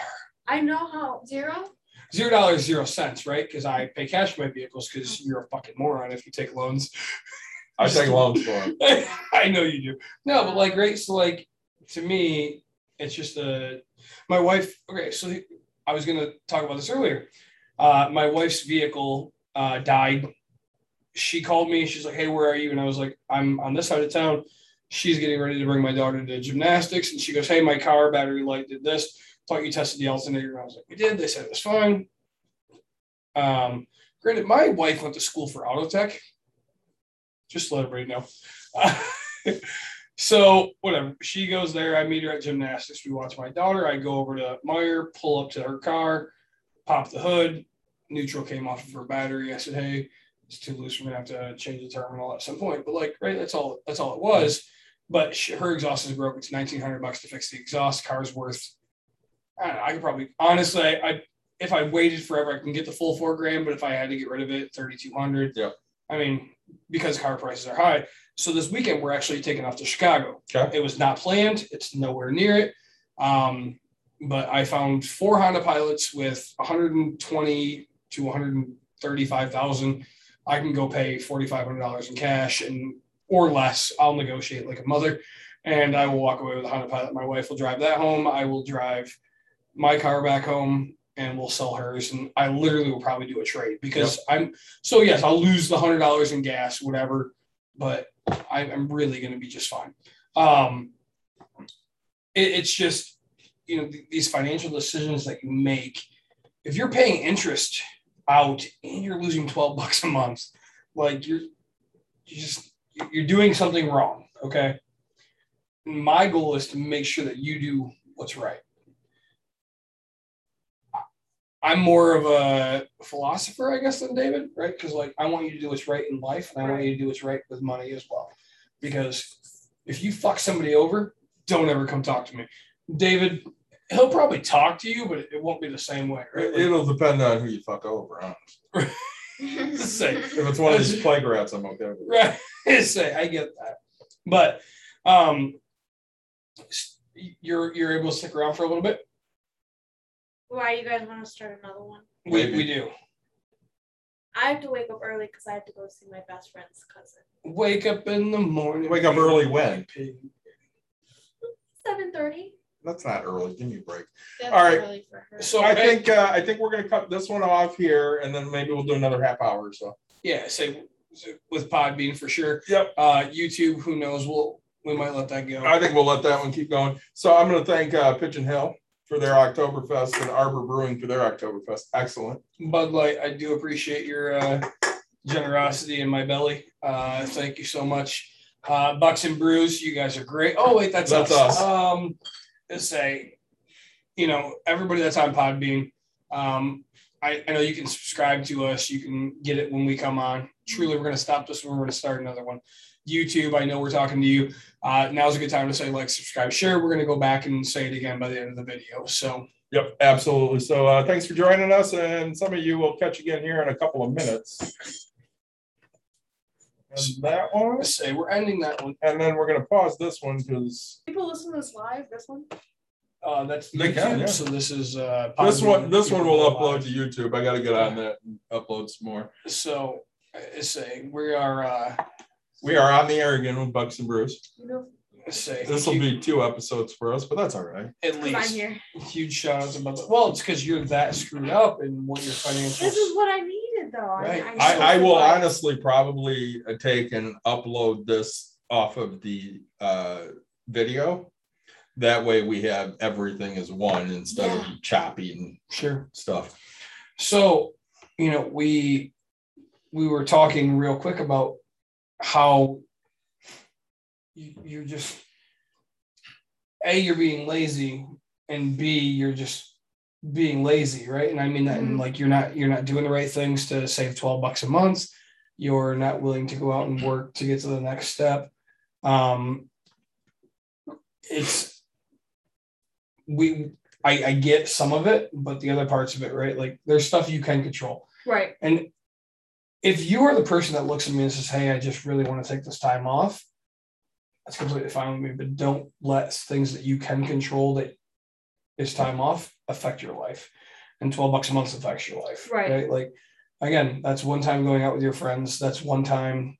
I know how. Zero? Zero dollars, zero cents, right? Because I pay cash for my vehicles because you're a fucking moron if you take loans. I take loans for it. I know you do. No, but like, right? So, like, to me, it's just a. My wife. Okay, so I was gonna talk about this earlier. Uh, my wife's vehicle uh, died. She called me. She's like, "Hey, where are you?" And I was like, "I'm on this side of town." She's getting ready to bring my daughter to gymnastics, and she goes, "Hey, my car battery light did this." thought you tested the alternator. And I was like, we did. They said it was fine. Um, granted, my wife went to school for auto tech. Just let everybody know. so whatever. She goes there. I meet her at gymnastics. We watch my daughter. I go over to Meijer, pull up to her car, pop the hood. Neutral came off of her battery. I said, "Hey, it's too loose. We're gonna have to change the terminal at some point." But like, right, that's all. That's all it was. But she, her exhaust is broken. It's nineteen hundred bucks to fix the exhaust. Car's worth. I, know, I could probably honestly, I if I waited forever, I can get the full four grand. But if I had to get rid of it, thirty two hundred. Yep. I mean, because car prices are high. So this weekend we're actually taking off to Chicago. Okay. It was not planned. It's nowhere near it. Um, but I found four Honda Pilots with 120 to 135,000. I can go pay $4,500 in cash and or less. I'll negotiate like a mother, and I will walk away with a Honda Pilot. My wife will drive that home. I will drive my car back home, and we'll sell hers. And I literally will probably do a trade because I'm so yes, I'll lose the hundred dollars in gas, whatever, but I, I'm really going to be just fine. Um, it, it's just you know th- these financial decisions that you make. If you're paying interest out and you're losing twelve bucks a month, like you're you just you're doing something wrong. Okay. My goal is to make sure that you do what's right. I'm more of a philosopher, I guess, than David, right? Because like I want you to do what's right in life, and I want you to do what's right with money as well. Because if you fuck somebody over, don't ever come talk to me. David, he'll probably talk to you, but it won't be the same way, right? Like, It'll depend on who you fuck over. Huh? say, If it's one of these plague rats, I'm okay with it. right say i get that but um you're you're able to stick around for a little bit Why you guys want to start another one? we, we do I have to wake up early because I have to go see my best friend's cousin. wake up in the morning Wake up early when? Seven thirty. That's not early. Give me a break. That's All right. early for her. so I think uh, I think we're gonna cut this one off here, and then maybe we'll do another half hour or so. yeah say with Podbean for sure Yep. uh youtube who knows we'll we might let that go I think we'll let that one keep going. So I'm gonna thank uh, Pigeon Hill for their Oktoberfest and Arbor Brewing for their Oktoberfest. Excellent. bud light i do appreciate your uh generosity in my belly uh thank you so much uh bucks and brews you guys are great oh wait that's, That's us. us. um let's say you know everybody that's on podbean um I, I know you can subscribe to us you can get it when we come on truly we're going to stop this one we're going to start another one youtube i know we're talking to you uh now's a good time to say like subscribe share we're going to go back and say it again by the end of the video so Yep, absolutely. So uh, thanks for joining us, and some of you will catch again here in a couple of minutes. And that one, let's say we're ending that one and then we're gonna pause this one because People listen to this live. This one. uh that's They YouTube, can, yeah. so this is uh this one this one will People upload to YouTube. I got to get on that and upload some more. So I say we are uh We are on the air again with Bucks and Brews. You know, let's say This will be two episodes for us, but that's all right. at 'cause I'm least here. huge shout outs about that. Well, it's because you're that screwed up and what your financials. This is what I needed, though. I- Right. I'm I, so I will surprised. honestly probably uh, take and upload this off of the uh, video. That way we have everything as one instead Yeah. of choppy and sure. stuff. So, you know, we we were talking real quick about how you, you're just a you're being lazy and b you're just being lazy right? And i mean that and Mhm. like you're not you're not doing the right things to save 12 bucks a month. You're not willing to go out and work to get to the next step. Um it's we I, I get some of it but the other parts of it right? Like there's stuff you can control. Right. and if you are the person that looks at me and says, Hey, I just really want to take this time off, that's completely fine with me. But don't let things that you can control that is time off affect your life. And 12 bucks a month affects your life. Right. Like, again, that's one time going out with your friends. That's one time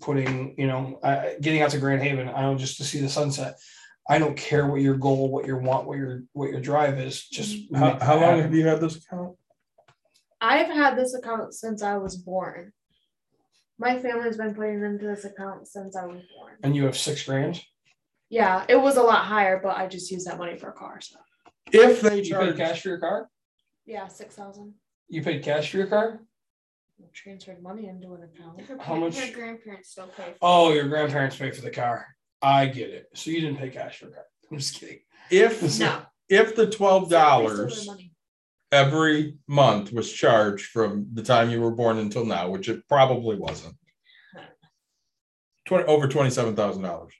putting, you know, I, getting out to Grand Haven, I don't just to see the sunset. I don't care what your goal, what your want, what your what your drive is. Just How, how long have you had this account? I've had this account since I was born. My family's been putting into this account since I was born. and you have six grand? Yeah, it was a lot higher, but I just used that money for a car. So If they You paid charge, cash for your car? Yeah, six thousand. You paid cash for your car? Transferred money into an account. Her, How pa- much- Her grandparents still pay. For Oh, your grandparents pay for the car. I get it. So you didn't pay cash for a car. I'm just kidding. if No. if the twelve dollars money. Every month was charged from the time you were born until now, which it probably wasn't. Twenty over twenty seven thousand dollars.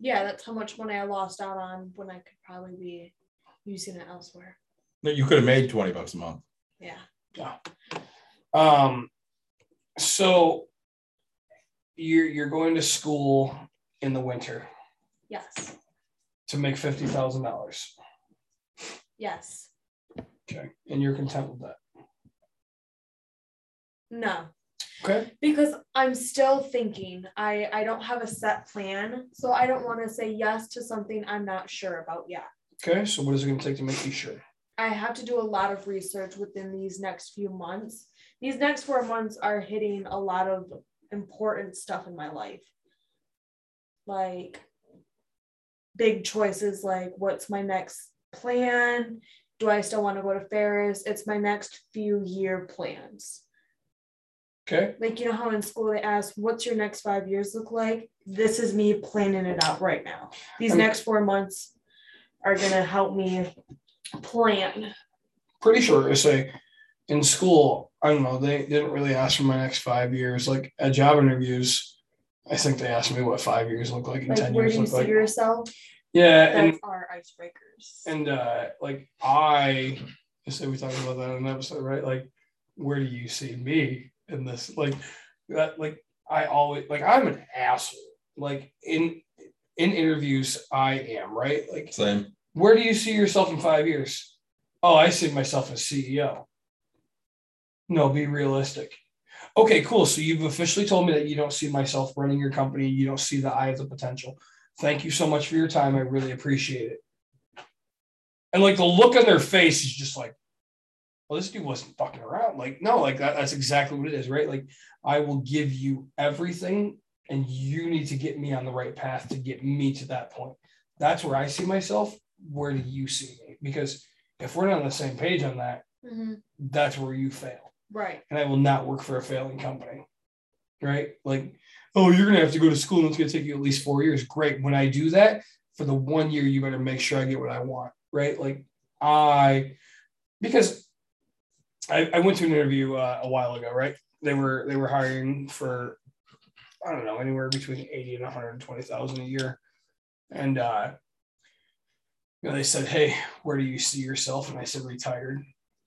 Yeah, that's how much money I lost out on when I could probably be using it elsewhere. You could have made twenty bucks a month. Yeah. Um, so you're you're going to school in the winter Yes. to make fifty thousand dollars. Yes. Okay, and you're content with that. No. Okay. Because I'm still thinking. I I don't have a set plan, so I don't want to say yes to something I'm not sure about yet. Okay. So what is it going to take to make you sure? I have to do a lot of research within these next few months. These next four months are hitting a lot of important stuff in my life. Like big choices like what's my next plan? Do I still want to go to Ferris? It's my next few year plans. Okay. Like you know how in school they ask, what's your next five years look like? This is me planning it out right now. These Um, next four months are gonna help me plan. Pretty sure to say in school, I don't know, they didn't really ask for my next five years. Like at job interviews, I think they asked me what five years look like and Like ten where years do you see yourself? Yeah, and That's our icebreakers. and uh like I I say we talked about that in an episode, right? Like, where do you see me in this? Like that like I always like I'm an asshole. Like in in interviews, I am, right? Like Same. where do you see yourself in five years? Oh, I see myself as CEO. No, be realistic. Okay, cool. So you've officially told me that you don't see myself running your company. You don't see that I have the potential. Thank you so much for your time. I really appreciate it. And like the look on their face is just like, well, this dude wasn't fucking around. Like, no, like that, that's exactly what it is, right? Like, I will give you everything, and you need to get me on the right path to get me to that point. That's where I see myself. Where do you see me? Because if we're not on the same page on that, Mhm. that's where you fail. Right. And I will not work for a failing company. Right? Like, oh, you're gonna have to go to school and it's gonna take you at least four years. Great. When I do that, for the one year, you better make sure I get what I want. Right? Like I because I, I went to an interview uh, a while ago, right? They were they were hiring for I don't know, anywhere between 80 and 120,000 a year. And uh you know, they said, Hey, where do you see yourself? And I said, retired.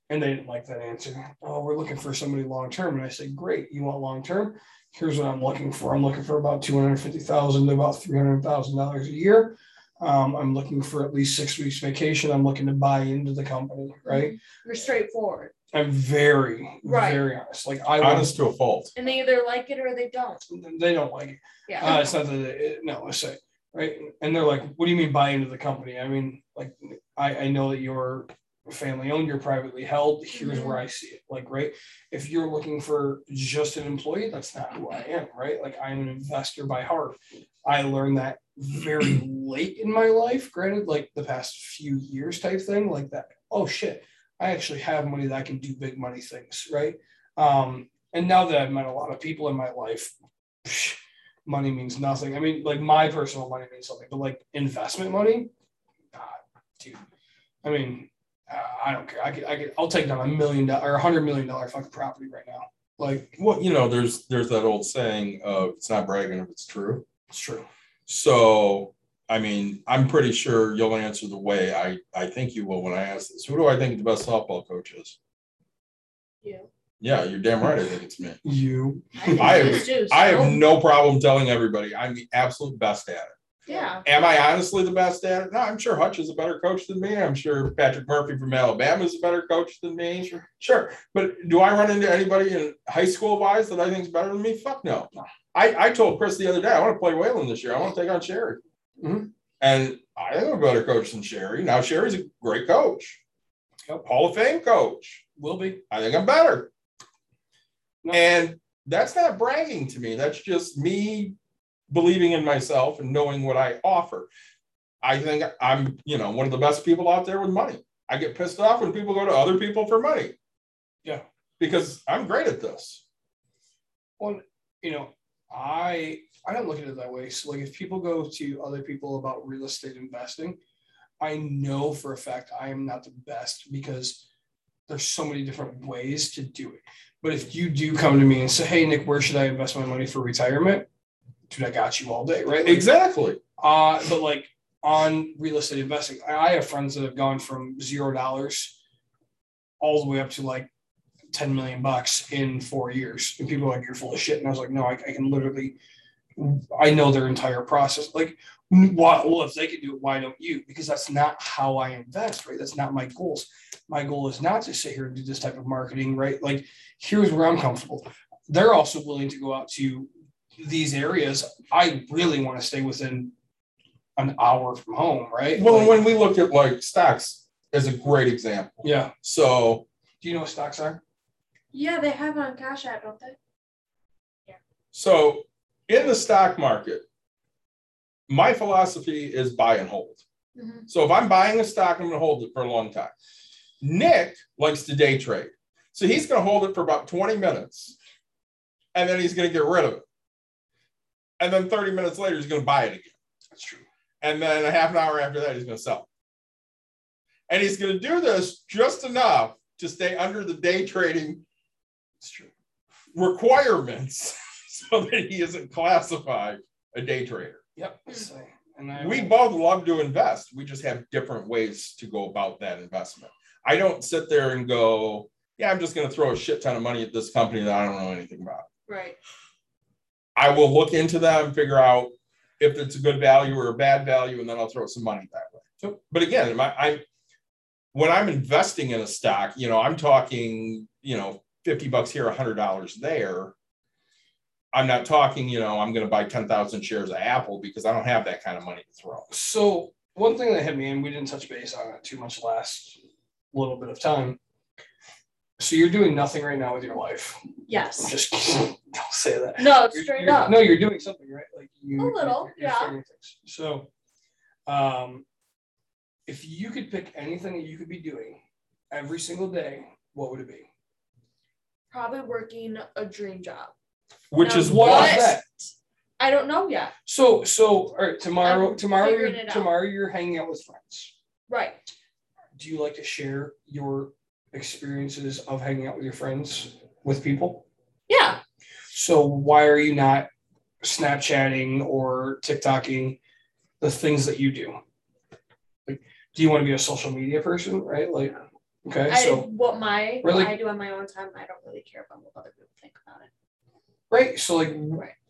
And they didn't like that answer. Oh, we're looking for somebody long term. And I said, Great, you want long term? Here's what I'm looking for. I'm looking for about 250,000 to about $300,000 a year. Um, I'm looking for at least six weeks vacation. I'm looking to buy into the company, right? You're straightforward. I'm very, Right. very honest. Like I Honest to a fault. And they either like it or they don't. they don't like it. Yeah. Uh, it's not that they, no, I say right. And they're like, "What do you mean buy into the company?" I mean, like, I, I know that you're family owned, you're privately held. Here's where I see it. Like, right, if you're looking for just an employee, that's not who I am. Right, like I'm an investor by heart. I learned that very late in my life. Granted, like the past few years type thing, like that. Oh shit, I actually have money that I can do big money things. Right. Um, and now that I've met a lot of people in my life, psh, money means nothing. I mean, like my personal money means something, but like investment money, God, dude. I mean, I don't care. I could, I could, I'll take down a million dollar or a hundred million dollar fucking property right now. Like, Well, you know, there's there's that old saying of it's not bragging if it's true. it's true. So, I mean, I'm pretty sure you'll answer the way I, I think you will when I ask this. Who do I think the best softball coach is? You. Yeah, you're damn right. I think it's me. You, think I have- is too, I have no problem telling everybody I'm the absolute best at it. Yeah. Am I honestly the best at it? No, I'm sure Hutch is a better coach than me. I'm sure Patrick Murphy from Alabama is a better coach than me. Sure. Sure. But do I run into anybody in high school wise that I think is better than me? Fuck no. I, I told Chris the other day, I want to play Whalen this year. I want to take on Sherry. Mhm. And I I'm a better coach than Sherry. Now, Sherry's a great coach, Yep. Hall of Fame coach. will be. I think I'm better. No. And that's not bragging to me. That's just me believing in myself and knowing what I offer. I think I'm, you know, one of the best people out there with money. I get pissed off when people go to other people for money. Yeah. Because I'm great at this. Well, you know, I I don't look at it that way. So like if people go to other people about real estate investing, I know for a fact I am not the best because there's so many different ways to do it. But if you do come to me and say, "Hey Nick, where should I invest my money for retirement?" Dude, I got you all day, right? Like, Exactly. Uh, but like on real estate investing, I have friends that have gone from zero dollars all the way up to like 10 million bucks in four years. And people are like, you're full of shit. And I was like, no, I, I can literally, I know their entire process. Like, why, well, if they can do it, why don't you? Because that's not how I invest, right? That's not my goals. My goal is not to sit here and do this type of marketing, right? Like, here's where I'm comfortable. They're also willing to go out to these areas. I really want to stay within an hour from home, right? Well, Like- when we look at like stocks as a great example. yeah. So Do you know what stocks are? Yeah, they have it on Cash App, don't they? Yeah. So in the stock market, my philosophy is buy and hold. Mhm. So if I'm buying a stock, I'm going to hold it for a long time. Nick likes to day trade. So he's going to hold it for about 20 minutes and then he's going to get rid of it. And then 30 minutes later, he's going to buy it again. That's true. And then a half an hour after that, he's going to sell. And he's going to do this just enough to stay under the day trading That's true. requirements so that he isn't classified a day trader. Yep. Hmm. So, and I We both love to invest. We just have different ways to go about that investment. I don't sit there and go, yeah, I'm just going to throw a shit ton of money at this company that I don't know anything about. Right. I will look into them, figure out if it's a good value or a bad value, and then I'll throw some money that way. Yep. But again, I when I'm investing in a stock, you know, I'm talking, you know, 50 bucks here, $100 there. I'm not talking, you know, I'm going to buy 10,000 shares of Apple because I don't have that kind of money to throw. So one thing that hit me, and we didn't touch base on it too much last little bit of time. So you're doing nothing right now with your life. Yes. Just don't say that. No, You're- straight you're- up. No, you're doing something, right? Like you. A little, you're- you're yeah. things. So, um, if you could pick anything that you could be doing every single day, what would it be? Probably working a dream job. Which Now, is What what is that? I don't know yet. So, so all right. Tomorrow, I'm tomorrow, you're, figuring out. tomorrow you're hanging out with friends. Right. do you like to share your experiences of hanging out with your friends with people? Yeah. So why are you not Snapchatting or TikToking the things that you do? Like, do you want to be a social media person, right? Like, okay, I so what my Really? what I do on my own time, I don't really care about what other people think about it. right, so like,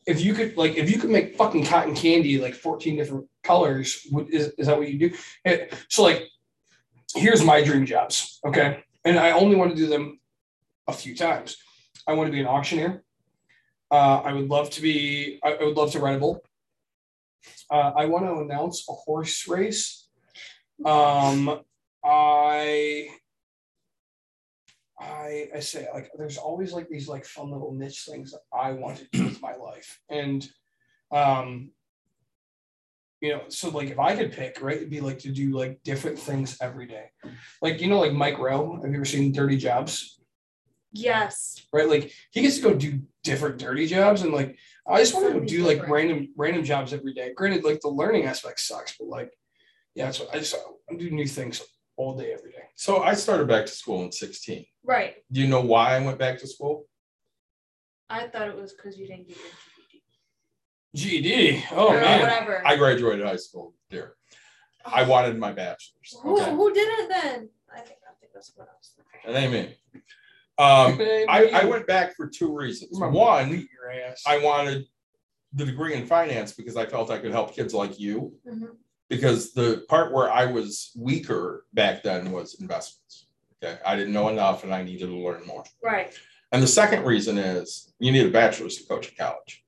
if you could, like, if you could make fucking cotton candy like fourteen different colors, would, is is that what you do? Eh, So like, here's my dream jobs, okay, and I only want to do them a few times. I want to be an auctioneer. Uh, I would love to be. I, I would love to ride a bull. Uh, I want to announce a horse race. Um, I. I I say like there's always like these like fun little niche things that I want to do with my life, and um, you know, so like if I could pick, right, it'd be like to do like different things every day, like you know, like Mike Rowe. Have you ever seen Dirty Jobs? Yes. right? Like he gets to go do different dirty jobs, and like I just want to go Something do like random random jobs every day. Granted, like the learning aspect sucks, but like yeah, so I just I do new things all day every day. So I started back to school in 16. Right. Do you know why I went back to school? I thought it was because you didn't get your GED. GED. Oh or man, whatever. I graduated high school there. I wanted my bachelor's. who, Okay. who did it then? I think I think that's what else. And amen. Um, I, I went back for two reasons. One, beat your ass. I wanted the degree in finance because I felt I could help kids like you. Mhm. Because the part where I was weaker back then was investments. Okay. I didn't know enough and I needed to learn more. Right. And the second reason is you need a bachelor's to coach at college.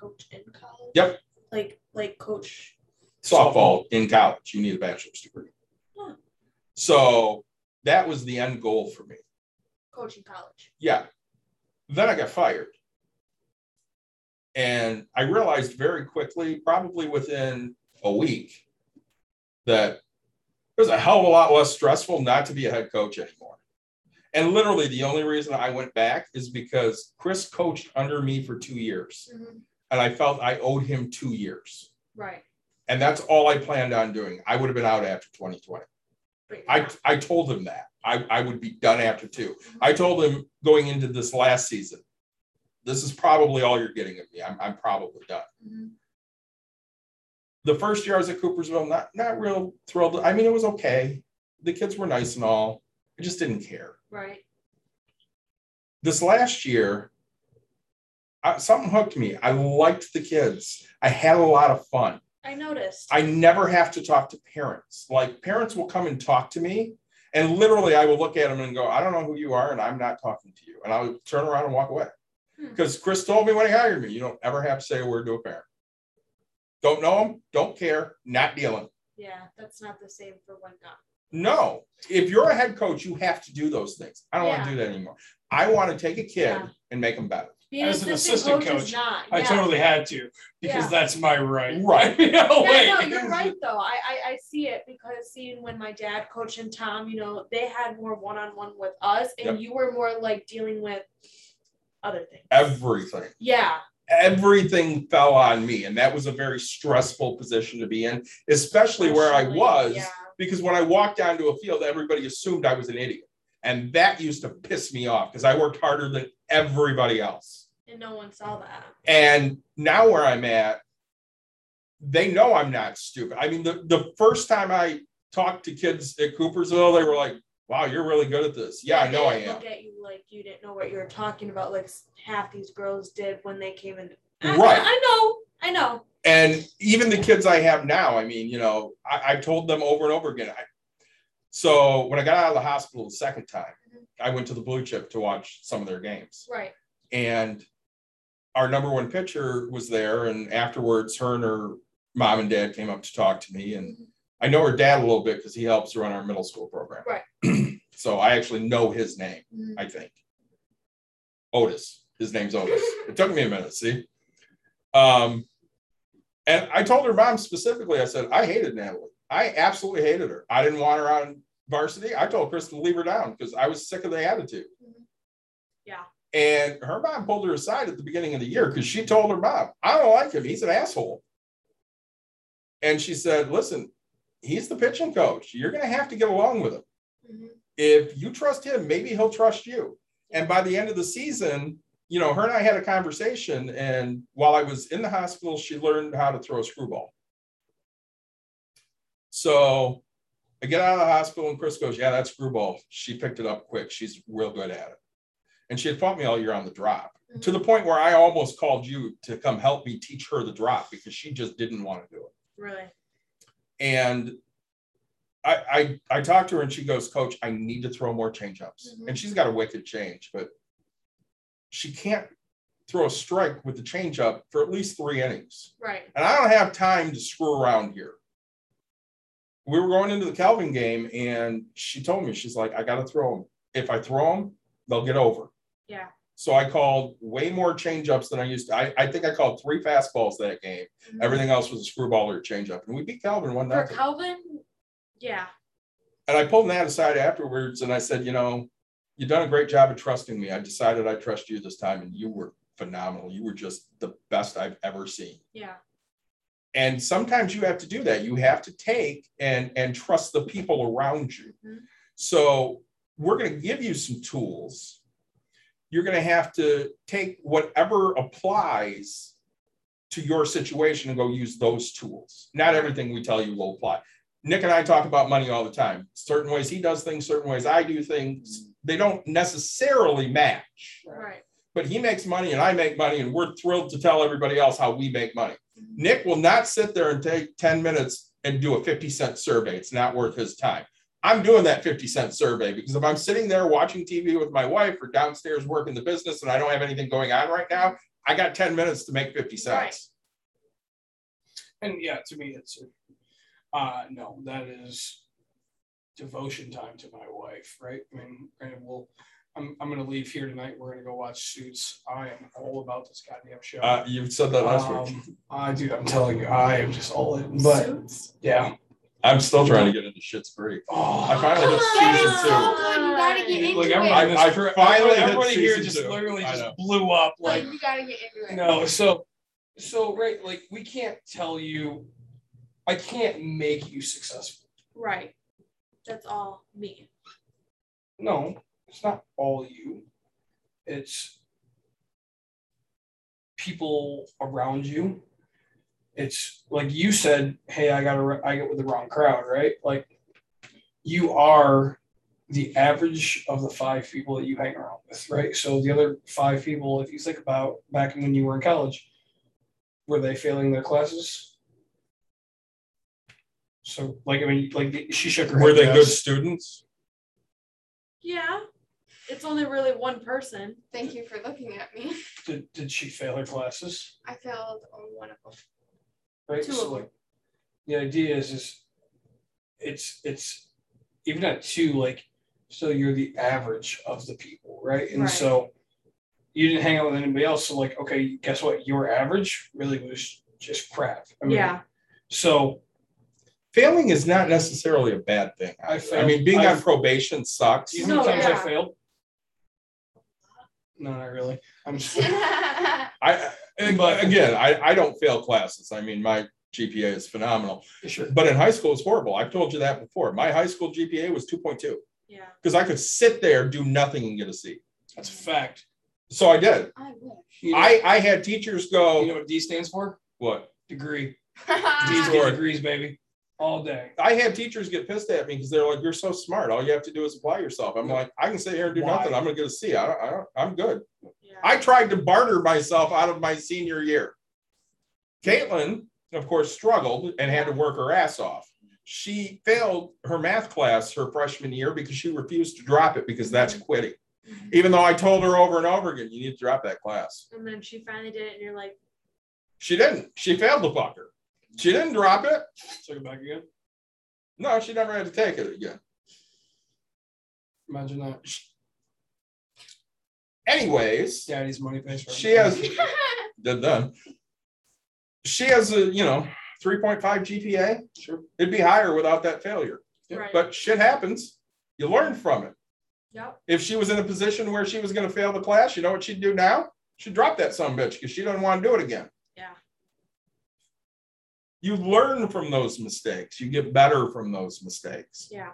Coach in college. Yep. Like like coach. Softball in college, you need a bachelor's degree. Huh. So that was the end goal for me. Coaching college. Yeah. Then I got fired. And I realized very quickly, probably within a week, that it was a hell of a lot less stressful not to be a head coach anymore. And literally, the only reason I went back is because Chris coached under me for two years, Mhm. And I felt I owed him two years. Right. And that's all I planned on doing. I would have been out after 2020. I. I told him that. I, I would be done after two. I told him going into this last season, this is probably all you're getting of me. I'm, I'm probably done. Mhm. The first year I was at Coopersville, not, not real thrilled. I mean, it was okay. The kids were nice and all. I just didn't care. Right. This last year, I, something hooked me. I liked the kids. I had a lot of fun. I noticed. I never have to talk to parents. Like parents will come and talk to me, and literally I will look at them and go, "I don't know who you are, and I'm not talking to you." And I'll turn around and walk away. Hmm. Because Chris told me when he hired me, you don't ever have to say a word to a parent. Don't know them, don't care, not dealing. yeah, that's not the same for one guy. No, if you're a head coach, you have to do those things. I don't want to do that anymore. I want to take a kid Yeah. and make them better. Being As an assistant assistant coach, is coach, not. I yeah. totally had to because Yeah. that's my right. Right. You know, Yeah, no, you're right though. I, I I see it because seeing when my dad coached and Tom, you know, they had more one on one with us, and Yep. you were more like dealing with other things. Everything. Yeah, everything fell on me and that was a very stressful position to be in especially where i was yeah. because when i walked onto a field everybody assumed i was an idiot and that used to piss me off because i worked harder than everybody else and no one saw that. and now where i'm at they know i'm not stupid i mean the, the first time i talked to kids at coopersville they were like wow you're really good at this yeah, i know I am. Look at you like you didn't know what you were talking about. Like half these girls did when they came in. I, Right. I know. I know. and even the kids I have now, I mean, you know, I, I told them over and over again. I, so when I got out of the hospital the second time, mm-hmm. I went to the Blue Chip to watch some of their games, Right. and our number one pitcher was there. And afterwards, her and her mom and dad came up to talk to me, and I know her dad a little bit because he helps run our middle school program. Right. so I actually know his name. Mhm. I think. Otis. His name's Otis. It took me a minute, see? Um, and I told her mom specifically, I said, I hated Natalie. I absolutely hated her. I didn't want her on varsity. I told Chris to leave her down because I was sick of the attitude. Yeah. And her mom pulled her aside at the beginning of the year because she told her mom, I don't like him. He's an asshole. And she said, Listen, he's the pitching coach. You're going to have to get along with him Mhm. if you trust him, maybe he'll trust you. And by the end of the season, you know, her and I had a conversation. And while I was in the hospital, she learned how to throw a screwball. So I get out of the hospital, and Chris goes, Yeah, that's screwball. She picked it up quick. She's real good at it. And she had fought me all year on the drop to the point where I almost called you to come help me teach her the drop because she just didn't want to do it Really. and I, I I talked to her and she goes, Coach, I need to throw more change ups. Mhm. And she's got a wicked change, but she can't throw a strike with the change up for at least three innings. Right. And I don't have time to screw around here. We were going into the Calvin game and she told me, she's like, I got to throw them. If I throw them, they'll get over. Yeah. So I called way more change ups than I used to. I, I think I called three fastballs that game. Mhm. Everything else was a screwball or a change up. And we beat Calvin one For. Calvin, yeah. And I pulled Nat aside afterwards and I said, you know, you've done a great job of trusting me. I decided I trust you this time and you were phenomenal. You were just the best I've ever seen. Yeah. And sometimes you have to do that. You have to take and and trust the people around you. Mhm. So we're going to give you some tools. You're going to have to take whatever applies to your situation and go use those tools. Not everything we tell you will apply. Nick and I talk about money all the time. Certain ways he does things, certain ways I do things. They don't necessarily match, Right. but he makes money and I make money, and we're thrilled to tell everybody else how we make money. Mm-hmm. Nick will not sit there and take 10 minutes and do a 50 cent survey. It's not worth his time. I'm doing that 50 cent survey because if I'm sitting there watching TV with my wife or downstairs working the business and I don't have anything going on right now, I got 10 minutes to make 50 cents. And yeah, to me, it's uh no, that is devotion time to my wife, right? I mean, granted, we'll I'm I'm gonna leave here tonight. We're gonna go watch Suits. I am all about this goddamn show. Uh, you said that last week. Um, I do. I'm telling you, I am just all in. But Suits. yeah, I'm still trying to get into Schitt's Creek. Oh, I finally hit That season is two. so good. You gotta get into like it. everybody, I- in this I crew- finally everybody, everybody here just two. literally just blew up. like Like you gotta get into it. no, so so right, like we can't tell you. I can't make you successful. Right. That's all me. No, it's not all you. It's people around you. It's like you said, hey, I got to I get with the wrong crowd, right? Like you are the average of the five people that you hang around with, right? So the other five people, if you think about back when you were in college, were they failing their classes? So like I mean, like she shook her head. Were they good students? Yeah. It's only really one person. Thank you for looking at me. Did, did she fail her classes? I failed on one of them. Right. Two so like the idea is is it's it's even at two, like so you're the average of the people, right? And Right. so you didn't hang out with anybody else. So like, okay, guess what? Your average really was just crap. I mean, yeah. So Failing is not necessarily a bad thing. I I mean, being on I've- probation sucks. you know how No, many times I failed? No, not really. I'm just I I- But- again, I, I don't fail classes. I mean, my GPA is phenomenal. sure. But in high school, it's horrible. I've told you that before. My high school GPA was 2.2 Yeah. because I could sit there, do nothing, and get a C. That's a fact. So I did. I wish. You know, I, I had teachers go. you know what D stands for? what? Degree. D's get degrees, baby. All day. I had teachers get pissed at me because they're like, "You're so smart. All you have to do is apply yourself." I'm like, "I can sit here and do Why? nothing. I'm gonna get a C. I don't, I don't, I'm good." Yeah. I tried to barter myself out of my senior year. Caitlin, of course, struggled and had to work her ass off. She failed her math class her freshman year because she refused to drop it because that's quitting. Mhm. Even though I told her over and over again, you need to drop that class. And then she finally did it, and you're like, She didn't. She failed the fucker. She didn't drop it. Took it back again. No, she never had to take it again. Imagine that. Anyways, Daddy's money face. right she has did done. She has a you know 3.5 GPA. Sure. It'd be higher without that failure. Right. But shit happens. You learn from it. yep. If she was in a position where she was going to fail the class, you know what she'd do now? She'd drop that some bitch because she doesn't want to do it again. Yeah. You learn from those mistakes. You get better from those mistakes. Yeah.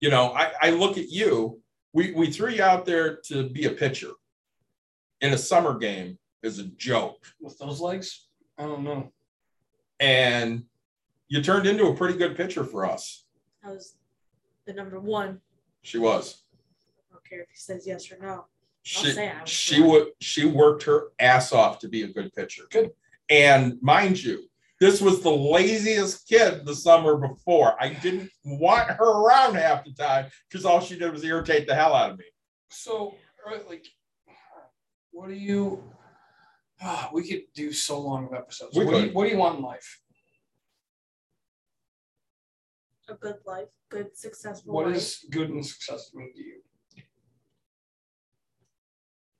You know, I, I look at you. We we threw you out there to be a pitcher in a summer game as a joke, with those legs. I don't know. and you turned into a pretty good pitcher for us. I was the number one. She was. I don't care if he says yes or no. She say I was she would she worked her ass off to be a good pitcher. Good. And mind you, this was the laziest kid the summer before. I didn't want her around half the time because all she did was irritate the hell out of me. So, like, what do you? ah, we could do so long of episodes. What, do you, what do you want in life? A good life, good successful What life. is good and successful mean to you?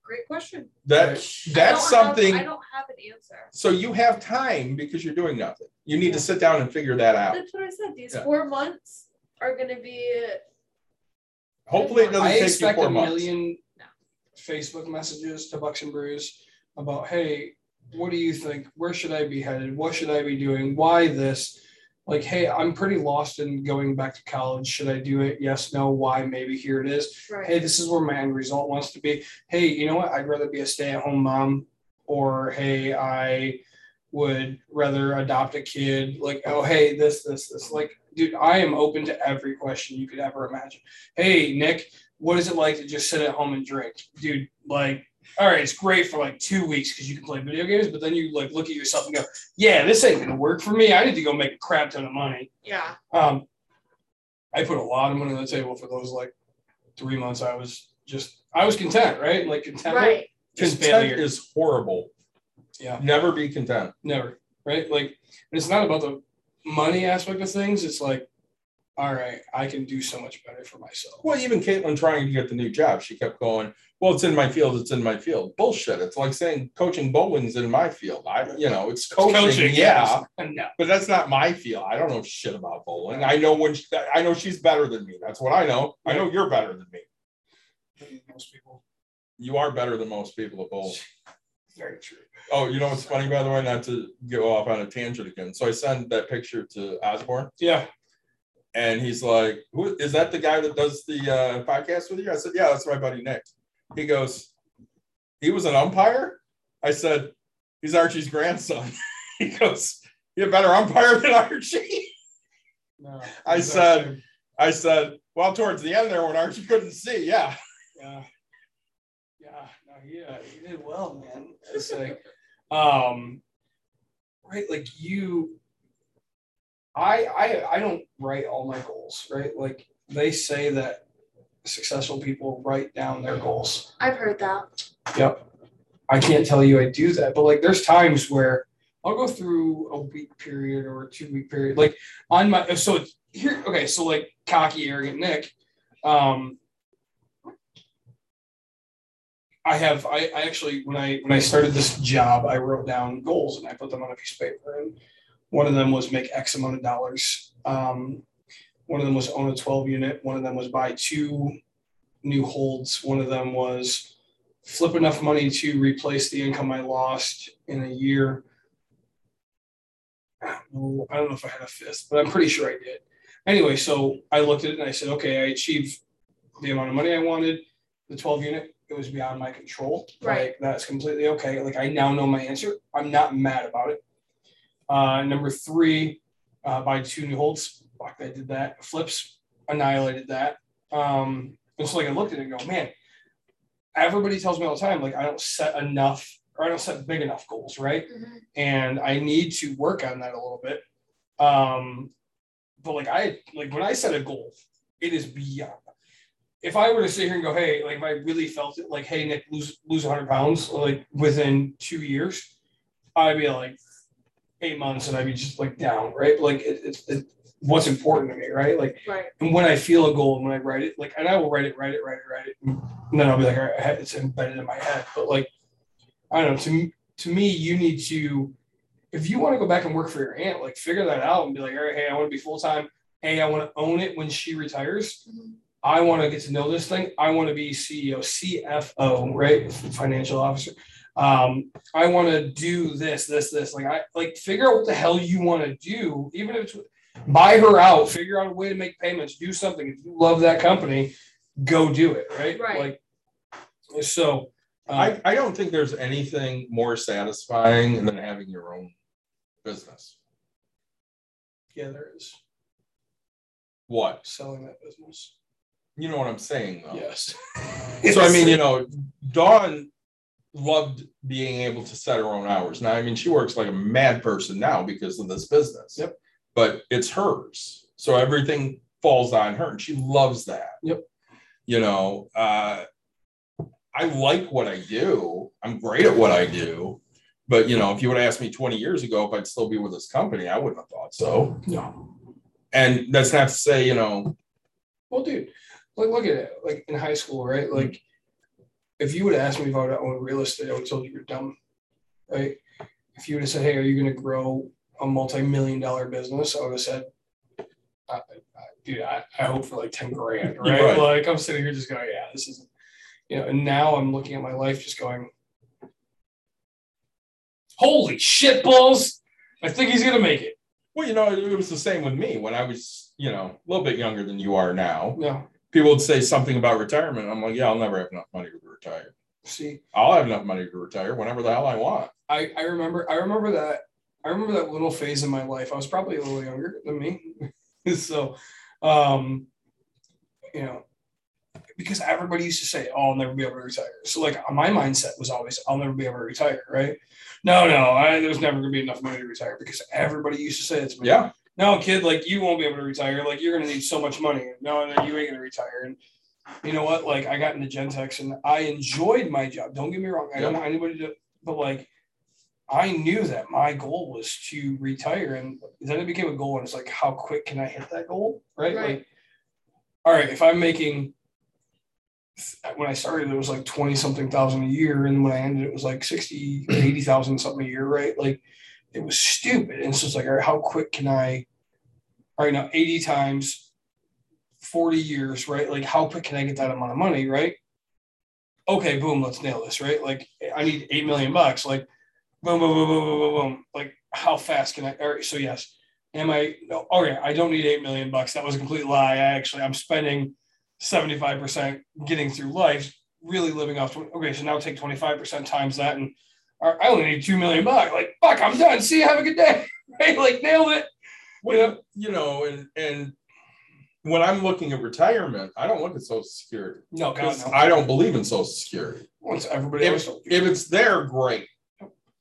Great question. That that's I don't have- something. I don't have an answer. so you have time because you're doing nothing. You need to sit down and figure that out. That's what I said. These Yeah. four months are going to be. Hopefully, it doesn't I take you expect four a months. million No. Facebook messages to Bucks and Brews about, hey, what do you think? Where should I be headed? What should I be doing? Why this? Like, hey, I'm pretty lost in going back to college. Should I do it? Yes, no, why? Maybe here it is. Right. hey, this is where my end result wants to be. Hey, you know what? I'd rather be a stay at home mom, or hey, I would rather adopt a kid. Like, oh, hey, this, this, this. Like, dude, I am open to every question you could ever imagine. Hey, Nick, what is it like to just sit at home and drink? Dude, like, all right, it's great for like two weeks because you can play video games, but then you like look at yourself and go, yeah, this ain't gonna work for me. I need to go make a crap ton of money. yeah. Um, I put a lot of money on the table for those like three months. I was just, I was content, right? Like contentment. Right. Content failure. is horrible. Yeah. Never be content. Never, right? Like, and it's not about the money aspect of things. It's like all right, I can do so much better for myself. Well, even Caitlin trying to get the new job, she kept going, Well, it's in my field, it's in my field. Bullshit. It's like saying coaching bowling's in my field. I you know, it's coaching, yeah. yes. No. But that's not my field. I don't know shit about bowling. I know when she, I know she's better than me. That's what I know. I know you're better than me. Most people. You are better than most people at bowling. Very true. Oh, you know what's funny, by the way, not to go off on a tangent again. So I sent that picture to Osborne, Yeah. And he's like, "Who is that? The guy that does the uh, podcast with you?" I said, "Yeah, that's my buddy Nick." He goes, "He was an umpire." I said, "He's Archie's grandson." he goes, "You a better umpire than Archie?" No. I said-. I said, "Well, towards the end there, when Archie couldn't see, yeah." Yeah. Yeah. No, yeah, you did well, man. It's like, um, right, like you, I, I, I don't write all my goals, right? Like they say that successful people write down their goals. I've heard that. Yep. I can't tell you I do that, but like there's times where I'll go through a week period or a two week period. Like on my so here, okay, so like cocky, arrogant Nick. Um I have I, I actually when I when I started this job, I wrote down goals and I put them on a piece of paper. And one of them was make X amount of dollars. Um, one of them was own a 12 unit, one of them was buy two new holds, one of them was flip enough money to replace the income I lost in a year. I don't know, I don't know if I had a fifth, but I'm pretty sure I did. Anyway, so I looked at it and I said, okay, I achieved the amount of money I wanted, the 12 unit, it was beyond my control. Right. Like that's completely okay. Like I now know my answer. I'm not mad about it. Uh, number three, uh, buy two new holds. Fuck, I did that. Flips annihilated that. Um, and so like I looked at it and go, man, everybody tells me all the time, like I don't set enough or I don't set big enough goals, right? Mhm. And I need to work on that a little bit. Um, but like I like when I set a goal, it is beyond. If I were to sit here and go, hey, like if I really felt it, like, hey, Nick, lose lose 100 pounds, like within two years, I'd be like eight months, and I'd be just like down, right? Like it, it's it, what's important to me, right? Like Right. and when I feel a goal and when I write it, like, and I will write it, write it, write it, write it, and then I'll be like, all right, I it's embedded in my head. But like, I don't know. To me, to me, you need to, if you want to go back and work for your aunt, like, figure that out and be like, all right, hey, I want to be full time. Hey, I want to own it when she retires. Mhm. I want to get to know this thing. I want to be CEO, CFO, right, financial officer. Um, I want to do this, this, this. Like, I like figure out what the hell you want to do, even if it's buy her out, figure out a way to make payments, do something. If you love that company, go do it, right? Right. Like, so uh, I, I don't think there's anything more satisfying than having your own business. yeah, there is What? selling that business. You know what I'm saying, though. Yes. So I mean, you know, Dawn loved being able to set her own hours. Now, I mean, she works like a mad person now because of this business. Yep. But it's hers, so everything falls on her, and she loves that. Yep. You know, uh, I like what I do. I'm great at what I do. But you know, if you would have asked me 20 years ago if I'd still be with this company, I wouldn't have thought so. no. And that's not to say, you know, Well, dude, like look at it. Like in high school, right? Like if you would have asked me if I would own real estate, I would have told you you're dumb. Right? If you would have said, Hey, are you gonna grow a multi-million dollar business? I would have said, I, I, dude, I, I hope for like 10 grand, right? Right. Like I'm sitting here just going, Yeah, this isn't you know, and now I'm looking at my life just going, Holy shit balls. I think he's gonna make it. well, you know, it was the same with me when I was, you know, a little bit younger than you are now. No. People would say something about retirement. I'm like, yeah, I'll never have enough money to retire. See, I'll have enough money to retire whenever the hell I want. I, I remember I remember that I remember that little phase in my life. I was probably a little younger than me. so um you know because everybody used to say, Oh, I'll never be able to retire. So like my mindset was always I'll never be able to retire, right? No, no, I, there's never gonna be enough money to retire because everybody used to say it to me. Yeah. No, kid, like you won't be able to retire. Like you're gonna need so much money. No, no, you ain't gonna retire. And you know what? Like I got into Gentex and I enjoyed my job. Don't get me wrong. I don't want anybody to, but like I knew that my goal was to retire, and then it became a goal, and it's like, how quick can I hit that goal, right? Right. Like, all right, if I'm making when I started, it was like 20 something thousand a year. And when I ended, it was like 60, 80,000 something a year, right? Like it was stupid. And so it's like, all right, how quick can I, all right, now 80 times 40 years, right? Like how quick can I get that amount of money, right? Okay, boom, let's nail this, right? Like I need 8 million bucks. Like boom, boom, boom, boom, boom, boom, boom. Like how fast can I, all right, so yes. Am I, no, okay, I don't need 8 million bucks. That was a complete lie. I actually, I'm spending 75% getting through life, really living off. 20, okay, so now take 25% times that, and I only need two million bucks. Like, fuck, I'm done. See you. Have a good day. Right? Like, nailed it. Well, you know, and and when I'm looking at retirement, I don't look at Social Security. No, God, no. I don't believe in Social Security. Once everybody If, if it's there, great.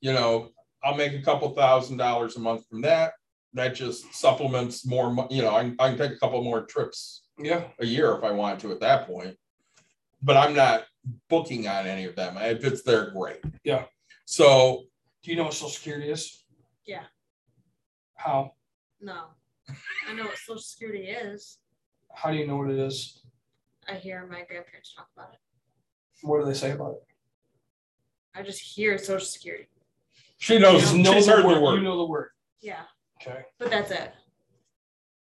You know, I'll make a couple thousand dollars a month from that. That just supplements more. mo- You know, I, can- I can take a couple more trips yeah. a year if I want to at that point. But I'm not booking on any of them. If it's there, great. Yeah. So Do you know what Social Security is? Yeah. How? No. I know what Social Security is. How do you know what it is? I hear my grandparents talk about it. What do they say about it? I just hear Social Security. she knows. You know she's the heard word. the word. You know the word. Yeah, Okay. but that's it.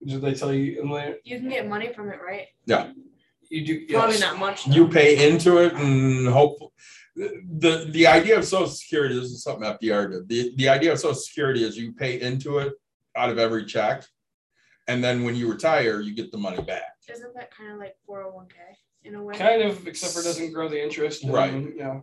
Did they tell you? You can get money from it, right? Yeah. You do. Probably yes. not much. you pay into it and hope the the idea of social security this is something fdr did the, the idea of social security is you pay into it out of every check and then when you retire you get the money back Isn't that kind of like 401k in a way? Kind of, except for it doesn't grow the interest. and, Right. Yeah.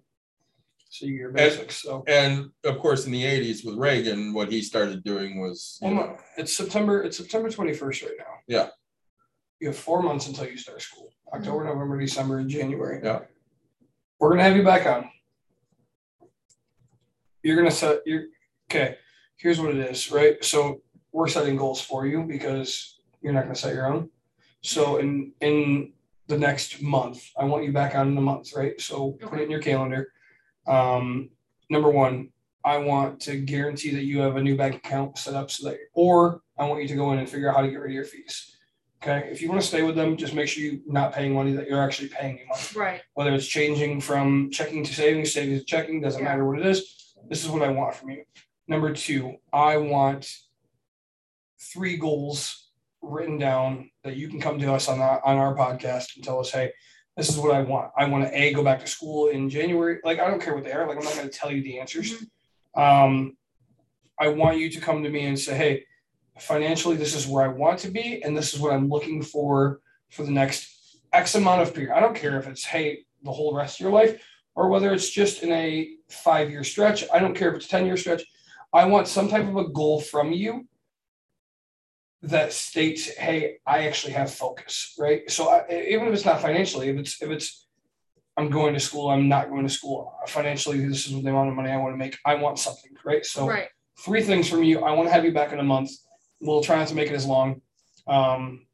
So you get your basics. So. and of course in the 80s with reagan what he started doing was you Well, know, it's September. It's September twenty first right now. Yeah. You have four months until you start school. October, mm-hmm. November, December, and January. Yeah. We're gonna have you back on. You're gonna set. You're okay. Here's what it is, right? So we're setting goals for you because you're not gonna set your own. So in in the next month, I want you back on in a month, right? So put it in your calendar. Um, number one, I want to guarantee that you have a new bank account set up so that, or I want you to go in and figure out how to get rid of your fees. Okay, if you want to stay with them, just make sure you're not paying money that you're actually paying a month. Right. Whether it's changing from checking to savings, savings to checking, doesn't Yeah. matter what it is. This is what I want from you. Number two, I want three goals written down that you can come to us on our, on our podcast and tell us, hey, this is what I want. I want to a go back to school in January. Like I don't care what they are. Like I'm not going to tell you the answers. Um, I want you to come to me and say, hey, financially, this is where I want to be, and this is what I'm looking for for the next X amount of period. I don't care if it's hey the whole rest of your life or whether it's just in a five year stretch. I don't care if it's a 10 year stretch. I want some type of a goal from you that states, hey, I actually have focus, right? So I, even if it's not financially, if it's if it's I'm going to school, I'm not going to school. Financially, this is the amount of money I want to make. I want something, right? So right. three things from you. I want to have you back in a month. We'll try not to make it as long. Um,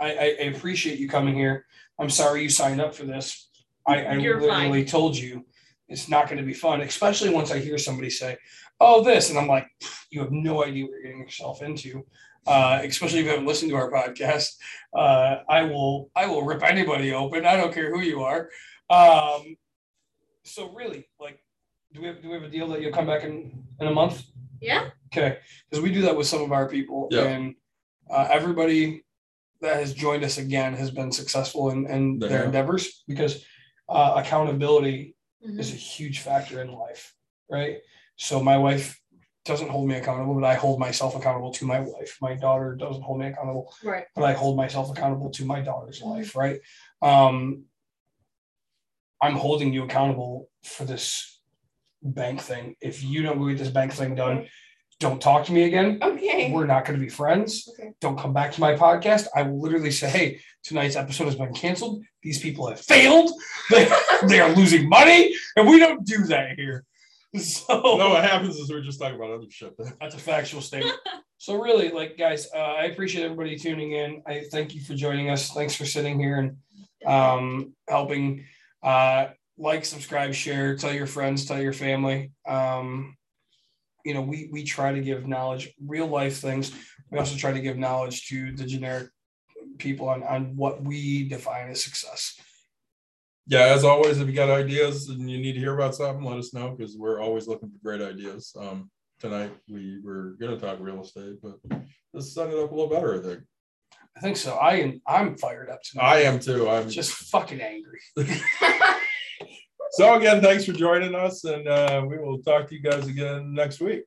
I, I, I appreciate you coming here. I'm sorry you signed up for this. I, I literally told you it's not going to be fun, especially once I hear somebody say, "Oh, this," and I'm like, "You have no idea what you're getting yourself into." Uh, especially if you haven't listened to our podcast, uh, I will I will rip anybody open. I don't care who you are. Um, so really, like, do we have, do we have a deal that you'll come back in in a month? Yeah. Okay, because we do that with some of our people, Yeah. and uh, everybody that has joined us again has been successful in, in They their endeavors because uh, accountability Mhm. is a huge factor in life, right? So my wife doesn't hold me accountable, but I hold myself accountable to my wife. My daughter doesn't hold me accountable, Right. but I hold myself accountable to my daughter's life, right? Um, I'm holding you accountable for this bank thing. If you don't get this bank thing done, don't talk to me again. Okay. We're not going to be friends. Okay. Don't come back to my podcast. I will literally say, hey, tonight's episode has been canceled. These people have failed. They, they are losing money. And we don't do that here. So no what happens is we're just talking about other shit that's a factual statement. So really, like guys, uh, I appreciate everybody tuning in. I thank you for joining us. Thanks for sitting here and um, helping. Uh, like, subscribe, share, tell your friends, tell your family. Um, you know, we we try to give knowledge, real life things. We also try to give knowledge to the generic people on on what we define as success. Yeah, as always, if you got ideas and you need to hear about something, let us know because we're always looking for great ideas. Um, tonight we were gonna talk real estate, but this set it up a little better, I think. I think so. I am I'm fired up tonight. I am too. I'm just fucking angry. so again, thanks for joining us, and uh, we will talk to you guys again next week.